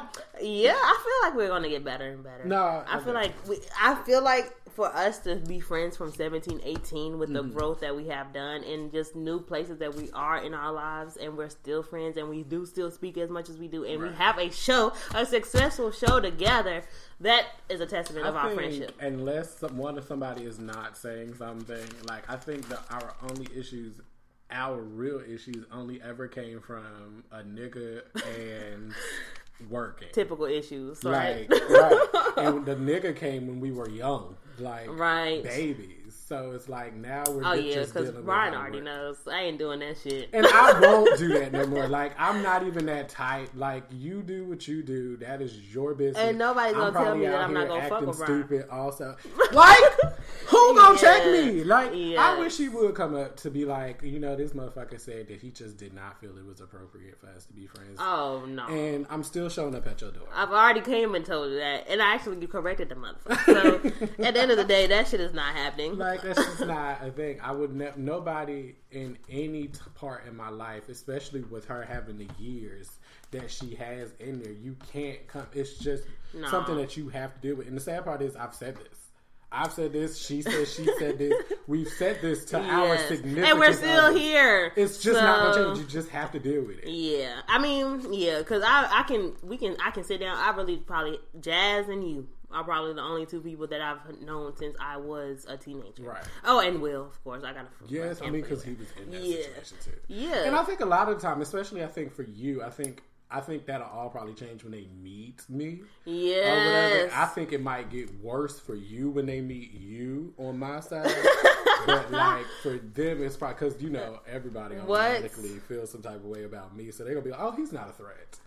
yeah, I feel like we're going to get better and better. No, I feel like we, I feel like for us to be friends from 17, 18 with Mm-hmm. the growth that we have done and just new places that we are in our lives and we're still friends and we do still speak as much as we do and we have a show, a successful show together, that is a testament of I our friendship. Unless some, one of somebody is not saying something, like I think that our only issues, our real issues, only ever came from a nigga and working. Typical issues, right? Like right, and the nigga came when we were young, like Right. babies. So it's like now we're oh yeah, because Brian already knows. I ain't doing that shit. and I won't do that no more. Like I'm not even that type. Like you do what you do. That is your business. And nobody's gonna tell me that I'm not gonna fuck acting with stupid. Also, like who gonna check me? Like I wish he would come up to be like, you know, this motherfucker said that he just did not feel it was appropriate for us to be friends. Oh no. And I'm still showing up at your door. I've already came and told you that, and I actually corrected the motherfucker. So at the end of the day, that shit is not happening. Like that's just not a thing. I would ne- nobody in any t- part in my life, especially with her having the years that she has in there, you can't come. It's just No. something that you have to deal with. And the sad part is, I've said this. I've said this. She said she said this. We've said this to our Yes. significant and we're still others. here. It's just not gonna change. You just have to deal with it. Yeah, I mean, yeah, because I, I can, we can, I can sit down. I really probably Jazz and you are probably the only two people that I've known since I was a teenager. Right. Oh, and Will, of course. I got a Yes, I mean because he was in that Yeah. situation too. Yeah. and I think a lot of the time, especially I think for you, I think I think that'll all probably change when they meet me. Yes. I think it might get worse for you when they meet you on my side. but like for them, it's probably because you know everybody automatically feels some type of way about me, so they're gonna be like, "Oh, he's not a threat."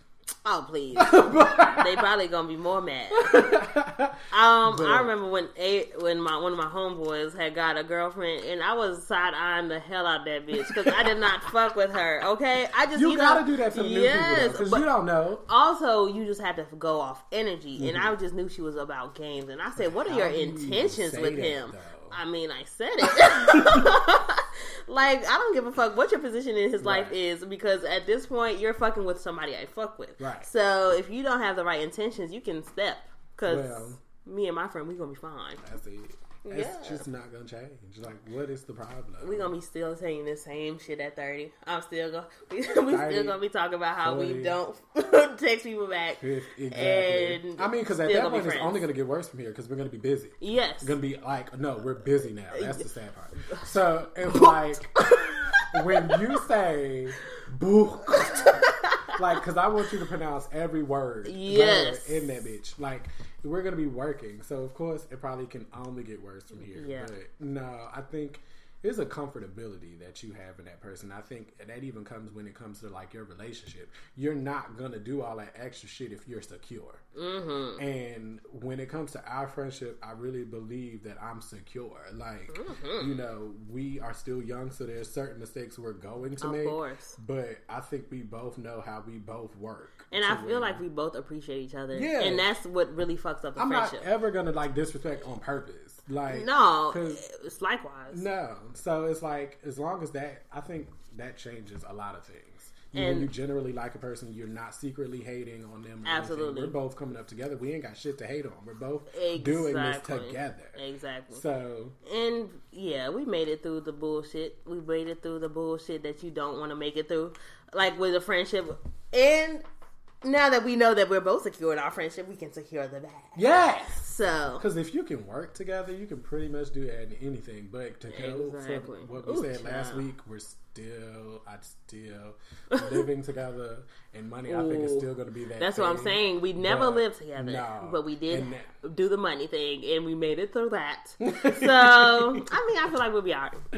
Oh please, they probably gonna be more mad. Um, But- I remember when a when my one of my homeboys had got a girlfriend, and I was side eyeing the hell out that bitch because I did not fuck with her. Okay, I just You, you gotta know, do that to the new yes, people because you don't know. also you just had to go off energy, and I just knew she was about games, and I said, "What are Mm-hmm. How your do you intentions with him?" though? I mean, I said it. Like, I don't give a fuck what your position in his life Right. is because at this point, you're fucking with somebody I fuck with. Right. So if you don't have the right intentions, you can step. Because Well- me and my friend, we gonna be fine. That's it. It's just not gonna change. Like, what is the problem? We're gonna be still saying the same shit at thirty. I'm still gonna we, we still gonna be talking about how 40. we don't text people back. If- exactly. And I mean, because at that gonna point, it's only going to get worse from here because we're going to be busy. Yes. Going to be like, no, we're busy now. That's the sad part. So it's like when you say book, like, because I want you to pronounce every word Yes. in that bitch. Like, we're going to be working. So, of course, it probably can only get worse from here. Yeah. But no, I think it's a comfortability that you have in that person. I think that even comes when it comes to like your relationship. You're not gonna do all that extra shit if you're secure. Mm-hmm. And when it comes to our friendship, I really believe that I'm secure. Like, Mm-hmm. you know, we are still young, so there's certain mistakes we're going to Of make. course. But I think we both know how we both work. And I feel like we both appreciate each other. Yeah. And that's what really fucks up the I'm friendship. not ever gonna like disrespect on purpose. Like no, it's likewise. No. So it's like as long as that, I think that changes a lot of things. You, And- when you generally like a person, you're not secretly hating on them. or anything. Absolutely. we're both coming up together. We ain't got shit to hate on. We're both doing this together. Exactly. So And yeah, we made it through the bullshit. We made it through the bullshit that you don't want to make it through, like with a friendship. And now that we know that we're both secure in our friendship, we can secure the bad. yes, So because if you can work together, you can pretty much do anything. But to go Exactly. from what we Ooh, said last week, we're still, I still living together, and money. I think is still going to be that. that's what I'm saying. We never But lived together, no. but we did that- do the money thing, and we made it through that. so I mean, I feel like we'll be alright.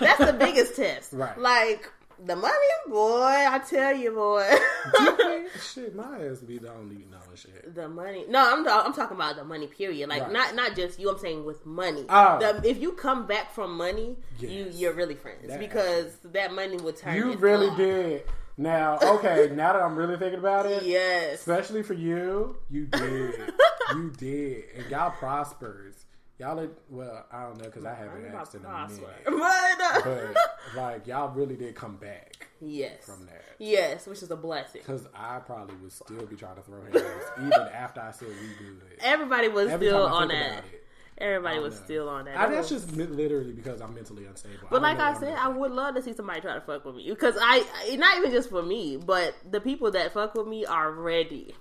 that's the biggest test, Right. Like the money, boy. I tell you, boy. shit, my ass be the only knowing shit. The money? No, I'm I'm talking about the money. Period. Like Right. not not just you. I'm saying with money. Oh. The, if you come back from money, you Yes. you're really friends That- because that money will turn. You really did. Now, okay, now that I'm really thinking about it, Yes. especially for you, you did, you did, and y'all prospers. Y'all, are, well, I don't know because I haven't asked in a minute, But, like y'all really did come back yes. from that. Yes, which is a blessing. Because I probably would still be trying to throw hands even after I said we good. Everybody was Every still on that. it, Everybody was know. still on that. I, That that's just literally because I'm mentally unstable. But don't like I said, I'm would love to see somebody try to fuck with me because I, I- not even just for me, but the people that fuck with me are ready.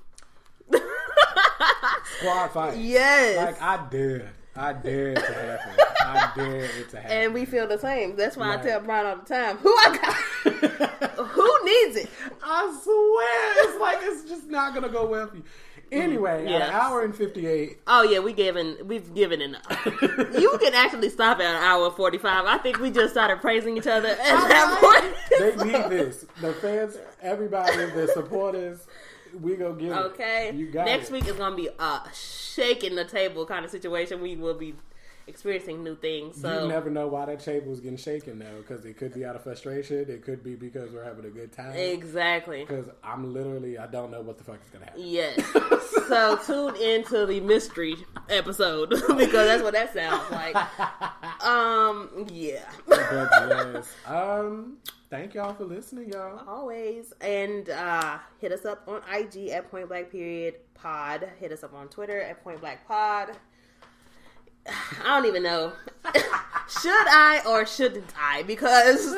squad fight. Yes. Like I dare, I dare it to happen. I dare it to happen. and we feel the same. That's why Right. I tell Brian all the time, "Who I got? Who needs it?" I swear, it's like it's just not gonna go well for you. Mm-hmm. Anyway, Yes. an hour and fifty-eight. Oh yeah, we given we've given enough. you can actually stop at an hour forty five. I think we just started praising each other at that point. They need this. The fans, everybody, the supporters. We go get it. Okay. Next it. week is gonna be a shaking the table kind of situation. We will be experiencing new things. So you never know why that table was getting shaken though, because it could be out of frustration. It could be because we're having a good time. exactly. Because I'm literally, I don't know what the fuck is gonna happen. Yes. so tune into the mystery episode because that's what that sounds like. Um. Yeah. Yes, um, thank y'all for listening, y'all. Always. And uh, hit us up on IG at Point Black Period Pod. Hit us up on Twitter at Point Black Pod. I don't even know. Should I or shouldn't I? Because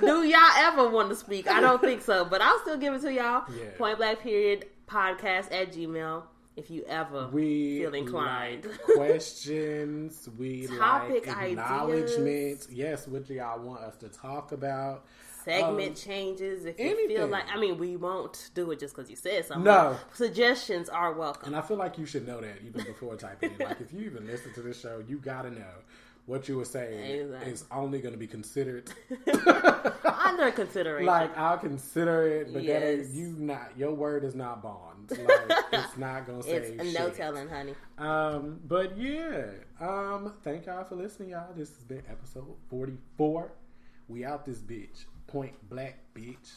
do y'all ever want to speak? I don't think so, but I'll still give it to y'all. Yeah. Point Black Period Podcast at Gmail. If you ever We feel inclined. like questions. We Topic like ideas. acknowledgments. Yes, what do y'all want us to talk about? Segment Um, changes if you feel like I mean we won't do it just because you said something. No. Suggestions are welcome. And I feel like you should know that even before typing in. Like, if you even listen to this show, you gotta know what you were saying Exactly. is only going to be considered. Under consideration. like, I'll consider it, but that ain't, you not your word is not bond. Like, it's not gonna say it's no shit. telling, honey. Um, but yeah, um, thank y'all for listening, y'all. This has been episode forty four. We out this bitch. Point black bitch.